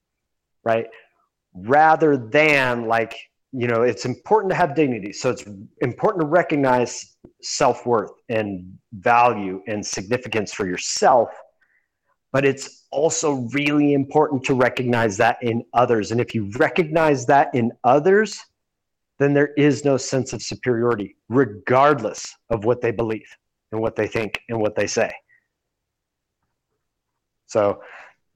right? Rather than like, you know, it's important to have dignity. So it's important to recognize self worth and value and significance for yourself. But it's also really important to recognize that in others. And if you recognize that in others, then there is no sense of superiority, regardless of what they believe and what they think and what they say. So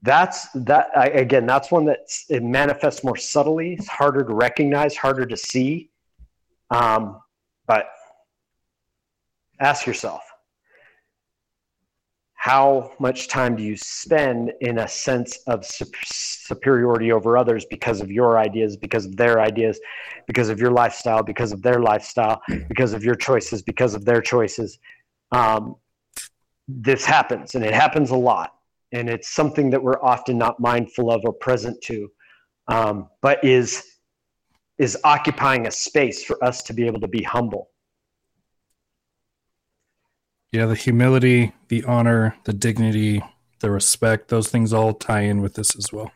that's that I, again that's one that it manifests more subtly it's harder to recognize harder to see. Um, but ask yourself how much time do you spend in a sense of superiority over others because of your ideas because of their ideas because of your lifestyle because of their lifestyle because of your choices because of their choices? Um, this happens and it happens a lot and it's something that we're often not mindful of or present to, um, but is is occupying a space for us to be able to be humble. Yeah, the humility, the honor, the dignity, the respect, those things all tie in with this as well.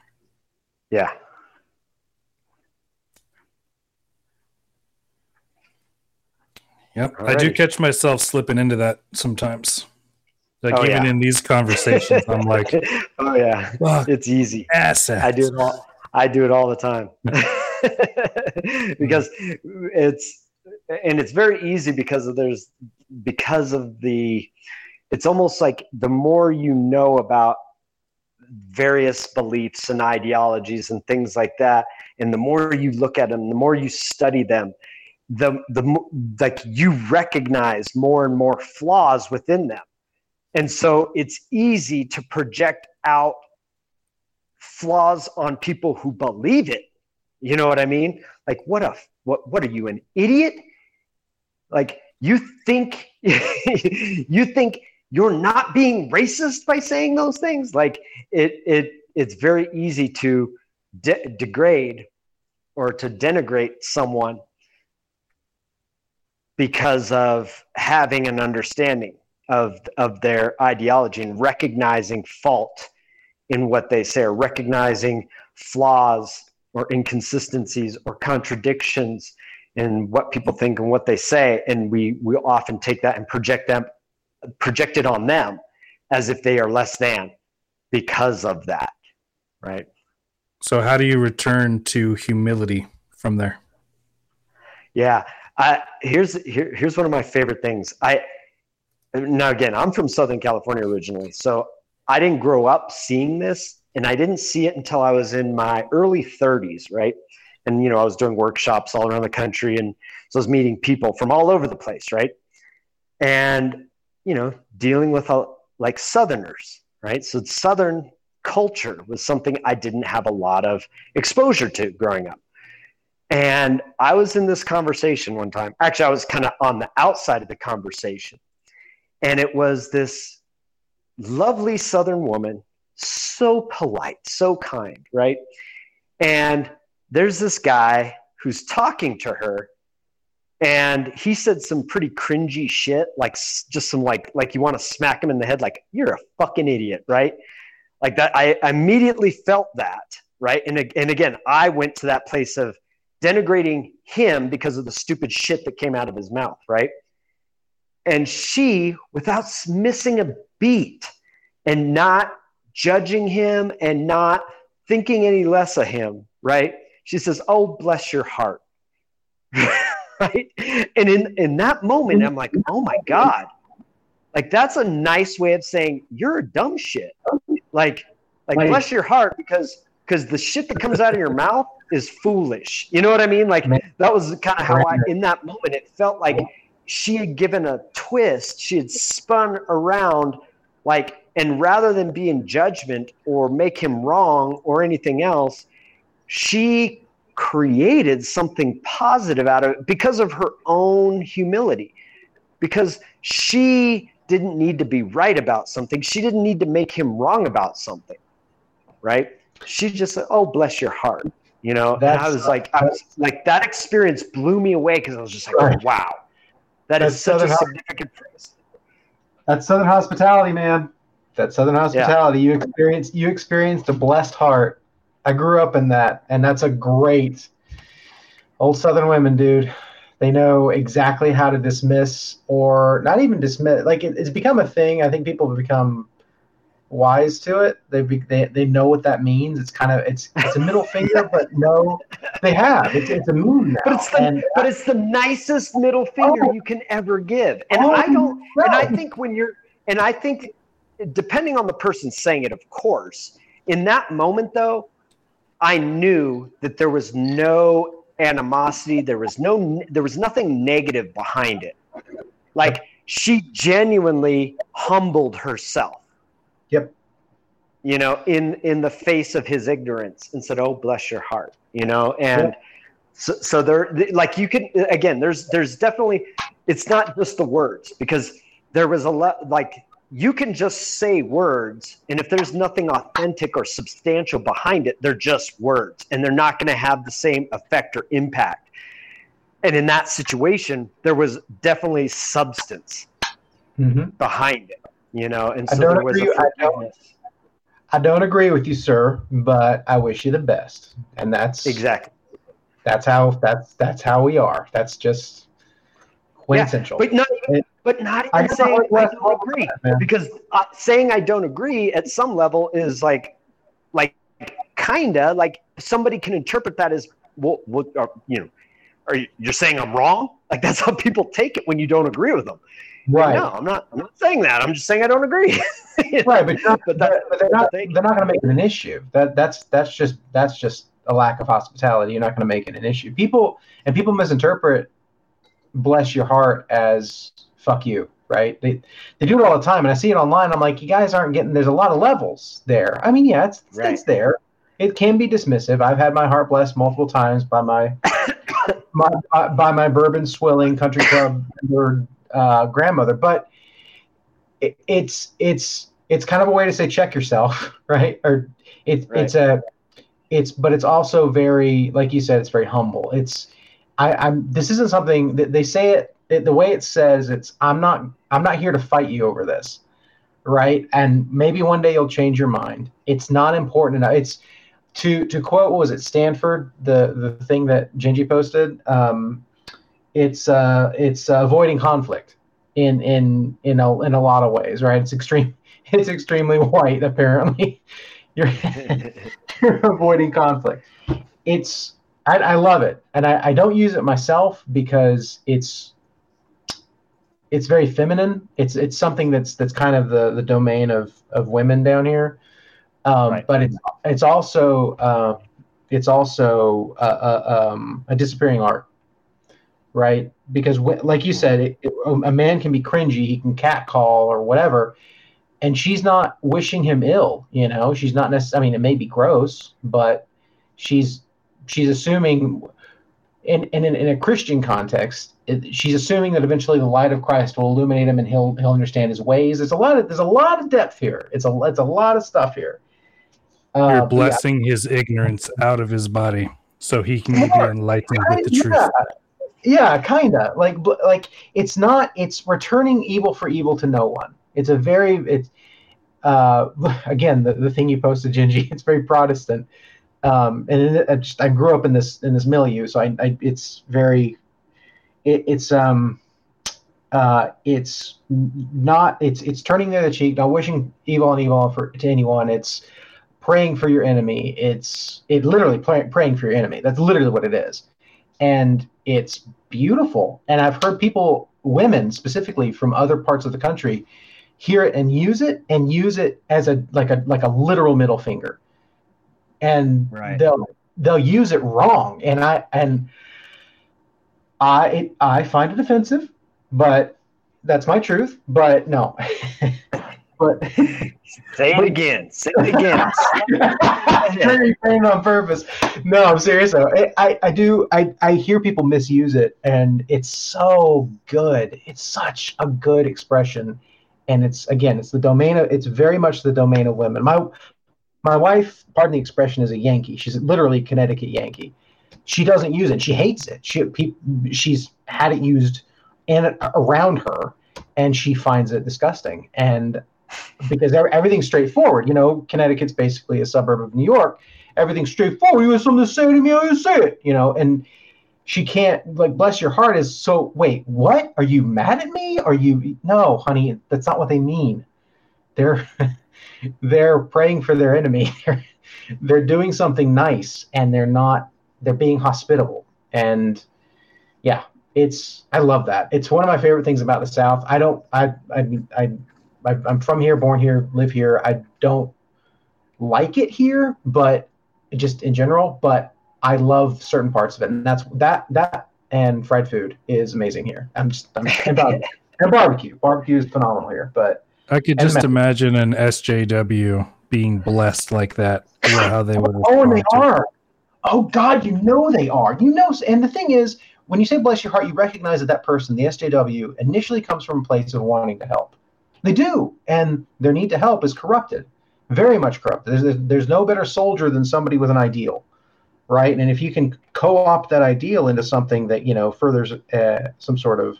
Yeah. Yep. Alrighty. I do catch myself slipping into that sometimes. Like oh, even yeah. in these conversations, I'm like, oh yeah, it's easy. Asset. I do it all. I do it all the time because it's and it's very easy because of there's because of the it's almost like the more you know about various beliefs and ideologies and things like that and the more you look at them the more you study them the the like you recognize more and more flaws within them and so it's easy to project out flaws on people who believe it. You know what I mean? Like what a what what are you an idiot? Like you think you think you're not being racist by saying those things? Like it it it's very easy to de- degrade or to denigrate someone because of having an understanding of of their ideology and recognizing fault in what they say or recognizing flaws or inconsistencies or contradictions in what people think and what they say. And we we often take that and project them project it on them as if they are less than because of that right? So how do you return to humility from there? Yeah I, here's here, here's one of my favorite things. I now again i'm from southern california originally so i didn't grow up seeing this and i didn't see it until i was in my early 30s right? And you know i was doing workshops all around the country and so i was meeting people from all over the place right? And you know dealing with uh, like southerners right? So southern culture was something i didn't have a lot of exposure to growing up. And i was in this conversation one time. Actually i was kind of on the outside of the conversation and it was this lovely Southern woman, so polite, so kind, right? And there's this guy who's talking to her and he said some pretty cringy shit like just some like like you want to smack him in the head like you're a fucking idiot right? Like that i immediately felt that right? And, and again i went to that place of denigrating him because of the stupid shit that came out of his mouth right and she without missing a beat and not judging him and not thinking any less of him right? She says oh bless your heart. Right? And in in that moment i'm like oh my god. Like that's a nice way of saying you're a dumb shit. Like like Like- bless your heart because because the shit that comes out of your mouth is foolish. You know what i mean? Like that was kind of how i in that moment it felt like she had given a twist. She had spun around like and rather than be in judgment or make him wrong or anything else she created something positive out of it because of her own humility. Because she didn't need to be right about something. She didn't need to make him wrong about something right? She just said oh bless your heart you know? And i was like i was like that experience blew me away because i was just like oh, wow that is That's such a Southern Hos- significant phrase That's Southern hospitality, man. That's Southern hospitality. You experienced you experienced a blessed heart. I grew up in that, and that's a great old Southern women, dude. They know exactly how to dismiss or not even dismiss. Like it, it's become a thing. I think people have become wise to it. They they they know what that means. It's kind of it's it's a middle finger, but no, they have. It's it's a moon now. but it's the and but it's the nicest middle finger Oh. you can ever give and Oh, i don't no. and i think when you're and i think depending on the person saying it of course in that moment though i knew that there was no animosity there was no there was nothing negative behind it like she genuinely humbled herself. You know in in the face of his ignorance and said oh bless your heart you know and so, so there like you can again there's there's definitely it's not just the words because there was a lot like you can just say words and if there's nothing authentic or substantial behind it they're just words and they're not going to have the same effect or impact and in that situation there was definitely substance Mhm. behind it you know and so there was agree- a I don't-. I don't agree with you, sir, but I wish you the best, and that's exactly that's how that's that's how we are. That's just quintessential. But not even, but not even got saying I don't agree that, because uh, saying I don't agree at some level is like, like, kinda like somebody can interpret that as what, what are, you know, are you, you're saying I'm wrong? Like that's how people take it when you don't agree with them. Right, No, I'm not. I'm not saying that. I'm just saying I don't agree. right, but, not, But that- but they're not they- they're not going to make it an issue. That that's that's just that's just a lack of hospitality. You're not going to make it an issue. People and people misinterpret "bless your heart" as "fuck you." Right? They they do it all the time, and I see it online. I'm like, you guys aren't getting. There's a lot of levels there. I mean, yeah, it's Right. it's there. It can be dismissive. I've had my heart blessed multiple times by my my by- by my bourbon swilling country club member, uh, grandmother, but it, it's it's it's kind of a way to say check yourself, right? Or it, Right. it's a it's but it's also very like you said, it's very humble. It's I, I'm this isn't something that they say it, it the way it says it's I'm not I'm not here to fight you over this, right? And maybe one day you'll change your mind. It's not important enough. It's to to quote what was it Stanford the the thing that Gingy posted. Um, it's uh it's uh, avoiding conflict in in in a in a lot of ways, right? It's extreme. It's extremely white. Apparently, you're you're avoiding conflict. It's I, I love it, and I, I don't use it myself because it's it's very feminine. It's it's something that's that's kind of the the domain of of women down here. Um, Right. But it's it's also uh, it's also uh, uh, um, a disappearing art, right? Because w- like you said, it, it, a man can be cringy, he can catcall or whatever, and she's not wishing him ill. You know, she's not necessarily. I mean, it may be gross, but she's she's assuming and, and in, in a Christian context, it, she's assuming that eventually the light of Christ will illuminate him and he'll he'll understand his ways. There's a lot of there's a lot of depth here. It's a it's a lot of stuff here. You're Uh, yeah, blessing his ignorance out of his body so he can be enlightened with the yeah, truth. Yeah, kinda like like it's not it's returning evil for evil to no one. It's a very it's uh again the, the thing you posted Gingy. It's very Protestant, um, and it, I just I grew up in this in this milieu, so I, I it's very it, it's um uh it's not it's it's turning the other cheek, not wishing evil on evil for to anyone. It's praying for your enemy. It's it literally pray, praying for your enemy. That's literally what it is, and it's beautiful. And I've heard people, women specifically from other parts of the country, hear it and use it and use it as a like a like a literal middle finger, and Right. they'll they'll use it wrong. And I and I it, I find it offensive, but that's my truth. But no. But Say it again. Say it again. Turning on purpose. No, I'm serious though. I, I, do I, I hear people misuse it and it's so good. It's such a good expression. And it's again, it's the domain of it's very much the domain of women. My my wife, pardon the expression, is a Yankee. She's literally a Connecticut Yankee. She doesn't use it. She hates it. She pe- she's had it used in around her, and she finds it disgusting. And because everything's straightforward. You know, Connecticut's basically a suburb of New York. Everything's straightforward. You have something to say to me, you say it. You know, and she can't like bless your heart is so wait, what? Are you mad at me? Are you no, honey, that's not what they mean. They're they're praying for their enemy. They're they're doing something nice and they're not they're being hospitable. And yeah, it's I love that. It's one of my favorite things about the South. I don't I I I I- I'm from here, born here, live here. I don't like it here, but just in general. But I love certain parts of it, and that's that that and fried food is amazing here. I'm just I'm and, bar- and barbecue. Barbecue is phenomenal here. But I could just ma- imagine an SJW being blessed like that. How they would oh, and they to are. Oh God, you know they are. You know, and the thing is, when you say bless your heart, you recognize that that person, the SJW, initially comes from a place of wanting to help. They do, and their need to help is corrupted, very much corrupted. There's, there's no better soldier than somebody with an ideal, right? And if you can co-opt that ideal into something that you know furthers uh, some sort of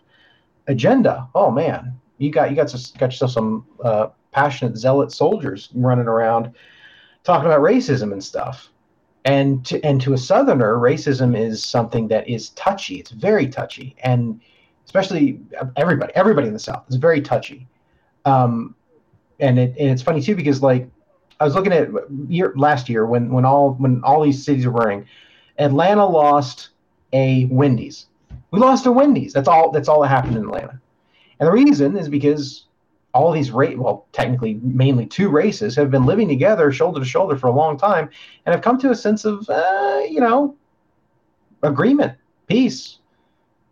agenda, oh man, you got you got some, got yourself some uh, passionate zealot soldiers running around talking about racism and stuff. And to, and to a southerner, racism is something that is touchy. It's very touchy, and especially everybody everybody in the South is very touchy. Um, and it and it's funny too because like I was looking at year last year when when all when all these cities were burning, Atlanta lost a Wendy's. We lost a Wendy's. That's all. That's all that happened in Atlanta. And the reason is because all these race, well, technically mainly two races, have been living together shoulder to shoulder for a long time, and have come to a sense of, uh, you know, agreement, peace.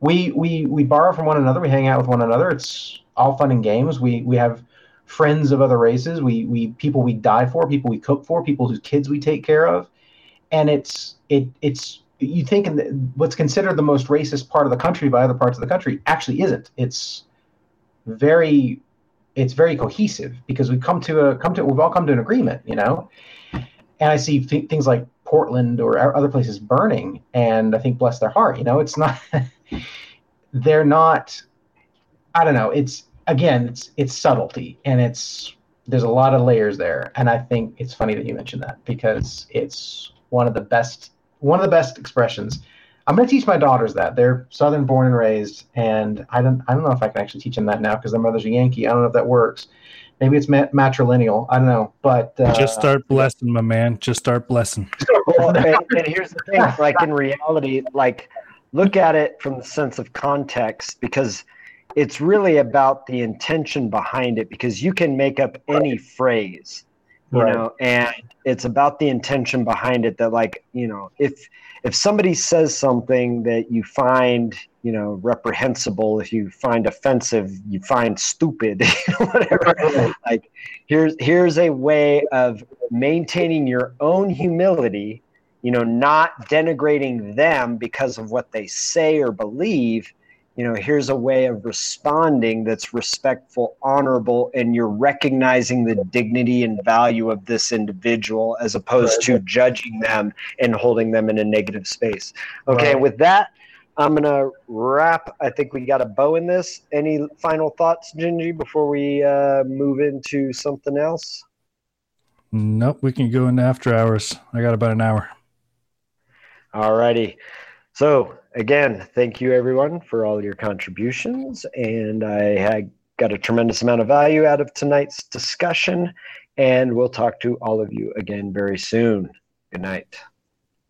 We we we borrow from one another. We hang out with one another. It's all fun and games. We we have friends of other races. We we people we die for, people we cook for, people whose kids we take care of, and it's it it's you think in the, what's considered the most racist part of the country by other parts of the country actually isn't. It's very it's very cohesive because we've come to a come to we've all come to an agreement, you know. And I see th- things like Portland or other places burning, and I think bless their heart, you know, it's not they're not. I don't know. It's again, it's it's subtlety, and it's there's a lot of layers there, and I think it's funny that you mentioned that because it's one of the best one of the best expressions. I'm going to teach my daughters that they're Southern born and raised, and I don't I don't know if I can actually teach them that now because their mother's a Yankee. I don't know if that works. Maybe it's mat- matrilineal. I don't know, but uh, Just start blessing, my man. Just start blessing. well, and, and here's the thing like in reality like look at it from the sense of context because it's really about the intention behind it because you can make up any phrase you Right. know and it's about the intention behind it that like you know if if somebody says something that you find you know reprehensible if you find offensive you find stupid whatever like here's here's a way of maintaining your own humility you know, not denigrating them because of what they say or believe. You know, here's a way of responding that's respectful, honorable, and you're recognizing the dignity and value of this individual as opposed right. to judging them and holding them in a negative space. Okay, right. with that, I'm gonna wrap. I think we got a bow in this. Any final thoughts, Gingy, before we uh, move into something else? Nope, we can go into after hours. I got about an hour. All righty. So again, thank you everyone for all your contributions, and I got a tremendous amount of value out of tonight's discussion. And we'll talk to all of you again very soon. Good night.